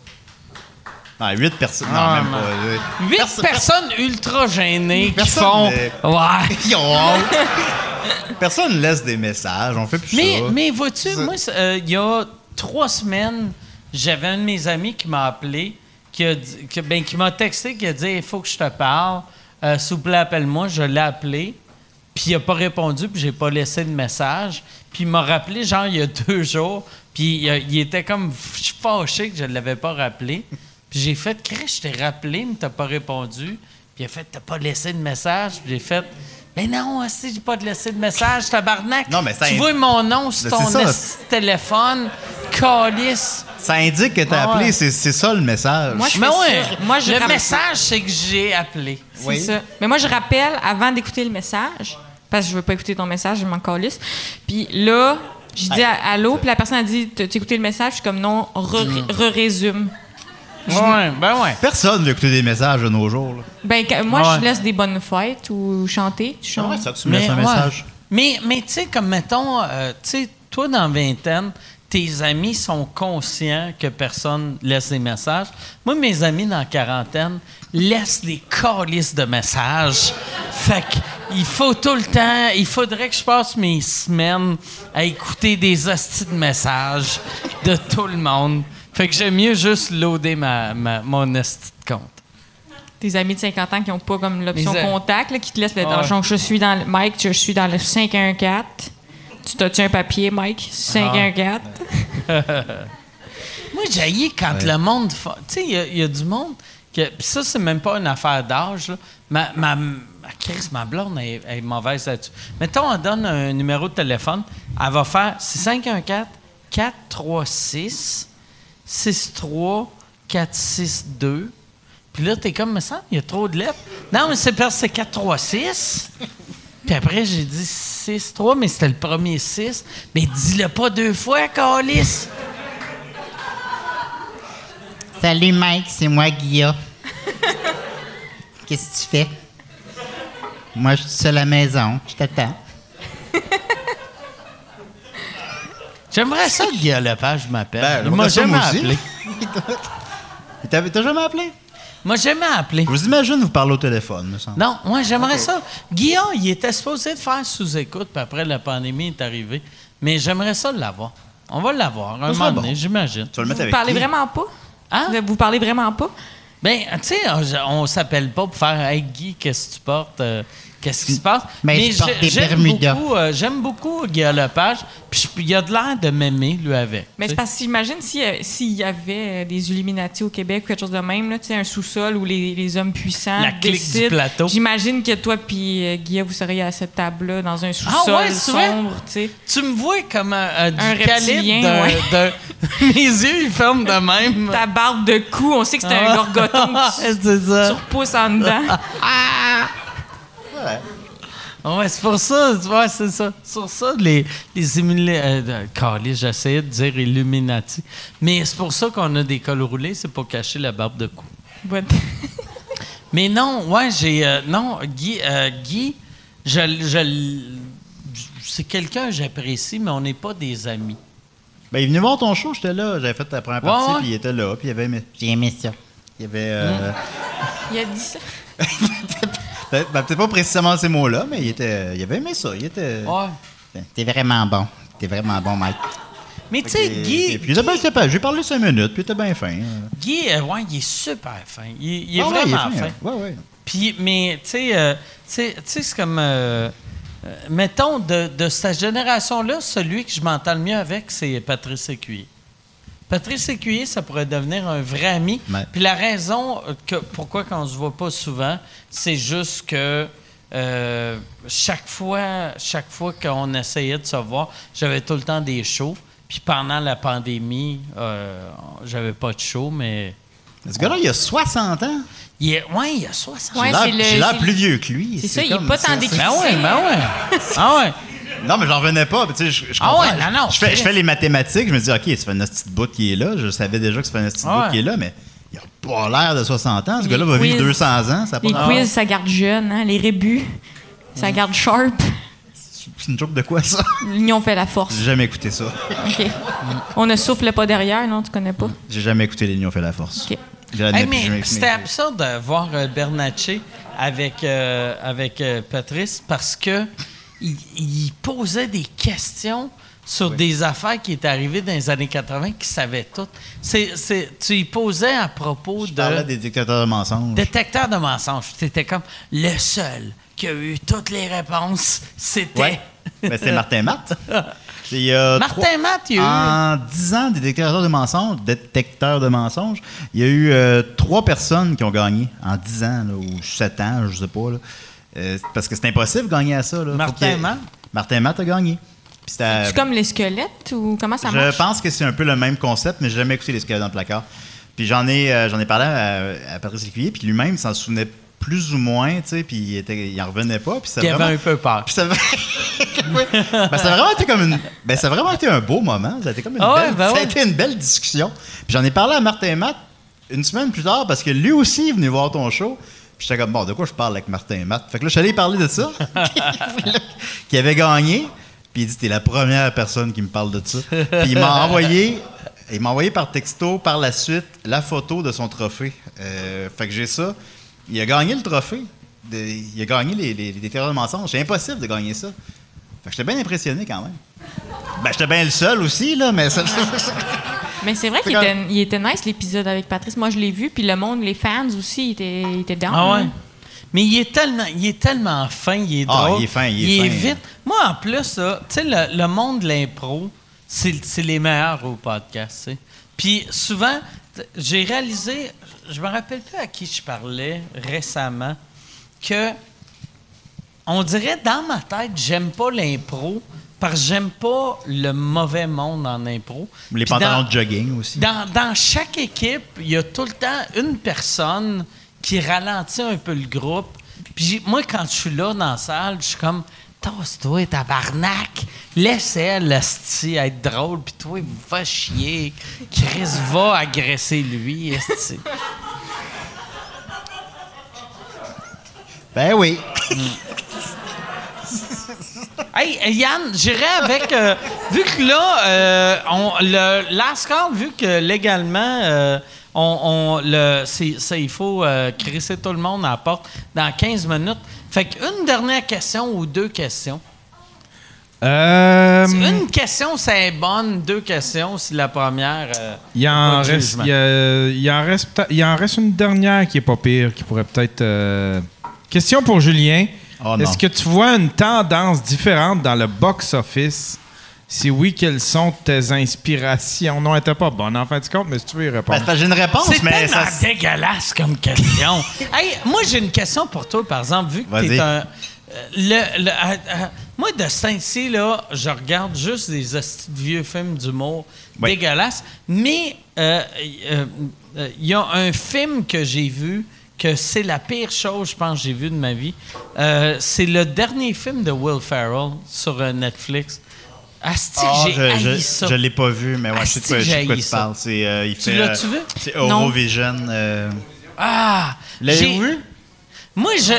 Huit personnes. Non, Ah, même non. pas. Huit perso- personnes ultra gênées qui Personne font. n'est- Ouais. Ils ont honte. Personne laisse des messages. On fait plus Mais, ça. mais vois-tu, moi, c'est, euh, il y a trois semaines, j'avais un de mes amis qui m'a appelé, qui, a dit- qui- ben, qui m'a texté, qui a dit Il faut que je te parle. Euh, S'il vous plaît, appelle-moi. Je l'ai appelé. Puis il n'a pas répondu, puis j'ai pas laissé de message. Puis il m'a rappelé, genre, il y a deux jours. Puis il, a- il était comme f- fâché que je ne l'avais pas rappelé. Puis j'ai fait Chris, je t'ai rappelé, mais t'as pas répondu. Puis il a fait T'as pas laissé de message. Puis j'ai fait Mais non, si j'ai pas de laissé de message, tabarnak. Non, mais ça tu vois mon nom sur ton ça. téléphone, calice. Ça indique que t'as Ah appelé. ouais. C'est ça le message. Moi, je Mais fais ouais, ça. Moi, je le rappelle- message, c'est que j'ai appelé. C'est Oui. ça. Mais moi, je rappelle avant d'écouter le message, parce que je veux pas écouter ton message, je m'en calisse. Puis là, je dis à- allô, puis la personne a dit T'as écouté le message? Je suis comme non, re- re-résume. Ouais, ben ouais. Personne veut écouter des messages de nos jours. là. Ben, que- moi, Ouais. je laisse des bonnes fêtes ou chanter. Tu chantes. Ouais, ça, tu me laisses un ouais. message. Mais, mais tu sais, comme mettons, euh, tu sais, toi dans vingtaine, tes amis sont conscients que personne laisse des messages. Moi, mes amis dans quarantaine laissent des calices de messages. Fait que il faut tout le temps, il faudrait que je passe mes semaines à écouter des hosties de messages de tout le monde. Fait que j'aime mieux juste loader ma, ma- mon hostie de compte. Tes amis de 50 ans qui n'ont pas comme l'option a- contact, là, qui te laissent le Ah ouais. Donc, je suis dans le. Mike, je suis dans le 514. Tu t'as-tu un papier, Mike? 514. Moi, j'ai quand le monde. fa- Tu sais, il y a- il y, a du monde. Que, pis ça, c'est même pas une affaire d'âge. là. Ma, ma, ma, Chris, ma blonde elle, elle est mauvaise là-dessus. Mettons, on donne un numéro de téléphone. Elle va faire. C'est 514 436 63 462. Puis là, t'es comme, me semble, il y a trop de lettres. Non, mais c'est parce que c'est 436. Puis après, j'ai dit 6-3, mais c'était le premier 6. Mais dis-le pas deux fois, Calis. Salut Mike, c'est moi Guilla. Qu'est-ce que tu fais? Moi, je suis seul à la maison. Je t'attends. J'aimerais ça que Guillaume Lepage m'appelle. Ben, Il j'aimerais m'a ça, jamais moi aussi. appelé. Il t'a t'as jamais appelé? M'a jamais appelé. Je vous imagine vous parler au téléphone, me semble. Non, moi, j'aimerais ça. Guillaume, il était supposé de faire sous-écoute, puis après, la pandémie est arrivée. Mais j'aimerais ça l'avoir. On va l'avoir, un moment donné, bon. j'imagine. Tu vas le mettre Vous avec parlez qui? vraiment pas? Hein? Vous parlez vraiment pas? Ben, tu sais, on, on s'appelle pas pour faire Hey Guy, qu'est-ce que tu portes? euh, qu'est-ce qui se passe? Porte j'ai- des j'aime beaucoup, euh, j'aime beaucoup Guillaume Lepage, puis il a de l'air de m'aimer, lui, avec. Mais c'est parce que j'imagine s'il s'il y avait euh, des Illuminati au Québec ou quelque chose de même, là, tu sais, un sous-sol où les, les hommes puissants La clique du plateau. J'imagine que toi puis euh, Guilla, vous seriez à cette table-là dans un sous-sol ouais, c'est vrai? sombre, tu sais. Tu me vois comme un, un- du Un reptilien, calibre de, ouais. de- Mes yeux, ils ferment de même. Ta barbe de cou, on sait que c'est un Ah. gorgoton c'est que tu, repousses en dedans. Ouais, c'est pour ça. Ouais, c'est ça. Sur ça, les, les Illuminati. Euh, j'essayais de dire Illuminati. Mais c'est pour ça qu'on a des cols roulés, c'est pour cacher la barbe de cou. Mais non, ouais, j'ai. euh, non, Guy, euh, Guy je, c'est quelqu'un que j'apprécie, mais on n'est pas des amis. Ben, il est venu voir ton show, j'étais là. J'avais fait la première Ouais, partie, puis il était là, puis il avait aimé. J'ai aimé ça. Il avait. euh, Il a dit ça. peut-être ben, peut-être pas précisément ces mots-là, mais il, était, il avait aimé ça. Il était. Ouais. T'es vraiment bon. T'es vraiment bon, Mike. Mais tu sais, Guy. Et puis il était bien sympa. J'ai parlé cinq minutes, puis il était bien fin. Guy, euh, ouais, il est super fin. Il, il est Ah ouais, vraiment fin, fin. hein. Ouais, ouais. Puis, mais, tu sais, euh, c'est comme. euh, euh, mettons, de, de cette génération-là, celui que je m'entends le mieux avec, c'est Patrice Écuyer. Patrice Écuyer, ça pourrait devenir un vrai ami. Ouais. Puis la raison que pourquoi qu'on se voit pas souvent, c'est juste que euh, chaque fois, chaque fois qu'on essayait de se voir, j'avais tout le temps des shows. Puis pendant la pandémie, euh, j'avais pas de show, mais Ce gars-là, il a 60 ans. il est, ouais, il y a 60. Ouais, J'ai l'air- plus vieux que lui. c'est ça, il est comme- pas tant décrit. Ben ouais, ben ouais. Ah ouais. Non, mais j'en revenais pas. Tu sais, je, je Ah comprends. ouais, non, non, Je fais, c'est- je fais les mathématiques. Je me dis, OK, fait une petite bout qui est là. Je savais déjà que fait une petite Ah bout ouais. qui est là, mais il a pas l'air de 60 ans. Ce gars-là va vivre quiz. 200 ans. Ça Les quiz, ça garde jeune, hein? les rébus, ça garde sharp. C'est une joke de quoi, ça? L'union fait la force. J'ai jamais écouté ça. OK. On ne souffle pas derrière, non? Tu connais pas? J'ai jamais écouté L'Union fait la force. OK. Hey, mais c'était absurde de voir euh, Bernatchez avec, euh, avec euh, Patrice parce que il, il posait des questions sur des affaires qui étaient arrivées dans les années 80 qu'il savait toutes. C'est, c'est- tu y posais à propos Je parlais de des dictateurs de mensonges. détecteur de mensonges. C'était comme le seul qui a eu toutes les réponses, c'était Ouais. Ben, c'est Martin Matt. Il y a Martin trois- Matt. Il y a eu- En 10 ans des détecteurs de mensonges, détecteurs de mensonges, il y a eu euh, trois personnes qui ont gagné en 10 ans, là, ou 7 ans, je sais pas. là. Euh, parce que c'est impossible de gagner à ça. Là. Martin Matt? Martin Matt a gagné. C'est comme les squelettes ou comment ça je marche? pense que c'est un peu le même concept, mais j'ai jamais écouté les squelettes dans le placard. Puis j'en ai, euh, j'en ai parlé à, à Patrice Lécuyer, puis lui-même s'en souvenait plus ou moins, tu sais, puis il, était, il en revenait pas. Puis ça Il avait un peu peur. puis ça. Ben, ça a vraiment été comme une. Ben, ça a vraiment été un beau moment. Ça a été comme une, Ah belle... ben ça a ouais. été une belle discussion. Puis j'en ai parlé à Martin Matt une semaine plus tard parce que lui aussi est venu voir ton show. J'étais comme, bon, de quoi je parle avec Martin Matt? Fait que là, je suis allé parler de ça. qui avait gagné. Puis il dit, t'es la première personne qui me parle de ça. Puis il m'a envoyé. Il m'a envoyé par texto par la suite la photo de son trophée. Euh, fait que j'ai ça. Il a gagné le trophée. De- il a gagné les, les, de mensonges. C'est impossible de gagner ça. Fait que j'étais bien impressionné quand même. Ben, j'étais bien le seul aussi, là, mais ça. Mais c'est vrai qu'il quand- était, il était nice l'épisode avec Patrice. Moi, je l'ai vu, puis le monde, les fans aussi, ils étaient, ils étaient down. Ah ouais. hein. Mais il est tellement, il est tellement fin, il est Ah, drôle. il est fin, il est fin. vite. Moi, en plus, tu sais, le, le monde de l'impro, c'est c'est les meilleurs au podcast. tu sais. Puis souvent, j'ai réalisé, je me rappelle plus à qui je parlais récemment, que on dirait dans ma tête, j'aime pas l'impro parce que j'aime pas le mauvais monde en impro. Les Puis dans- pantalons de jogging aussi. dans, dans chaque équipe, il y a tout le temps une personne qui ralentit un peu le groupe. Puis moi, quand je suis là dans la salle, je suis comme Tasse-toi, tabarnak! Laisse elle, esti, être drôle, puis toi, va chier. Chris va agresser lui, esti. Ben oui. Hey, Yann, j'irais avec. euh, vu que là, euh, on, le vu que légalement, euh, on, on- le, c'est, il faut euh, crisser tout le monde à la porte dans 15 minutes. Fait qu'une dernière question ou deux questions. Une question, c'est bonne. Deux questions, si la première. il, en reste, il, il en reste, il en reste une dernière qui est pas pire, qui pourrait peut-être. Question pour Julien. Oh. Est-ce que tu vois une tendance différente dans le box-office? Si oui, quelles sont tes inspirations? Non, elle était pas bonne en fin de compte, mais si tu veux y Ben, répondre. c'est que j'ai une réponse, C'est mais tellement ça. dégueulasse comme question. hey, moi, j'ai une question pour toi, par exemple, vu que Vas-y. t'es un... euh, Le, le- euh, euh, moi, de ce temps-ci, là, je regarde juste des vieux films d'humour Oui. dégueulasses. Mais euh, euh, euh, il y a un film que j'ai vu que c'est la pire chose, je pense, que j'ai vu de ma vie. Euh, c'est le dernier film de Will Ferrell sur euh, Netflix. Asti, Ah, j'ai je, haï je, ça. je l'ai pas vu, mais ouais, je sais de quoi, Asti, je sais de quoi j'ai tu parles. C'est, euh, il fait, l'as-tu euh, vu? C'est Non. Eurovision. euh, Ah! L'avez-vous j'ai- vu? Moi, je...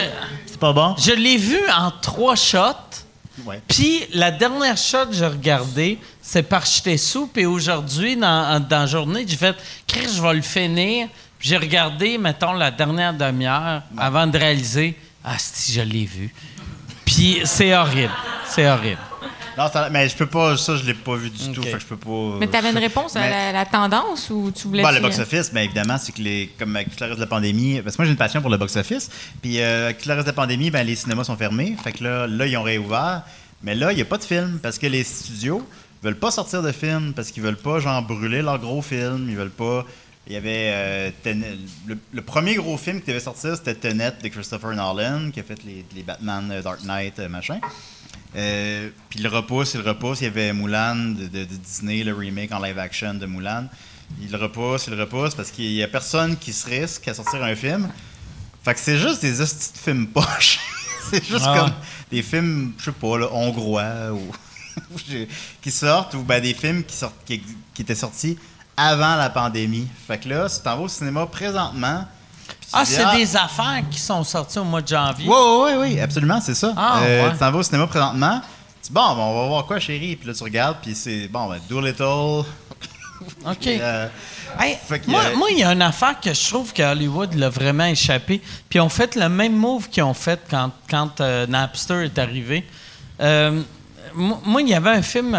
C'est pas bon? Je l'ai vu en trois shots. Ouais. Puis la dernière shot que j'ai regardé, c'est par j'étais sous. Puis aujourd'hui, dans, dans la journée, j'ai fait Chris, je vais le finir. J'ai regardé, mettons, la dernière demi-heure avant de réaliser Ah, si, je l'ai vu. Puis c'est horrible. C'est horrible. Non, ça- mais je peux pas. Ça, je l'ai pas vu du tout. Ok. Fait que je peux pas. Mais t'avais une réponse à Mais- la, la tendance ou tu voulais Bon, le box-office, bien évidemment, c'est que les, comme avec tout le reste de la pandémie, parce que moi j'ai une passion pour le box-office, puis euh, avec tout le reste de la pandémie, ben, les cinémas sont fermés, fait que là, là ils ont réouvert, mais là, il n'y a pas de film, parce que les studios veulent pas sortir de film parce qu'ils veulent pas, genre, brûler leur gros film. Ils veulent pas. Il y avait. euh, Tenet- le, le premier gros film qui devait sortir, c'était Tenet de Christopher Nolan, qui a fait les, les Batman euh, Dark Knight, euh, machin. Euh, puis il le repousse, il le repousse. Il y avait Mulan de, de- de Disney, le remake en live action de Mulan. Il le repousse, il le repousse parce qu'il y a personne qui se risque à sortir un film. Fait que c'est juste des hosties de films poches. c'est juste Ah comme des films, je sais pas, là, hongrois ou qui sortent ou ben, des films qui, sortent, qui, qui étaient sortis avant la pandémie. Fait que là, si t'en vas au cinéma présentement. puis Ah, c'est des affaires qui sont sorties au mois de janvier. oui, oui, oui, oui, absolument, c'est ça. Ah, Euh, ouais. Tu t'en vas au cinéma présentement. Tu dis, bon, ben, on va voir quoi, chérie? Puis là, tu regardes, puis c'est, bon, ben, Doolittle. OK. euh, Hey, moi, euh, moi, il y a une affaire que je trouve que Hollywood l'a vraiment échappé. Puis ont fait le même move qu'ils ont fait quand, quand euh, Napster est arrivé. Euh, moi, il y avait un film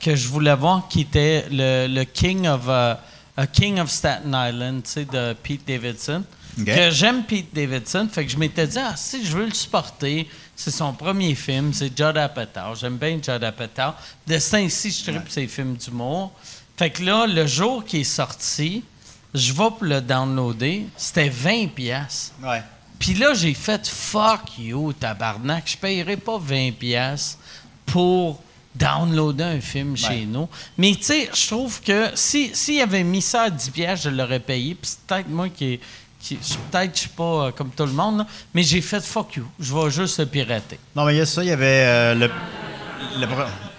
que je voulais voir qui était le, le King of A King of Staten Island, tu sais, de Pete Davidson. Que j'aime Pete Davidson, fait que je m'étais dit, ah, si je veux le supporter, c'est son premier film, c'est Judd Apatow. J'aime bien Judd Apatow. De ce temps-ci, je tripe ses films d'humour. Fait que là, le jour qui est sorti, je vais pour le downloader, c'était 20 pièces. ouais. Puis là, j'ai fait fuck you, tabarnak. Je payerai pas 20 pièces pour downloader un film chez nous. Mais tu sais, je trouve que si s'il avait mis ça à 10 pièces, je l'aurais payé. Puis c'est peut-être moi qui, qui je- peut-être je suis pas euh, comme tout le monde, là, mais j'ai fait fuck you. Je vais juste le pirater. Non, mais il y a ça, il y avait euh, le. le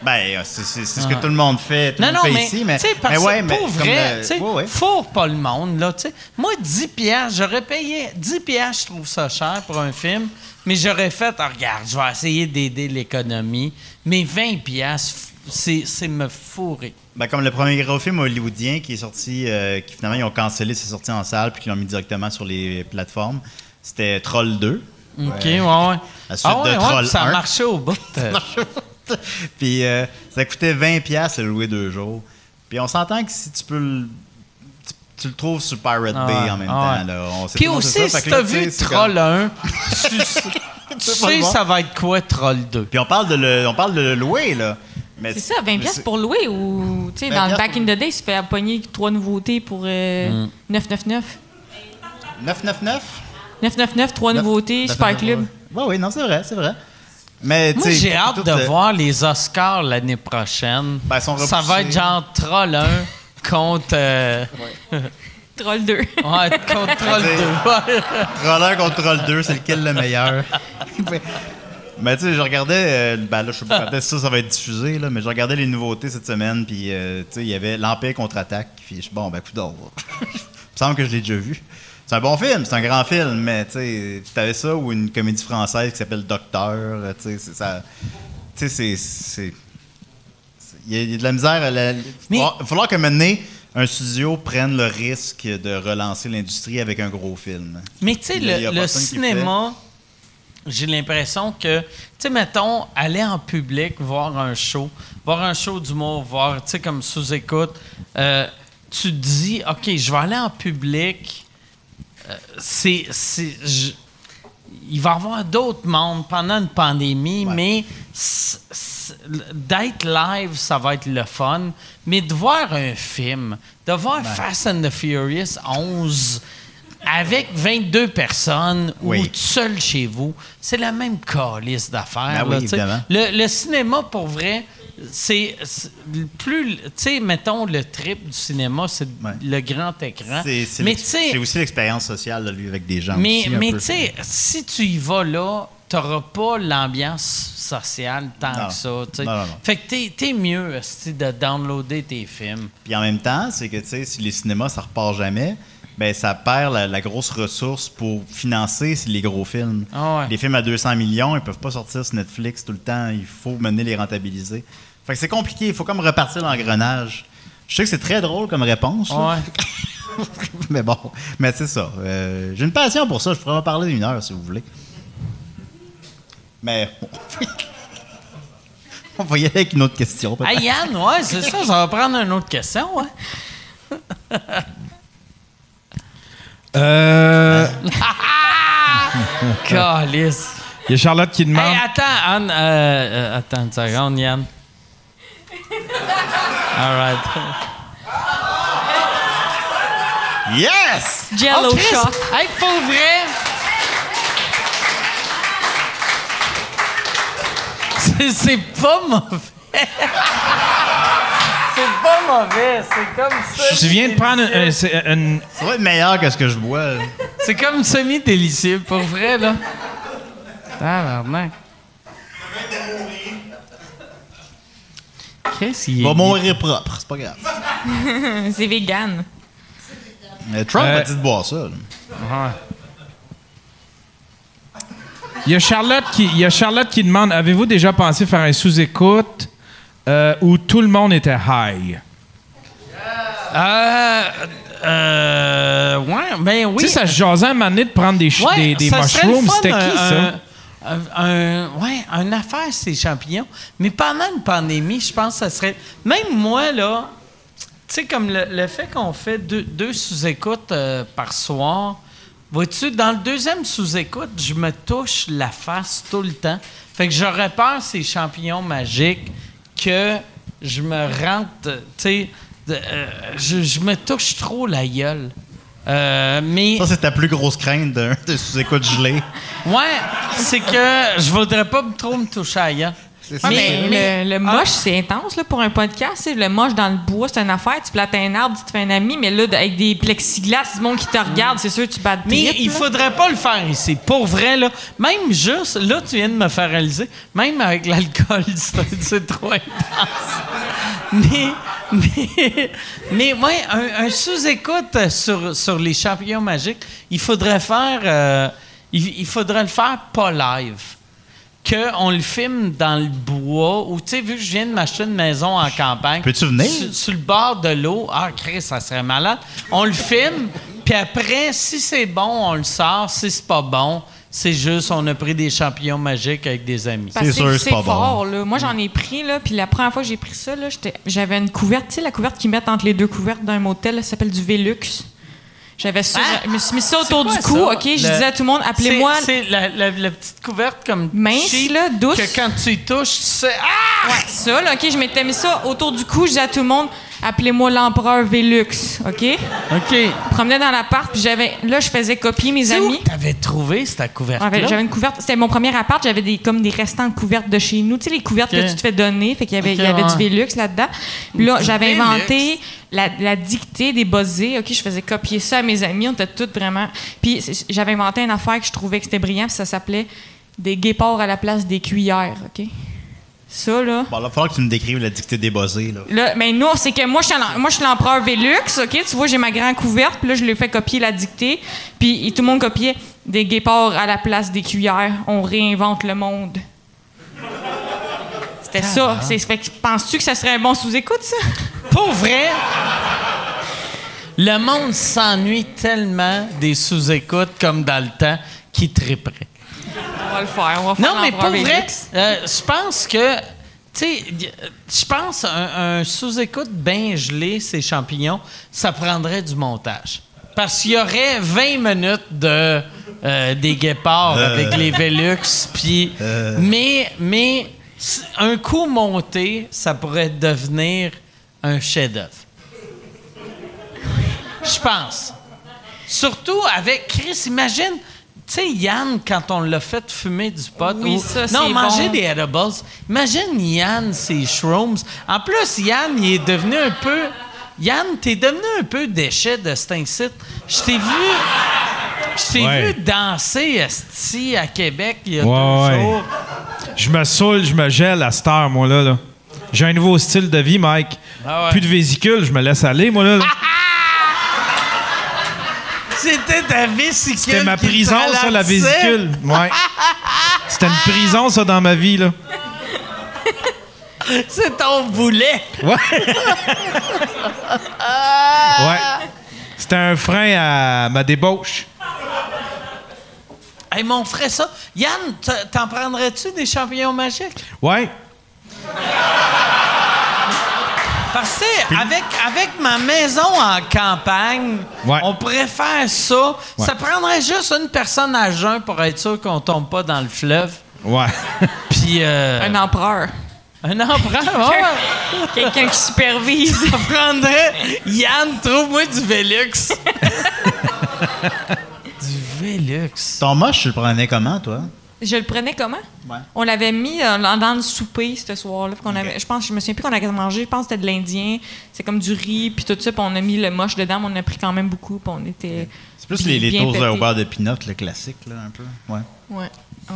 ben, euh, c'est, c'est- c'est ce que Ah. tout le monde fait, tout Non, le non, monde fait mais, ici, mais. parce mais ouais, que mais pour vrai, le- tu sais, ouais, ouais. faut pas le monde, là, tu sais. Moi, 10 piastres, j'aurais payé 10 piastres, je trouve ça cher pour un film, mais j'aurais fait, Ah, regarde, je vais essayer d'aider l'économie, mais 20 piastres, c'est, me fourrer. Ben, comme le premier gros film hollywoodien qui est sorti, euh, qui finalement ils ont cancellé ses sorties en salle puis qu'ils l'ont mis directement sur les plateformes, c'était Troll 2. OK, ouais, ouais. La suite Ah ouais, de ouais, Troll puis ça 1. marchait au bout. puis euh, ça coûtait 20$ piastres le louer deux jours. Puis on s'entend que si tu peux le. Tu, le trouves sur Pirate Ah Bay ouais, en même ah temps. ouais. Là. On sait Puis aussi, si t'as vu Troll comme- 1, tu, tu sais ça va être quoi Troll 2. Puis on parle de le, on parle de le louer, là. Mais C'est ça, 20 mais pièces pour louer ou, tu sais, 20 dans le back in the day, tu fais pogner trois nouveautés pour euh, Mm. 999. 999? 999, trois nouveautés, Super Club. Oui, oui, non, c'est vrai, c'est vrai. Mais, tu Moi, sais, j'ai hâte de voir les Oscars l'année prochaine. Ben, ils sont ça va être genre Troll 1 contre. euh, Troll 2. ouais, contre Troll 2. Ouais. Troller contre Troll 2, c'est lequel le meilleur? mais tu sais, je regardais, euh, ben là, je sais pas quand est-ce que ça, ça va être diffusé, là, mais je regardais les nouveautés cette semaine, puis euh, tu sais, il y avait l'Empire contre-attaque, puis je suis bon, ben, coup d'or. Il me semble que je l'ai déjà vu. C'est un bon film, c'est un grand film, mais tu sais, t'avais ça ou une comédie française qui s'appelle Docteur, euh, tu sais, c'est ça. Tu sais, c'est- Il y, a- il y a de la misère. à la- il va falloir que maintenant, un studio prenne le risque de relancer l'industrie avec un gros film. Mais tu sais, le, cinéma, j'ai l'impression que, tu sais, mettons, aller en public, voir un show, voir un show d'humour, voir, tu sais, comme sous-écoute, euh, tu te dis, OK, je vais aller en public, euh, c'est. Il va y avoir d'autres mondes pendant une pandémie, Ouais. mais d'être live, ça va être le fun. Mais de voir un film, de voir Fast and the Furious 11 avec 22 personnes Oui. ou tout seul chez vous, c'est la même calice d'affaires. Ben oui, le, le cinéma, pour vrai, c'est plus. Tu sais, mettons, le trip du cinéma, c'est Ouais. le grand écran. C'est c'est Mais l'ex- tu sais, c'est aussi l'expérience sociale de lui avec des gens. mais, aussi, tu sais, si tu y vas là, t'auras pas l'ambiance sociale tant Non. que ça. tu sais. Non, non, non. Fait que t'es, t'es mieux de downloader tes films. Puis en même temps, c'est que tu sais, si les cinémas ça repart jamais, ben ça perd la, la grosse ressource pour financer les gros films. Ah ouais. Les films à 200 millions, ils peuvent pas sortir sur Netflix tout le temps. Il faut mener les rentabiliser. Fait que c'est compliqué. Il faut comme repartir l'engrenage. Je sais que c'est très drôle comme réponse, là. Ouais. mais bon, mais c'est ça. Euh, J'ai une passion pour ça. Je pourrais en parler une heure si vous voulez. Mais on va y aller avec une autre question. Hey Yann, ouais, c'est ça, ça va prendre une autre question, ouais. Euh, Calice. Il y a Charlotte qui demande. Hey, attends, Anne, euh, euh, attends une seconde, Yann. All right. Yes! Jello Oh, shot. Hey, pour vrai. C'est- pas mauvais. C'est pas mauvais. C'est comme ça. Tu viens de prendre un- un- c'est une- Ça va être meilleur que ce que je bois. C'est comme semi-délicieux, pour vrai, là. Tabarnak. Qu'est-ce qu'il Il va mourir propre, c'est pas grave. C'est vegan. Mais Trump Euh, a dit de boire ça. là. Il y a Charlotte qui, il y a Charlotte qui demande avez-vous déjà pensé faire un sous-écoute euh, où tout le monde était high? Euh. Euh. Ouais, ben oui. Tu sais, ça se jasait un moment donné de prendre des, ch- Ouais, des, des ça serait le mushrooms. fun, C'était un- qui, ça? un- Un, ouais, une affaire, ces champignons. Mais pendant une pandémie, je pense que ça serait. Même moi, là, tu sais, comme le, le fait qu'on fait deux, deux sous-écoutes euh, par soir, vois-tu, dans le deuxième sous-écoute, je me touche la face tout le temps. Fait que j'aurais peur, ces champignons magiques, que je me rentre, tu sais, euh, je, je me touche trop la gueule. Euh, mais. Ça, c'est ta plus grosse crainte d'un de sous-écoute gelé. Ouais, c'est que je voudrais pas trop me toucher à Ah, mais le, le moche, c'est intense là, pour un podcast. Le moche dans le bois, c'est une affaire. Tu plates un arbre, tu te fais un ami, mais là, avec des plexiglas, du monde qui te regarde, c'est sûr que tu bats Mais trip, il là. faudrait pas le faire ici. Pour vrai, là, même juste, là, tu viens de me faire réaliser, même avec l'alcool, c'est c'est trop intense. Mais, mais, mais ouais, un, un sous-écoute sur, sur les champignons magiques, il faudrait faire, euh, il, il faudrait le faire pas live. Qu'on le filme dans le bois, ou tu sais, vu que je viens de m'acheter une maison en campagne. Peux-tu venir? Sur, sur le bord de l'eau. Ah, Chris, ça serait malade. On le filme, puis après, si c'est bon, on le sort. Si c'est pas bon, c'est juste, on a pris des champignons magiques avec des amis. Parce que C'est sûr, c'est c'est pas fort, là. Moi, j'en ai pris, là. Puis la première fois que j'ai pris ça, j'avais une couverte. Tu sais, la couverte qu'ils mettent entre les deux couvertes d'un motel, ça s'appelle du Velux. J'avais ça. Ah! Je me suis mis ça autour du cou, ça? OK? Je disais à tout le monde, appelez-moi. C'est c'est la, la- la petite couverte comme Mince, cheap, là, douce. Que quand tu y touches, tu sais. Ah! Ouais, ça, là, OK? Je m'étais mis ça autour du cou. Je disais à tout le monde, appelez-moi l'empereur Velux, OK? OK. Je promenais dans l'appart, puis j'avais. Là, je faisais copier mes amis. t'avais trouvé cette couverte fait, J'avais une couverte. C'était mon premier appart. J'avais des, comme des restants de couvertes de chez nous. Tu sais, les couvertes que tu te fais donner. Fait qu'il y avait, il y avait ouais. du Velux là-dedans. Puis là, j'avais inventé la, la dictée des buzzés. OK, je faisais copier ça à mes amis. On était toutes vraiment. Puis j'avais inventé une affaire que je trouvais que c'était brillant. Puis ça s'appelait des guépards à la place des cuillères. OK? Ça, là. Bon, là, il va falloir que tu me décrives la dictée des buzzés. Là. Là, mais non, c'est que moi, je suis l'empereur Velux, OK? Tu vois, j'ai ma grande couverte, puis là, je lui ai fait copier la dictée, puis tout le monde copiait des guépards à la place des cuillères. On réinvente le monde. C'était ça. C'est, fait que, penses-tu que ça serait un bon sous-écoute, ça? Pour vrai, le monde s'ennuie tellement des sous-écoutes comme dans le temps qui triperait. On va le faire. On va faire Non, mais pour vrai, euh, je pense que, tu sais, je pense un, un sous-écoute bien gelé, ces champignons, ça prendrait du montage. Parce qu'il y aurait 20 minutes de euh, des guépards avec les Velux, puis mais mais un coup monté, ça pourrait devenir un chef-d'œuvre. Je pense. Surtout avec Chris, imagine, tu sais, Yann, quand on l'a fait fumer du pot. Oui, ou- ça, Non, c'est manger bon. des edibles. Imagine Yann, ses shrooms. En plus, Yann, il est devenu un peu. Yann, t'es devenu un peu déchet de cet incite. Je t'ai vu. Je t'ai Ouais. vu danser esti, à Québec il y a Ouais, deux ouais. jours. Je me saoule, je me gèle à cette heure, moi, là. là. J'ai un nouveau style de vie, Mike. Ah ouais. Plus de vésicule, je me laisse aller, moi, là. là. C'était ta vésicule. C'était ma qui prison, ça, la vésicule. Ouais. C'était une prison, ça, dans ma vie, là. C'est ton boulet. Ouais. ouais. C'était un frein à ma débauche. Hey, mon frère, ça. Yann, t'en prendrais-tu des champignons magiques? Ouais. Parce que avec, avec ma maison en campagne, Ouais. on pourrait faire ça. Ouais. Ça prendrait juste une personne à jeun pour être sûr qu'on tombe pas dans le fleuve. Ouais. Puis. euh, Un empereur. Un ouais. Quelqu'un qui supervise. Ça prendrait. Yann, trouve-moi du Velux. du Velux. Ton moche, tu le prenais comment, toi? Je le prenais comment? Ouais. On l'avait mis dans, dans le souper ce soir-là. Je pense, je me souviens plus qu'on avait mangé. Je pense que c'était de l'Indien. C'est comme du riz, puis tout ça. Puis on a mis le moche dedans. mais on a pris quand même beaucoup. Puis on était. C'est plus les, les toasts au beurre de pinot, le classique, là, un peu. Ouais. Ouais. ouais.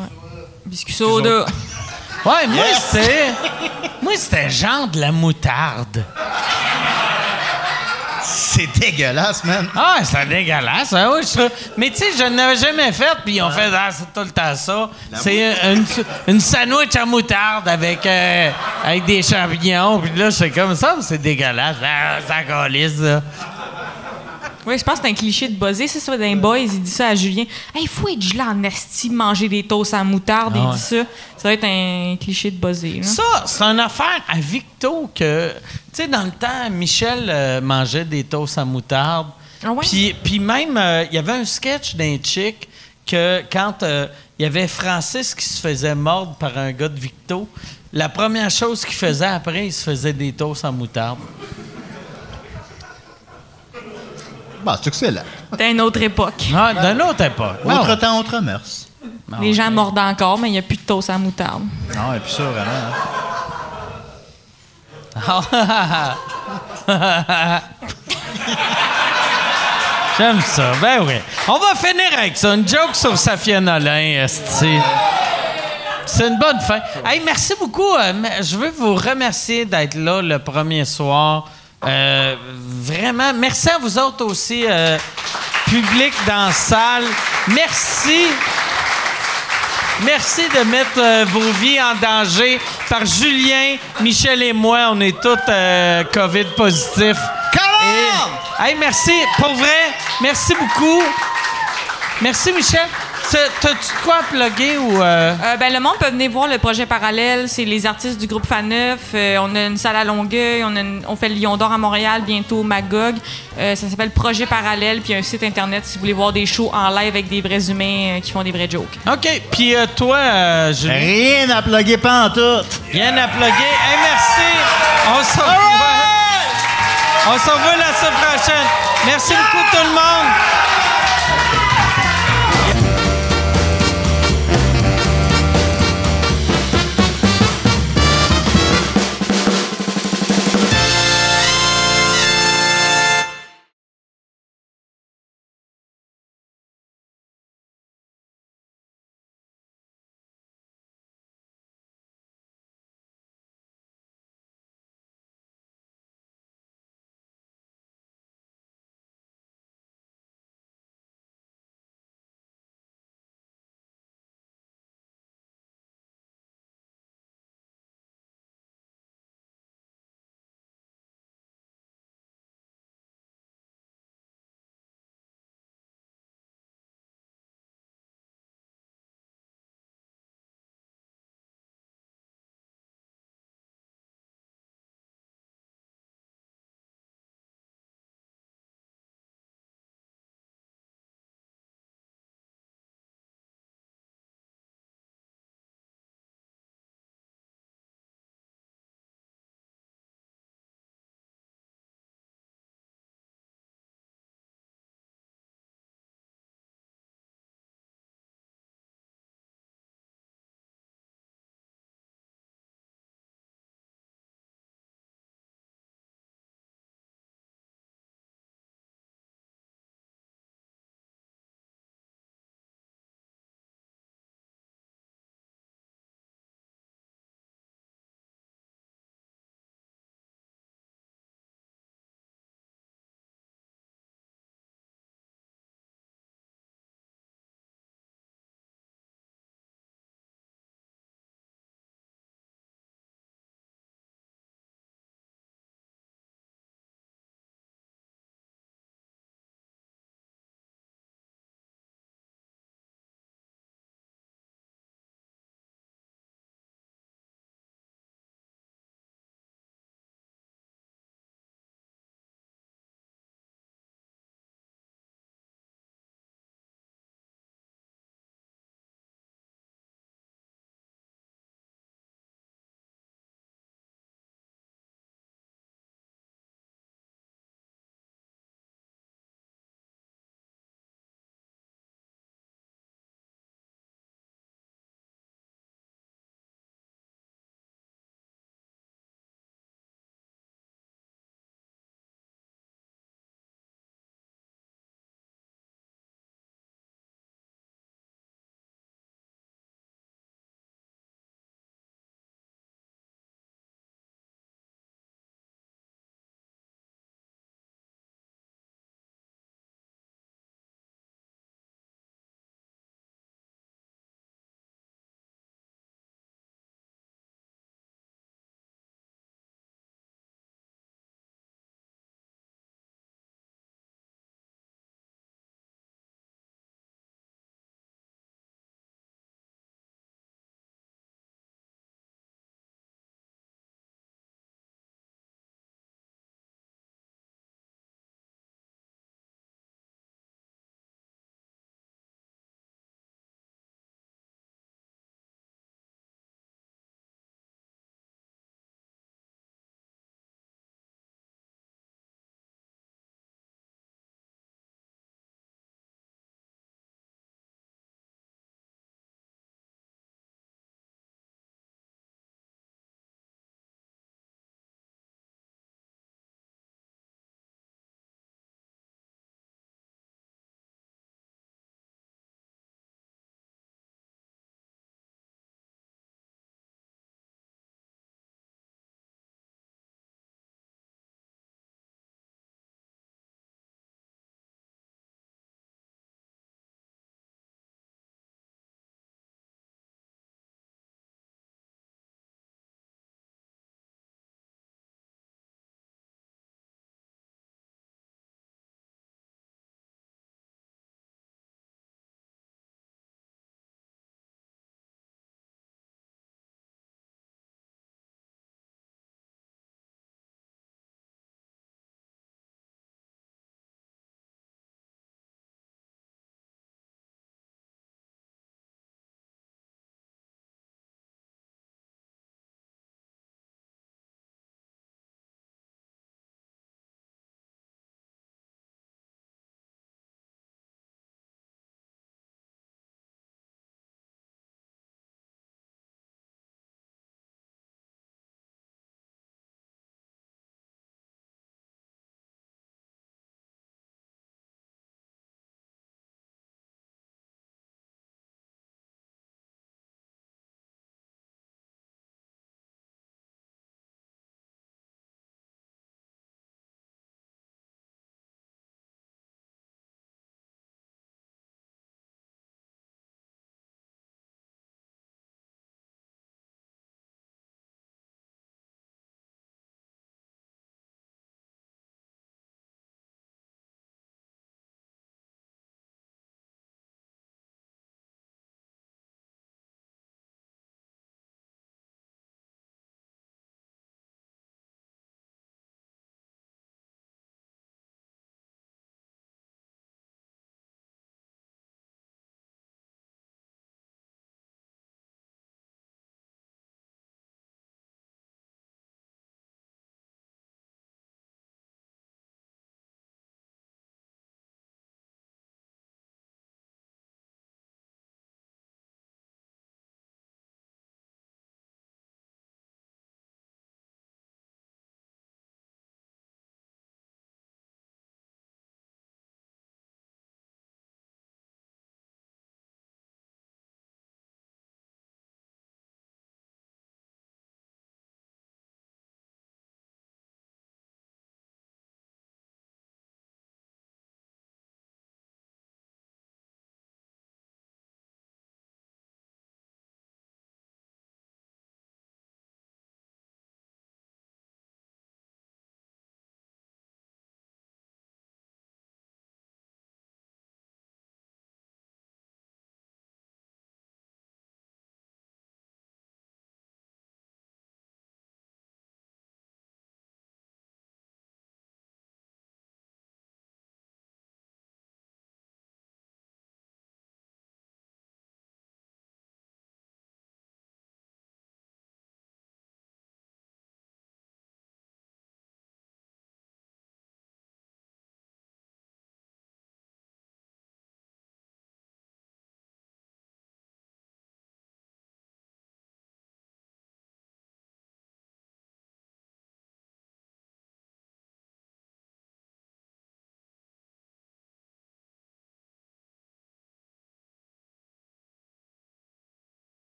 Biscuit soda. Ouais, moi, c'était. Moi, c'était genre de la moutarde. C'est dégueulasse, man. Ah, c'est dégueulasse, hein, oui. Mais tu sais, je n'avais jamais fait, puis ils ont fait, ah, c'est tout le temps ça. C'est une, une sandwich à moutarde avec, euh, avec des champignons, puis là, c'est comme ça, mais c'est dégueulasse. Ah, ça calisse, ça. Oui, je pense que c'est un cliché de buzzer. C'est ça, d'un boys, il dit ça à Julien. Hey, il faut être gelé en esti, manger des toasts à moutarde. Ah il ouais. dit ça. Ça va être un cliché de buzzer. Ça, c'est une affaire à Victo que, tu sais, dans le temps, Michel euh, mangeait des toasts à moutarde. Ah ouais? Puis, puis même, euh, il y avait un sketch d'un chick que quand euh, il y avait Francis qui se faisait mordre par un gars de Victo, la première chose qu'il faisait après, il se faisait des toasts en moutarde. Bah, c'est excellent. C'était une autre époque. Ah, d'une autre époque. Autre temps, autre mœurs. Les gens mordent encore, mais il n'y a plus de toast à moutarde. Non, et puis ça, vraiment. hein. J'aime ça. Ben oui. On va finir avec ça. Une joke sur Safia Nolin, esti. C'est une bonne fin? Hey, merci beaucoup. Euh, je veux vous remercier d'être là le premier soir. Euh, vraiment. Merci à vous autres aussi, euh, public dans la salle. Merci. Merci de mettre euh, vos vies en danger par Julien, Michel et moi. On est tous euh, COVID positifs. Et- Hey, merci. Pour vrai, merci beaucoup. Merci, Michel. T'as- T'as-tu de quoi à plugger ou. euh? Euh, ben, le monde peut venir voir le projet parallèle. C'est les artistes du groupe Faneuf. Euh, on a une salle à Longueuil. On, a une- on fait le Lion d'Or à Montréal, bientôt Magog. Euh, ça s'appelle Projet Parallèle. Puis un site internet si vous voulez voir des shows en live avec des vrais humains euh, qui font des vrais jokes. OK. Puis euh, toi, euh, Julien, Rien à plugger pas en tout. rien à plugger. Hey, merci. On se revoit. On se revoit la semaine prochaine. Merci beaucoup, tout le monde.